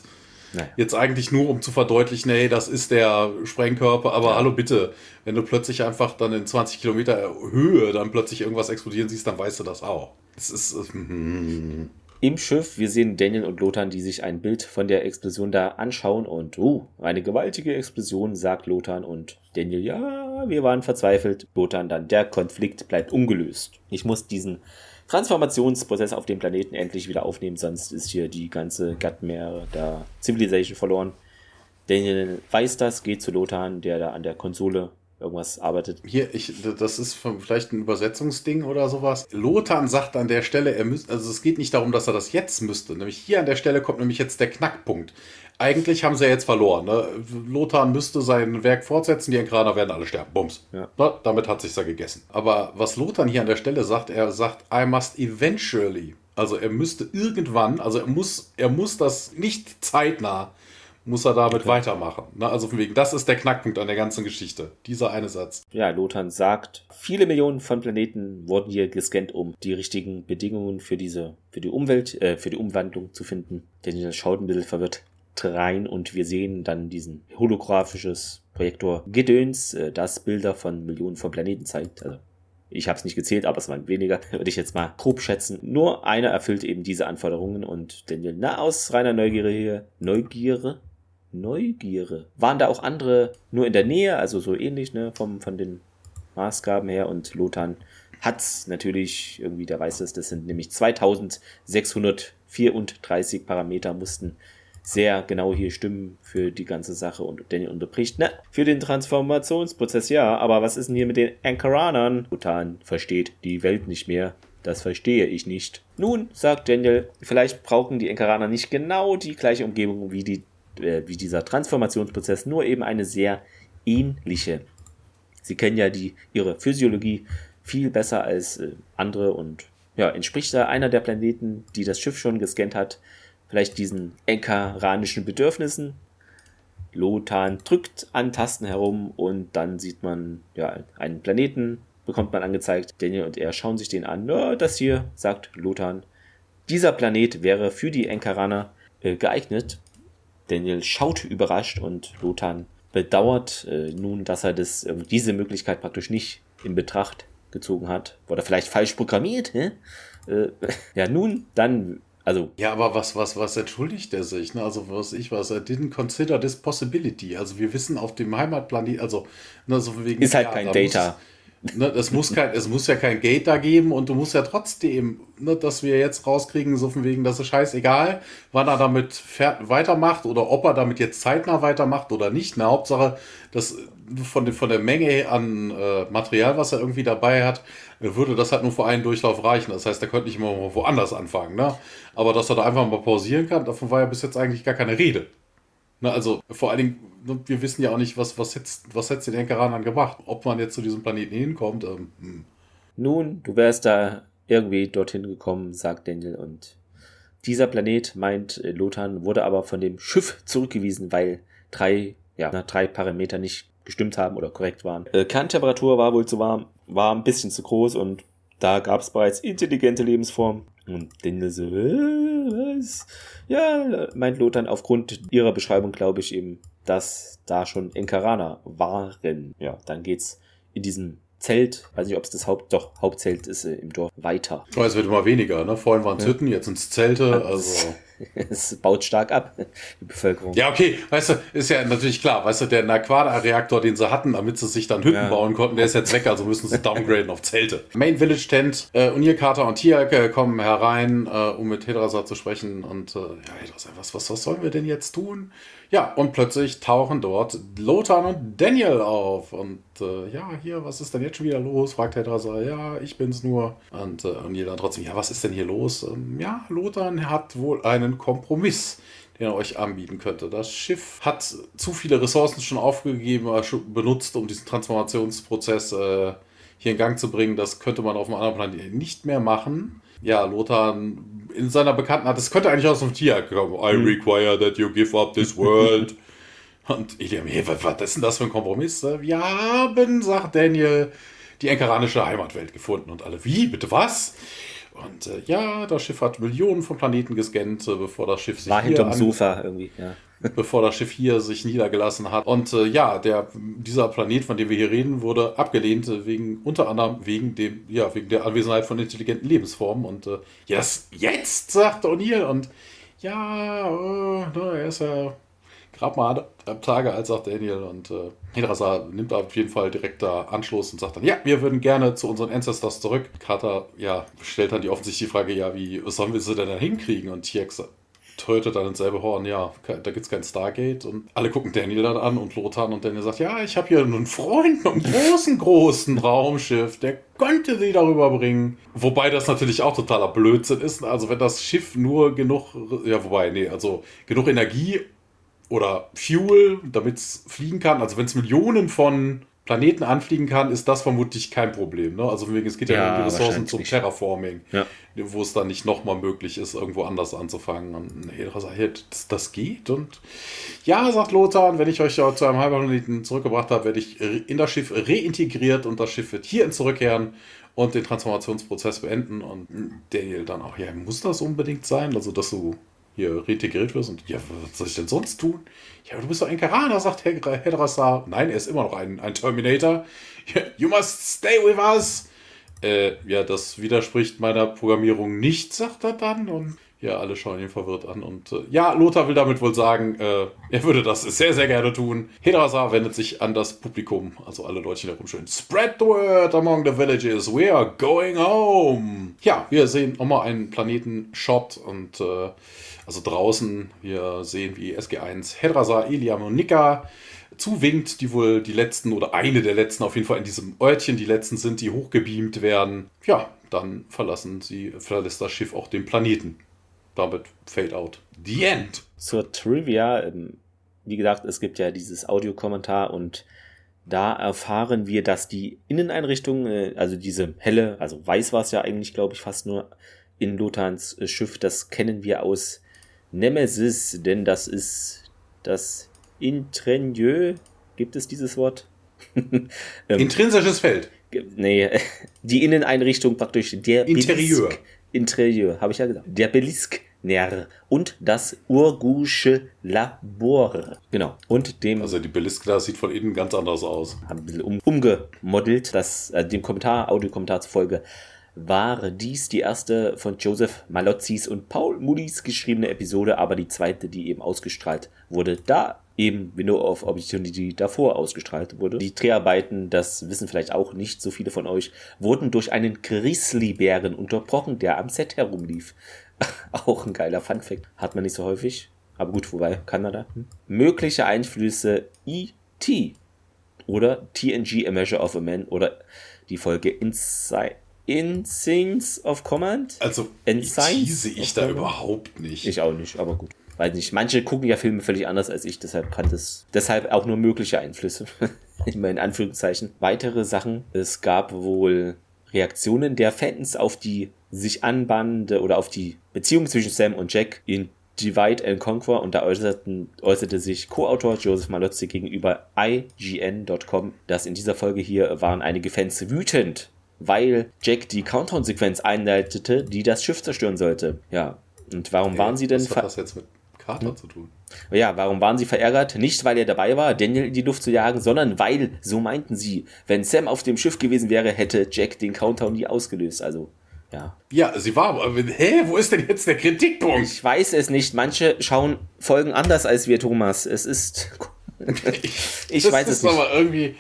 Naja. jetzt eigentlich nur, um zu verdeutlichen, hey, das ist der Sprengkörper, aber hallo bitte, wenn du plötzlich einfach dann in 20 Kilometer Höhe dann plötzlich irgendwas explodieren siehst, dann weißt du das auch. Es ist, hm. Im Schiff, wir sehen Daniel und Lothar, die sich ein Bild von der Explosion da anschauen und, oh, eine gewaltige Explosion, sagt Lothar und Daniel, ja, wir waren verzweifelt. Lothar dann, der Konflikt bleibt ungelöst. Ich muss diesen Transformationsprozess auf dem Planeten endlich wieder aufnehmen, sonst ist hier die ganze Gatmere da Civilization verloren. Daniel weiß das, geht zu Lothar, der da an der Konsole irgendwas arbeitet. Hier, ich, das ist vielleicht ein Übersetzungsding oder sowas. Lothar sagt an der Stelle, er müsste, also es geht nicht darum, dass er das jetzt müsste. Nämlich hier an der Stelle kommt nämlich jetzt der Knackpunkt. Eigentlich haben sie ja jetzt verloren. Ne? Lothar müsste sein Werk fortsetzen, die Enkraner werden alle sterben. Bums. Ja. Na, damit hat sich's ja gegessen. Aber was Lothar hier an der Stelle sagt, er sagt, I must eventually. Also er müsste irgendwann, also er muss, er muss das nicht zeitnah, muss er damit weitermachen. Ne? Also von wegen, das ist der Knackpunkt an der ganzen Geschichte. Dieser eine Satz. Ja, Lothar sagt, viele Millionen von Planeten wurden hier gescannt, um die richtigen Bedingungen für diese, für die Umwelt, äh, für die Umwandlung zu finden. Daniel schaut ein bisschen verwirrt rein und wir sehen dann diesen holographisches Projektor Gedöns, äh, das Bilder von Millionen von Planeten zeigt. Also ich habe es nicht gezählt, aber es waren weniger, würde ich jetzt mal grob schätzen. Nur einer erfüllt eben diese Anforderungen und Daniel, na aus reiner Neugierde hier, Neugierde, Neugierde. Waren da auch andere nur in der Nähe, also so ähnlich, ne, vom, von den Maßgaben her und Lothar hat's natürlich irgendwie, der weiß es, das sind nämlich 2634 Parameter mussten sehr genau hier stimmen für die ganze Sache und Daniel unterbricht, ne, für den Transformationsprozess ja, aber was ist denn hier mit den Ankaranern? Lothar versteht die Welt nicht mehr. Das verstehe ich nicht. Nun, sagt Daniel, vielleicht brauchen die Enkaraner nicht genau die gleiche Umgebung wie, die, äh, wie dieser Transformationsprozess, nur eben eine sehr ähnliche. Sie kennen ja die, ihre Physiologie viel besser als äh, andere und ja, entspricht da einer der Planeten, die das Schiff schon gescannt hat, vielleicht diesen enkaranischen Bedürfnissen. Lothar drückt an Tasten herum und dann sieht man ja einen Planeten, bekommt man angezeigt. Daniel und er schauen sich den an. Ja, das hier, sagt Lothar. Dieser Planet wäre für die Enkaraner äh, geeignet. Daniel schaut überrascht und Lothar bedauert äh, nun, dass er das, äh, diese Möglichkeit praktisch nicht in Betracht gezogen hat. Oder vielleicht falsch programmiert, hä? Äh, ja, nun, dann, also Ja, aber was, was, was entschuldigt er sich? Ne? Also, was ich was, er didn't consider this possibility. Also, wir wissen auf dem Heimatplanet, also, ne, so wegen. ist halt ja, kein da Data. Muss, ne, das muss kein, es muss ja kein Gate da geben und du musst ja trotzdem, ne, dass wir jetzt rauskriegen, so von wegen, das ist scheißegal, wann er damit weitermacht oder ob er damit jetzt zeitnah weitermacht oder nicht. Na, Hauptsache, dass von, der- von der Menge an äh, Material, was er irgendwie dabei hat, würde das halt nur für einen Durchlauf reichen. Das heißt, er könnte nicht immer woanders anfangen. Ne? Aber dass er da einfach mal pausieren kann, davon war ja bis jetzt eigentlich gar keine Rede. Ne, also vor allen Dingen, wir wissen ja auch nicht, was, was jetzt, was jetzt den Enkeranern gebracht. Ob man jetzt zu diesem Planeten hinkommt. Ähm, hm. Nun, du wärst da irgendwie dorthin gekommen, sagt Daniel. Und dieser Planet, meint Lothar, wurde aber von dem Schiff zurückgewiesen, weil drei, ja, drei Parameter nicht gestimmt haben oder korrekt waren. Äh, Kerntemperatur war wohl zu warm, war ein bisschen zu groß und da gab es bereits intelligente Lebensformen. Und Daniel so, äh, was? Ja, meint Lothar, aufgrund ihrer Beschreibung glaube ich eben, dass da schon Enkaraner waren. Ja, dann geht's in diesem Zelt, weiß nicht, ob es das Haupt, doch, Hauptzelt ist äh, im Dorf, weiter. Aber es wird immer weniger. Ne? Vorhin waren es Ja. Hütten, jetzt sind es Zelte. Also, es baut stark ab, die Bevölkerung. Ja, okay, weißt du, ist ja natürlich klar, weißt du, der Naquada-Reaktor, den sie hatten, damit sie sich dann Hütten ja. bauen konnten, der ist jetzt weg, also müssen sie downgraden auf Zelte. Main Village Tent, äh, Unir, Carter und Tiak äh, kommen herein, äh, um mit Hedrasa zu sprechen und äh, ja, Hedrasa, was, was, was sollen wir denn jetzt tun? Ja, und plötzlich tauchen dort Lothar und Daniel auf. Und äh, ja, hier, was ist denn jetzt schon wieder los? fragt Hedra so, ja, ich bin's nur. Und, äh, und jeder trotzdem, ja, was ist denn hier los? Ähm, ja, Lothar hat wohl einen Kompromiss, den er euch anbieten könnte. Das Schiff hat zu viele Ressourcen schon aufgegeben, äh, benutzt, um diesen Transformationsprozess äh, hier in Gang zu bringen. Das könnte man auf einem anderen Planeten nicht mehr machen ja, Lothar in seiner Bekannten das könnte eigentlich aus dem Tier kommen. I mhm. require that you give up this world. Und Eliam, hey, was, was ist denn das für ein Kompromiss? Wir haben, sagt Daniel, die enkaranische Heimatwelt gefunden. Und alle, wie, bitte was? Und äh, ja, das Schiff hat Millionen von Planeten gescannt, äh, bevor das Schiff sich War hinterm Sofa irgendwie, ja. Bevor das Schiff hier sich niedergelassen hat. Und äh, ja, der, dieser Planet, von dem wir hier reden, wurde abgelehnt, äh, wegen, unter anderem wegen dem, ja, wegen der Anwesenheit von intelligenten Lebensformen. Und äh, yes, jetzt, sagt O'Neill. Und ja, äh, er ist ja gerade mal am Tage als sagt Daniel. Und äh, Hidrasa nimmt auf jeden Fall direkt da Anschluss und sagt dann, ja, wir würden gerne zu unseren Ancestors zurück. Carter, ja, stellt dann die offensichtliche Frage, ja, wie sollen wir sie denn dann hinkriegen? Und Tiex tötet dann selbe Horn, ja, da gibt es kein Stargate und alle gucken Daniel dann an und Lothar und Daniel sagt, ja, ich habe hier einen Freund mit einem großen, großen Raumschiff, der könnte sie darüber bringen. Wobei das natürlich auch totaler Blödsinn ist. Also wenn das Schiff nur genug, ja, wobei, nee, also genug Energie oder Fuel, damit es fliegen kann, also wenn es Millionen von Planeten anfliegen kann, ist das vermutlich kein Problem. Ne? Also wegen, es geht ja, ja um die Ressourcen zum Terraforming, ja. wo es dann nicht nochmal möglich ist, irgendwo anders anzufangen. Und Hedra sagt, hey, das, das, geht. Und ja, sagt Lothar, wenn ich euch zu einem Halbplaneten zurückgebracht habe, werde ich in das Schiff reintegriert und das Schiff wird hierhin zurückkehren und den Transformationsprozess beenden. Und Daniel dann auch, ja, muss das unbedingt sein? Also, dass du hier reintegriert wirst und ja, was soll ich denn sonst tun? Ja, du bist doch ein Karaner, sagt Hedrasar. Nein, er ist immer noch ein, ein Terminator. You must stay with us. Äh, ja, das widerspricht meiner Programmierung nicht, sagt er dann. Und ja, alle schauen ihn verwirrt an. Und äh, ja, Lothar will damit wohl sagen, äh, er würde das sehr, sehr gerne tun. Hedrasar wendet sich an das Publikum, also alle Leute, die da rumstehen. Spread the word among the villages. We are going home. Ja, wir sehen nochmal einen Planeten-Shot und äh, also draußen, wir sehen, wie SG1 Hedrasa, Eliam und Nika zuwinkt, die wohl die letzten oder eine der letzten auf jeden Fall in diesem Örtchen die letzten sind, die hochgebeamt werden. Ja, dann verlassen sie, verlässt das Schiff auch den Planeten. Damit Fade out. The End. Zur Trivia, ähm, wie gesagt, es gibt ja dieses Audiokommentar und da erfahren wir, dass die Inneneinrichtung, äh, also diese helle, also weiß war es ja eigentlich, glaube ich, fast nur in Lothans äh, Schiff, das kennen wir aus Nemesis, denn das ist das Intrenieux. Gibt es dieses Wort? ähm, Intrinsisches Feld. Nee, die Inneneinrichtung praktisch. Der Interieur. Belisk, Interieur, habe ich ja gesagt. Der Belisk. Und das Urgusche Labor. Genau. Und dem. Also die Belisk da sieht von innen ganz anders aus. Haben ein bisschen um, umgemodelt, das, äh, dem Kommentar, Audiokommentar zufolge war dies die erste von Joseph Malozzis und Paul Moody's geschriebene Episode, aber die zweite, die eben ausgestrahlt wurde, da eben Window of Opportunity davor ausgestrahlt wurde. Die Dreharbeiten, das wissen vielleicht auch nicht so viele von euch, wurden durch einen Grizzlybären unterbrochen, der am Set herumlief. auch ein geiler Funfact. Hat man nicht so häufig. Aber gut, wobei, Kanada. Hm? Mögliche Einflüsse E.T. oder TNG A Measure of a Man oder die Folge Inside Instincts of Command. Also, tease ich da überhaupt nicht. Ich auch nicht, aber gut. Weiß nicht. Manche gucken ja Filme völlig anders als ich, deshalb kann das, deshalb auch nur mögliche Einflüsse. Immer in Anführungszeichen. Weitere Sachen. Es gab wohl Reaktionen der Fans auf die sich anbahnende oder auf die Beziehung zwischen Sam und Jack in Divide and Conquer und da äußerten, äußerte sich Co-Autor Joseph Malozzi gegenüber IGN.com, dass in dieser Folge hier waren einige Fans wütend weil Jack die Countdown-Sequenz einleitete, die das Schiff zerstören sollte. Ja. Und warum waren sie denn... Was hat das jetzt mit Carter hm? zu tun? Ja, warum waren sie verärgert? Nicht, weil er dabei war, Daniel in die Luft zu jagen, sondern weil, so meinten sie, wenn Sam auf dem Schiff gewesen wäre, hätte Jack den Countdown nie ausgelöst. Also ja. Ja, sie war, aber hä, wo ist denn jetzt der Kritikpunkt? Ich weiß es nicht. Manche schauen Folgen anders als wir, Thomas. Es ist. ich das weiß ist es nicht. aber irgendwie,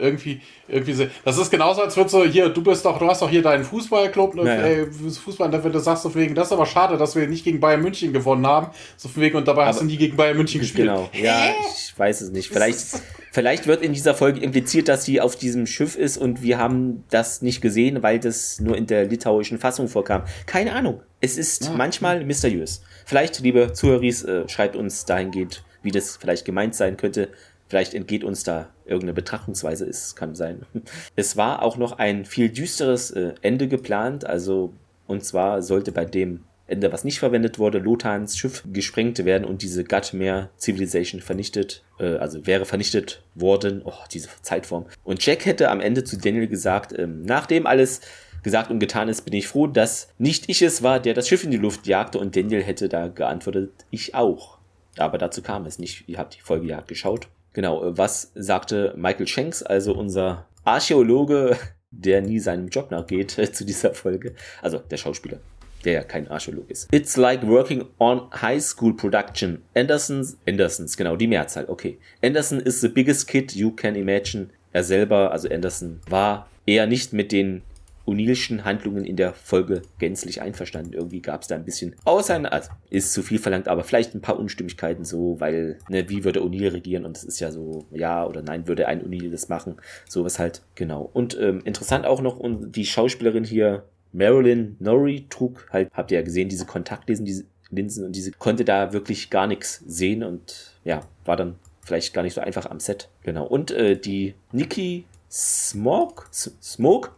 irgendwie, irgendwie so. Das ist genauso, als würdest du hier, du bist doch, du hast doch hier deinen Fußballclub, ne, Ja, ja. äh, Fußball, wenn du sagst, so wegen, das ist aber schade, dass wir nicht gegen Bayern München gewonnen haben, so von wegen, und dabei hast du nie gegen Bayern München gespielt. Genau. Ja, ich weiß es nicht. Vielleicht, vielleicht wird in dieser Folge impliziert, dass sie auf diesem Schiff ist und wir haben das nicht gesehen, weil das nur in der litauischen Fassung vorkam. Keine Ahnung. Es ist manchmal mysteriös. Vielleicht, liebe Zuhörer, äh, schreibt uns dahingehend, wie das vielleicht gemeint sein könnte. Vielleicht entgeht uns da irgendeine Betrachtungsweise, es kann sein. Es war auch noch ein viel düsteres äh, Ende geplant, also und zwar sollte bei dem Ende, was nicht verwendet wurde, Lothans Schiff gesprengt werden und diese Gutmere Civilization vernichtet, äh, also wäre vernichtet worden. Oh, diese Zeitform. Und Jack hätte am Ende zu Daniel gesagt, ähm, nachdem alles gesagt und getan ist, bin ich froh, dass nicht ich es war, der das Schiff in die Luft jagte und Daniel hätte da geantwortet, ich auch. Aber dazu kam es nicht. Ihr habt die Folge ja geschaut. Genau, äh, was sagte Michael Shanks, also unser Archäologe, der nie seinem Job nachgeht, äh, zu dieser Folge? Also der Schauspieler, der ja kein Archäolog ist. It's like working on high school production. Andersons, Andersons, genau, die Mehrzahl, okay. Anderson is the biggest kid you can imagine. Er selber, also Anderson, war eher nicht mit den O'Neill'schen Handlungen in der Folge gänzlich einverstanden. Irgendwie gab es da ein bisschen auseinander, also ist zu viel verlangt, aber vielleicht ein paar Unstimmigkeiten so, weil, ne, wie würde O'Neill regieren? Und es ist ja so, ja oder nein, würde ein O'Neill das machen? Sowas halt, genau. Und ähm, interessant auch noch, und die Schauspielerin hier, Marilyn Norrie, trug halt, habt ihr ja gesehen, diese Kontaktlinsen, diese Linsen und diese konnte da wirklich gar nichts sehen und ja, war dann vielleicht gar nicht so einfach am Set. Genau. Und äh, die Nikki Smoke, S Smoke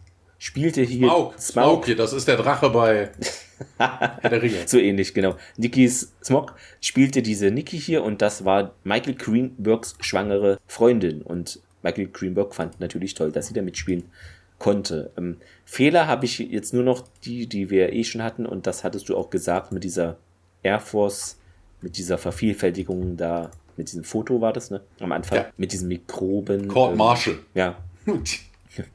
spielte hier Smaug, Smaug hier, das ist der Drache bei der Ringe. so ähnlich, genau. Nikki Smog spielte diese Nikki hier und das war Michael Greenbergs schwangere Freundin. Und Michael Greenberg fand natürlich toll, dass sie da mitspielen konnte. Ähm, Fehler habe ich jetzt nur noch die, die wir eh schon hatten und das hattest du auch gesagt mit dieser Air Force, mit dieser Vervielfältigung da, mit diesem Foto war das, ne? Am Anfang, Ja. mit diesen Mikroben. Court ähm, Marshall. Ja,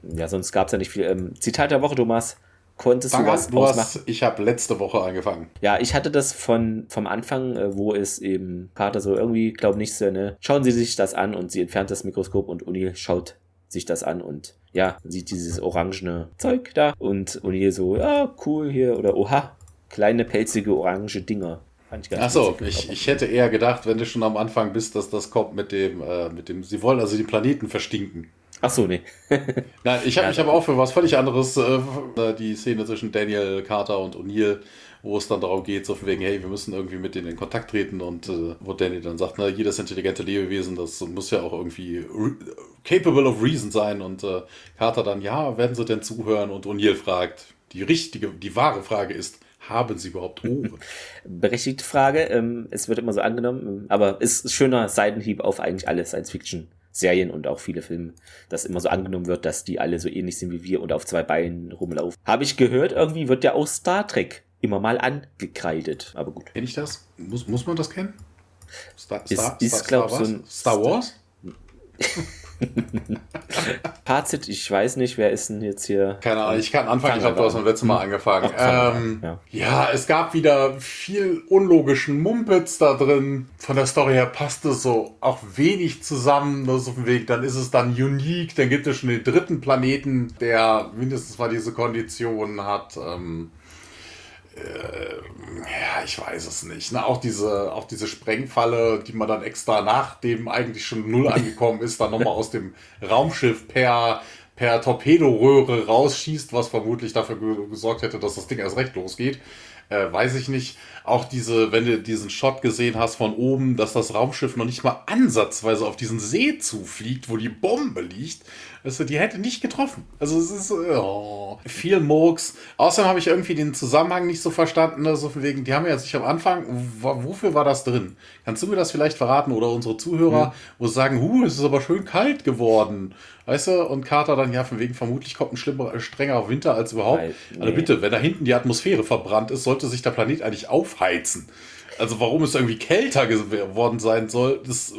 ja, sonst gab es ja nicht viel. Ähm, Zitat der Woche, Thomas. Konntest Fang du an, was du ausmachen? hast, ich habe letzte Woche angefangen. Ja, ich hatte das von vom Anfang, äh, wo es eben Carter so irgendwie, glaube nicht so, ne, schauen Sie sich das an und sie entfernt das Mikroskop und O'Neill schaut sich das an und ja, sieht dieses orangene Zeug da und O'Neill so, ja, cool hier oder oha, kleine pelzige orange Dinger. Fand ich ganz Achso, ich, ich hätte eher gedacht, wenn du schon am Anfang bist, dass das kommt mit dem, äh, mit dem, sie wollen also den Planeten verstinken. Ach so, nee. Nein, ich habe Ja, ich hab auch für was völlig anderes äh, die Szene zwischen Daniel Carter und O'Neill, wo es dann darum geht, so von wegen, hey, wir müssen irgendwie mit denen in Kontakt treten und äh, wo Daniel dann sagt, na, jedes intelligente Lebewesen, das muss ja auch irgendwie capable of reason sein und äh, Carter dann, ja, werden sie denn zuhören? Und O'Neill fragt, die richtige, die wahre Frage ist, haben sie überhaupt Ohren? Berechtigte Frage. Ähm, es wird immer so angenommen, aber ist schöner Seitenhieb auf eigentlich alle Science-Fiction-Serien und auch viele Filme, dass immer so angenommen wird, dass die alle so ähnlich sind wie wir und auf zwei Beinen rumlaufen. Habe ich gehört, irgendwie wird ja auch Star Trek immer mal angekreidet. Aber gut. Kenn ich das? Muss, muss man das kennen? Star, Ist- ist, glaub, so was? ein- Star Wars? Fazit, ich weiß nicht, wer ist denn jetzt hier? Keine Ahnung, ich kann anfangen, Fang ich habe aber das an. beim letzten Mal angefangen. Ach, ähm, an, ja. es gab wieder viel unlogischen Mumpitz da drin. Von der Story her passt es so auch wenig zusammen. Nur so auf dem Weg, dann ist es dann unique. Dann gibt es schon den dritten Planeten, der mindestens mal diese Kondition hat. Ähm, äh, ja, ich weiß es nicht. Ne? Auch, diese, auch diese Sprengfalle, die man dann extra nachdem eigentlich schon null angekommen ist, dann nochmal aus dem Raumschiff per, per Torpedoröhre rausschießt, was vermutlich dafür ge gesorgt hätte, dass das Ding erst recht losgeht. Äh, weiß ich nicht. Auch diese, wenn du diesen Shot gesehen hast von oben, dass das Raumschiff noch nicht mal ansatzweise auf diesen See zufliegt, wo die Bombe liegt. Also die hätte nicht getroffen. Also es ist oh, viel Murks. Außerdem habe ich irgendwie den Zusammenhang nicht so verstanden. So von wegen, die haben ja sich am Anfang, wo- wofür war das drin? Kannst du mir das vielleicht verraten oder unsere Zuhörer, wo sie sagen, huh, es ist aber schön kalt geworden. Weißt du? Und Carter dann, ja, von wegen, vermutlich kommt ein schlimmer, äh, strenger Winter als überhaupt. Weil- Also nee. bitte, wenn da hinten die Atmosphäre verbrannt ist, sollte sich der Planet eigentlich aufheizen. Also warum es irgendwie kälter geworden sein soll, das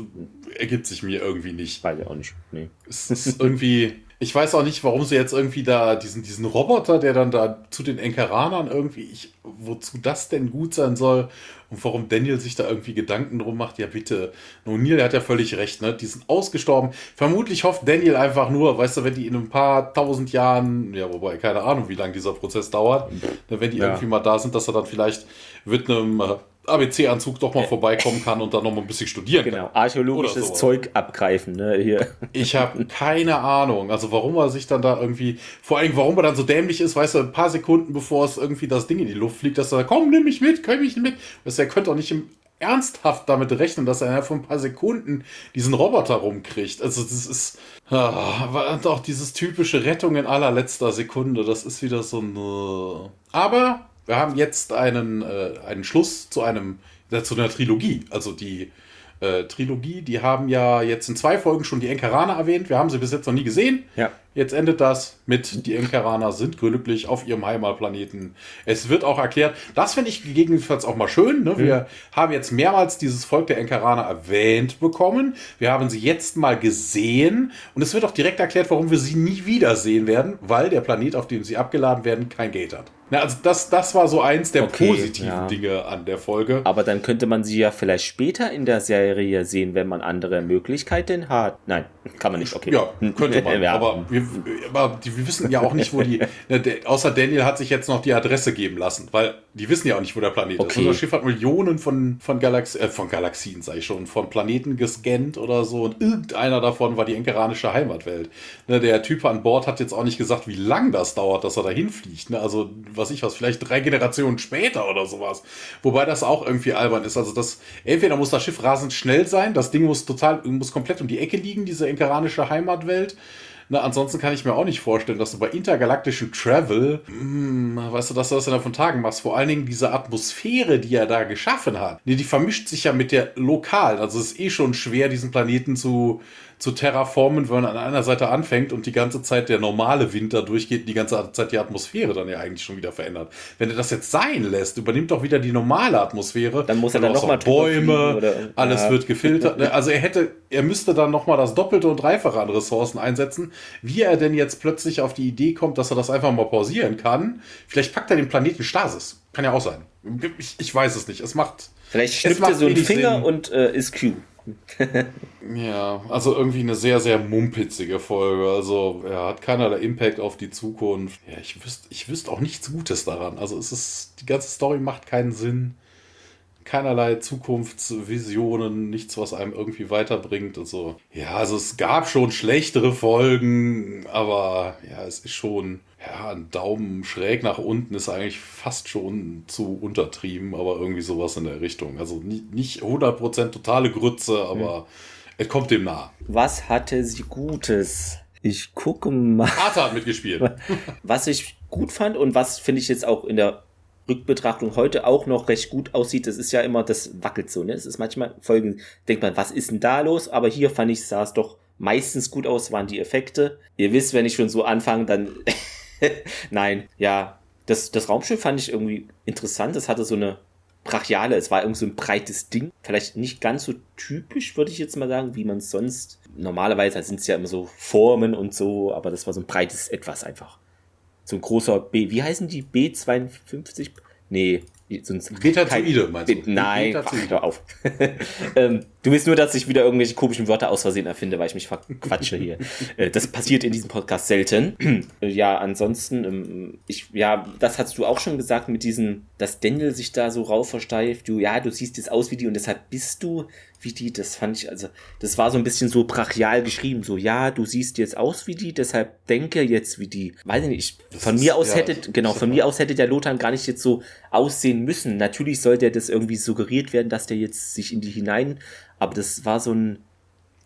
ergibt sich mir irgendwie nicht. Weiß ich auch nicht. Nee. Es ist irgendwie, ich weiß auch nicht, warum sie jetzt irgendwie da diesen, diesen Roboter, der dann da zu den Enkeranern irgendwie, ich, wozu das denn gut sein soll und warum Daniel sich da irgendwie Gedanken drum macht, ja bitte. O'Neill hat ja völlig recht, ne? Die sind ausgestorben. Vermutlich hofft Daniel einfach nur, weißt du, wenn die in ein paar tausend Jahren, ja, wobei, keine Ahnung, wie lange dieser Prozess dauert, wenn die ja. irgendwie mal da sind, dass er dann vielleicht mit einem äh, ABC-Anzug doch mal vorbeikommen kann und dann noch mal ein bisschen studieren genau. kann. Genau, archäologisches Zeug abgreifen. Ne, hier. Ich habe keine Ahnung, also warum er sich dann da irgendwie, vor allem warum er dann so dämlich ist, weißt du, ein paar Sekunden bevor es irgendwie das Ding in die Luft fliegt, dass er, komm, nimm mich mit, komm mich mit. Weißt du, er könnte auch nicht im ernsthaft damit rechnen, dass er innerhalb von ein paar Sekunden diesen Roboter rumkriegt. Also das ist ah, auch dieses typische Rettung in allerletzter Sekunde. Das ist wieder so ein. Aber wir haben jetzt einen, äh, einen Schluss zu einem, zu einer Trilogie. Also die äh, Trilogie, die haben ja jetzt in zwei Folgen schon die Enkeraner erwähnt. Wir haben sie bis jetzt noch nie gesehen. Ja. Jetzt endet das mit, die Enkeraner sind glücklich auf ihrem Heimatplaneten. Es wird auch erklärt, das finde ich gegebenenfalls auch mal schön. Ne? Wir mhm. haben jetzt mehrmals dieses Volk der Enkeraner erwähnt bekommen. Wir haben sie jetzt mal gesehen. Und es wird auch direkt erklärt, warum wir sie nie wiedersehen werden, weil der Planet, auf dem sie abgeladen werden, kein Gate hat. Na, also das, das war so eins der okay, positiven ja. Dinge an der Folge. Aber dann könnte man sie ja vielleicht später in der Serie sehen, wenn man andere Möglichkeiten hat. Nein, kann man nicht. Okay. Ja, könnte man. ja. Aber, wir, aber die, wir wissen ja auch nicht, wo die. Ne, außer Daniel hat sich jetzt noch die Adresse geben lassen, weil die wissen ja auch nicht, wo der Planet okay. ist. Unser Schiff hat Millionen von, von, Galax äh, von Galaxien, sag ich schon, von Planeten gescannt oder so. Und irgendeiner davon war die enkeranische Heimatwelt. Ne, der Typ an Bord hat jetzt auch nicht gesagt, wie lang das dauert, dass er dahin fliegt. Ne? Also was ich was, vielleicht drei Generationen später oder sowas. Wobei das auch irgendwie albern ist. Also das, entweder muss das Schiff rasend schnell sein, das Ding muss total, muss komplett um die Ecke liegen, diese enkeranische Heimatwelt. Na, ansonsten kann ich mir auch nicht vorstellen, dass du bei intergalaktischen Travel, mh, hm, weißt du, dass du das innerhalb von Tagen machst. Vor allen Dingen diese Atmosphäre, die er da geschaffen hat, die, die vermischt sich ja mit der lokalen. Also es ist eh schon schwer, diesen Planeten zu, zu terraformen, wenn man an einer Seite anfängt und die ganze Zeit der normale Winter durchgeht, die ganze Zeit die Atmosphäre dann ja eigentlich schon wieder verändert. Wenn er das jetzt sein lässt, übernimmt doch wieder die normale Atmosphäre. Dann muss er dann nochmal Bäume, oder, alles ja. wird gefiltert. Ne? Also er hätte, er müsste dann nochmal das Doppelte und Dreifache an Ressourcen einsetzen. Wie er denn jetzt plötzlich auf die Idee kommt, dass er das einfach mal pausieren kann. Vielleicht packt er den Planeten Stasis. Kann ja auch sein. Ich, ich weiß es nicht. Es macht. Vielleicht schnippt er so einen Finger Sinn. und äh, ist Q. ja, also irgendwie eine sehr, sehr mumpitzige Folge. Also er hat keinerlei Impact auf die Zukunft. Ja, ich wüsste ich wüsst auch nichts Gutes daran. Also es ist, die ganze Story macht keinen Sinn. Keinerlei Zukunftsvisionen, nichts, was einem irgendwie weiterbringt. Also, ja, also es gab schon schlechtere Folgen, aber ja, es ist schon ja, ein Daumen schräg nach unten ist eigentlich fast schon zu untertrieben, aber irgendwie sowas in der Richtung. Also nicht, nicht 100% totale Grütze, aber mhm. es kommt dem nah. Was hatte sie Gutes? Ich gucke mal. Arthur hat mitgespielt. Was ich gut fand und was finde ich jetzt auch in der Rückbetrachtung heute auch noch recht gut aussieht, das ist ja immer, das wackelt so, ne? Es ist manchmal Folgen, denkt man, was ist denn da los? Aber hier fand ich, sah es doch meistens gut aus, waren die Effekte. Ihr wisst, wenn ich schon so anfange, dann Nein, ja. Das, das Raumschiff fand ich irgendwie interessant. Es hatte so eine brachiale, es war irgendwie so ein breites Ding. Vielleicht nicht ganz so typisch, würde ich jetzt mal sagen, wie man es sonst. Normalerweise sind es ja immer so Formen und so, aber das war so ein breites Etwas einfach. So ein großer B. Wie heißen die? B52? Nee, sonst. Betazoide, meinst du? Nein, Betazoide. Ach, auf. ähm, du willst nur, dass ich wieder irgendwelche komischen Wörter aus Versehen erfinde, weil ich mich verquatsche hier. Äh, das passiert in diesem Podcast selten. ja, ansonsten, ähm, ich, ja, das hast du auch schon gesagt mit diesem, dass Daniel sich da so rauf versteift. Du, ja, du siehst jetzt aus wie die und deshalb bist du wie die, das fand ich, also, das war so ein bisschen so brachial geschrieben, so, ja, du siehst jetzt aus wie die, deshalb denke jetzt wie die. Weiß ich nicht, von das mir ist, aus ja, hätte, genau, von mir aus hätte der Lothar gar nicht jetzt so aussehen müssen. Natürlich sollte er das irgendwie suggeriert werden, dass der jetzt sich in die hinein, aber das war so ein,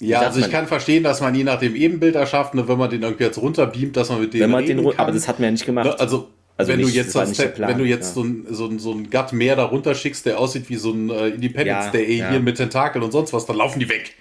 ja, also ich kann verstehen, dass man je nach dem Ebenbild erschafft, ne, wenn man den irgendwie jetzt runterbeamt, dass man mit dem wenn man den, kann. Aber das hat man ja nicht gemacht. Ne, also also wenn, nicht, du jetzt das, wenn du jetzt ja. so ein, so ein, so ein Gatt mehr darunter schickst, der aussieht wie so ein äh, Independence ja, Day ja. mit Tentakeln und sonst was, dann laufen die weg.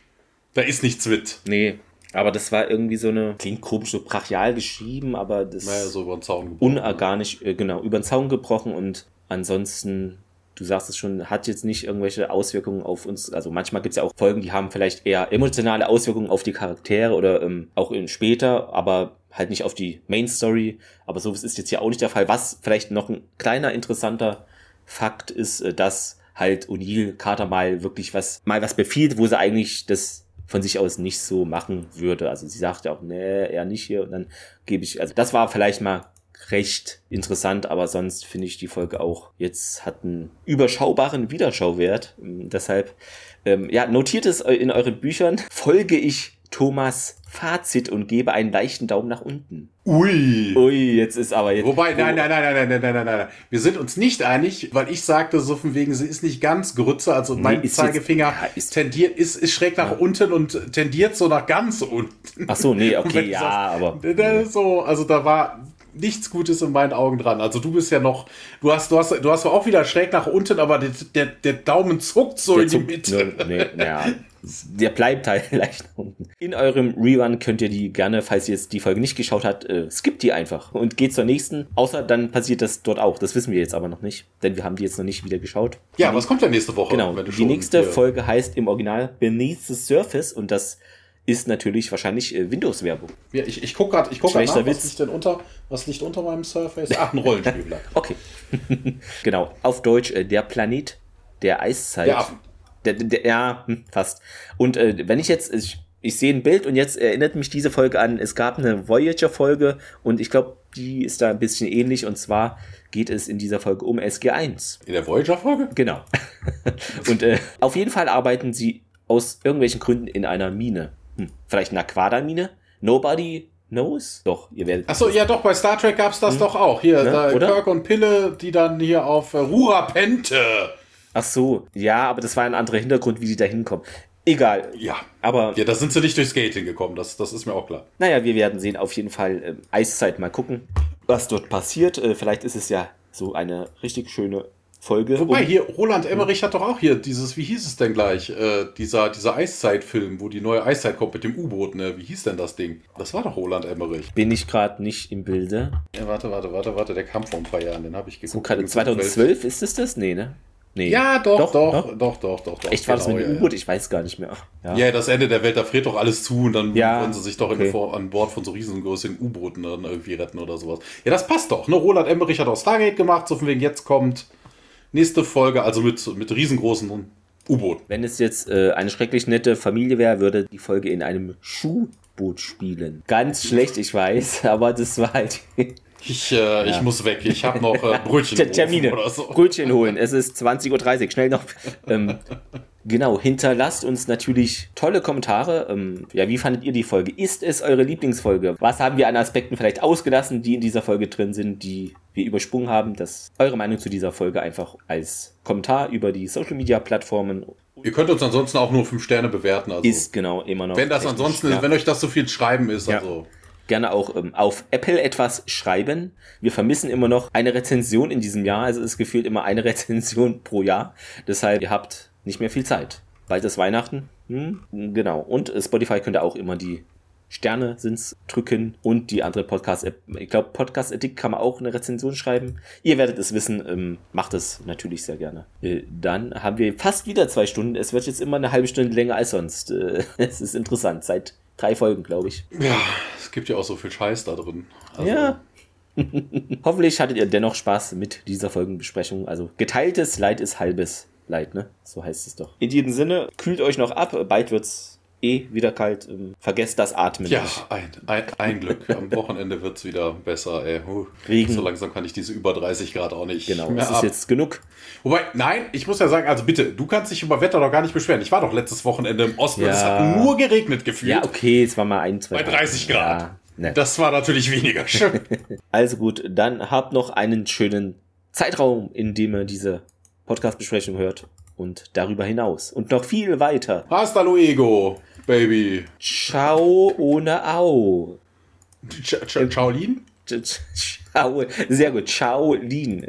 Da ist nichts mit. Nee, aber das war irgendwie so eine, klingt komisch, so brachial geschrieben, aber das naja, so über den Zaun gebrochen. Unorganisch, äh, genau, über den Zaun gebrochen und ansonsten, du sagst es schon, hat jetzt nicht irgendwelche Auswirkungen auf uns. Also manchmal gibt es ja auch Folgen, die haben vielleicht eher emotionale Auswirkungen auf die Charaktere oder ähm, auch in später, aber halt nicht auf die Main Story, aber so ist jetzt hier auch nicht der Fall. Was vielleicht noch ein kleiner interessanter Fakt ist, äh, dass halt O'Neill Carter mal wirklich was, mal was befiehlt, wo sie eigentlich das von sich aus nicht so machen würde. Also sie sagt ja auch, nee, eher nicht hier und dann gebe ich, also das war vielleicht mal recht interessant, aber sonst finde ich die Folge auch jetzt hat einen überschaubaren Wiederschauwert. Ähm, deshalb, ähm, ja, notiert es in euren Büchern. Folge ich Thomas Fazit und gebe einen leichten Daumen nach unten. Ui. Ui, jetzt ist aber jetzt. Wobei, nein, nein, nein, nein, nein, nein, nein, nein. Wir sind uns nicht einig, weil ich sagte so von wegen, sie ist nicht ganz Grütze, also Nee, mein Zeigefinger jetzt- ja, ist- tendiert, ist, ist schräg nach unten und tendiert so nach ganz unten. Ach so, nee, okay, ja, sagst, aber. Das ist so, also da war nichts Gutes in meinen Augen dran. Also du bist ja noch, du hast, du hast, du hast auch wieder schräg nach unten, aber der, der, der Daumen zuckt so Der in die Mitte. Nee, nee, ja. Der bleibt halt leicht unten. In eurem Rerun könnt ihr die gerne, falls ihr jetzt die Folge nicht geschaut habt, äh, skippt die einfach und geht zur nächsten. Außer dann passiert das dort auch. Das wissen wir jetzt aber noch nicht, denn wir haben die jetzt noch nicht wieder geschaut. Ja, was kommt denn nächste Woche? Genau. Die nächste Folge heißt im Original Beneath the Surface und das ist natürlich wahrscheinlich äh, Windows-Werbung. Ja, ich, ich gucke gerade, ich gucke Schlechter nach, was liegt denn unter, was liegt unter meinem Surface? Ach, ein Rollenspielblatt. Okay. genau. Auf Deutsch äh, der Planet der Eiszeit. Der Affen. Der, der, ja, hm, fast. Und äh, wenn ich jetzt, ich, ich sehe ein Bild und jetzt erinnert mich diese Folge an, es gab eine Voyager-Folge und ich glaube, die ist da ein bisschen ähnlich und zwar geht es in dieser Folge um SG1. In der Voyager-Folge? Genau. und äh, auf jeden Fall arbeiten sie aus irgendwelchen Gründen in einer Mine. Hm, vielleicht eine Aquada-Mine? Nobody knows? Doch, ihr werdet. Achso, ja doch, bei Star Trek gab's das doch auch. Hier, Ne? Kirk und Pille, die dann hier auf äh, Rura Pente. Ach so, ja, aber das war ein anderer Hintergrund, wie die da hinkommen. Egal. Ja. Aber Ja, da sind sie nicht durch Skating gekommen, das, das ist mir auch klar. naja, wir werden sehen. Auf jeden Fall ähm, Eiszeit mal gucken, was dort passiert. Äh, vielleicht ist es ja so eine richtig schöne Folge. Wobei, hier, Roland Emmerich hat doch auch hier dieses, wie hieß es denn gleich, äh, dieser, dieser Eiszeit-Film, wo die neue Eiszeit kommt mit dem U-Boot, ne? Wie hieß denn das Ding? Das war doch Roland Emmerich. bin ich gerade nicht im Bilde. Ja, warte, warte, warte, warte, der kam vor ein paar Jahren, den habe ich geguckt. So gerade Irgend so ein 2012 ist es das? Nee, ne? Nee. Ja, doch, doch, doch, doch. doch, doch, doch. Echt war das genau, mit dem ja, U-Boot? Ich weiß gar nicht mehr. Ja. Ja. das Ende der Welt, da friert doch alles zu und dann Ja, wollen sie sich doch okay. an Bord von so riesengroßen U-Booten dann irgendwie retten oder sowas. Ja, das passt doch. Ne? Roland Emmerich hat auch Stargate gemacht, so von wegen jetzt kommt nächste Folge, also mit, mit riesengroßen U-Booten. Wenn es jetzt äh, eine schrecklich nette Familie wäre, würde die Folge in einem Schuhboot spielen. Ganz schlecht, ich weiß, aber das war halt Ich, äh, ich muss weg, ich habe noch äh, Brötchen Ter- Termine. oder so. Brötchen holen. Es ist 20.30 Uhr. Schnell noch. Ähm, genau, hinterlasst uns natürlich tolle Kommentare. Ähm, ja, wie fandet ihr die Folge? Ist es eure Lieblingsfolge? Was haben wir an Aspekten vielleicht ausgelassen, die in dieser Folge drin sind, die wir übersprungen haben? Das eure Meinung zu dieser Folge einfach als Kommentar über die Social Media Plattformen Ihr könnt uns ansonsten auch nur fünf Sterne bewerten. Also, ist genau immer noch. wenn das ansonsten, ja. wenn euch das so viel Schreiben ist, Ja. also. Gerne auch ähm, auf Apple etwas schreiben. Wir vermissen immer noch eine Rezension in diesem Jahr. Also es gefühlt immer eine Rezension pro Jahr. Deshalb, ihr habt nicht mehr viel Zeit. Bald ist Weihnachten. Hm? Genau. Und Spotify könnt ihr auch immer die Sterne sind's drücken und die andere Podcast-App. Ich glaube, Podcast Addict kann man auch eine Rezension schreiben. Ihr werdet es wissen. Ähm, macht es natürlich sehr gerne. Äh, dann haben wir fast wieder zwei Stunden. Es wird jetzt immer eine halbe Stunde länger als sonst. Äh, es ist interessant. Seit drei Folgen, glaube ich. Ja, es gibt ja auch so viel Scheiß da drin. Also, Ja. Hoffentlich hattet ihr dennoch Spaß mit dieser Folgenbesprechung. Also geteiltes Leid ist halbes Leid, ne? So heißt es doch. In diesem Sinne, kühlt euch noch ab. Bald wird's eh wieder kalt. Ähm, Vergesst das Atmen Ja, nicht. ein, ein, ein Glück. Am Wochenende wird es wieder besser. Ey. Huh. Regen. So langsam kann ich diese über 30 Grad auch nicht Genau, mehr es ist ab. jetzt genug. Wobei, nein, ich muss ja sagen, also bitte, du kannst dich über Wetter doch gar nicht beschweren. Ich war doch letztes Wochenende im Osten und es Ja. hat nur geregnet gefühlt. Ja, okay, es war mal ein, zwei Bei 30 Grad. Ja, ne. Das war natürlich weniger schön. Also gut, dann habt noch einen schönen Zeitraum, in dem ihr diese Podcast-Besprechung hört. Und darüber hinaus. Und noch viel weiter. Hasta luego, Baby. Ciao ohne Au. Ch Shaolin? Ciao. Sehr gut. Ciao Lin.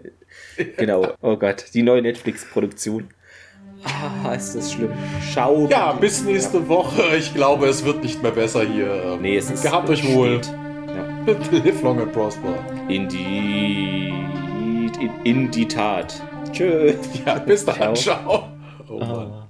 Genau. Oh Gott. Die neue Netflix-Produktion. Ah, ist das schlimm. Ciao. Ja, bis nächste Woche. Ich glaube, es wird nicht mehr besser hier. Nee, es ist. Gehabt euch wohl. Ja. Live long and prosper. Indeed. In, in die Tat. Tschö. Ja, bis dann. Ciao. Ciao. Oh Mann. Ah.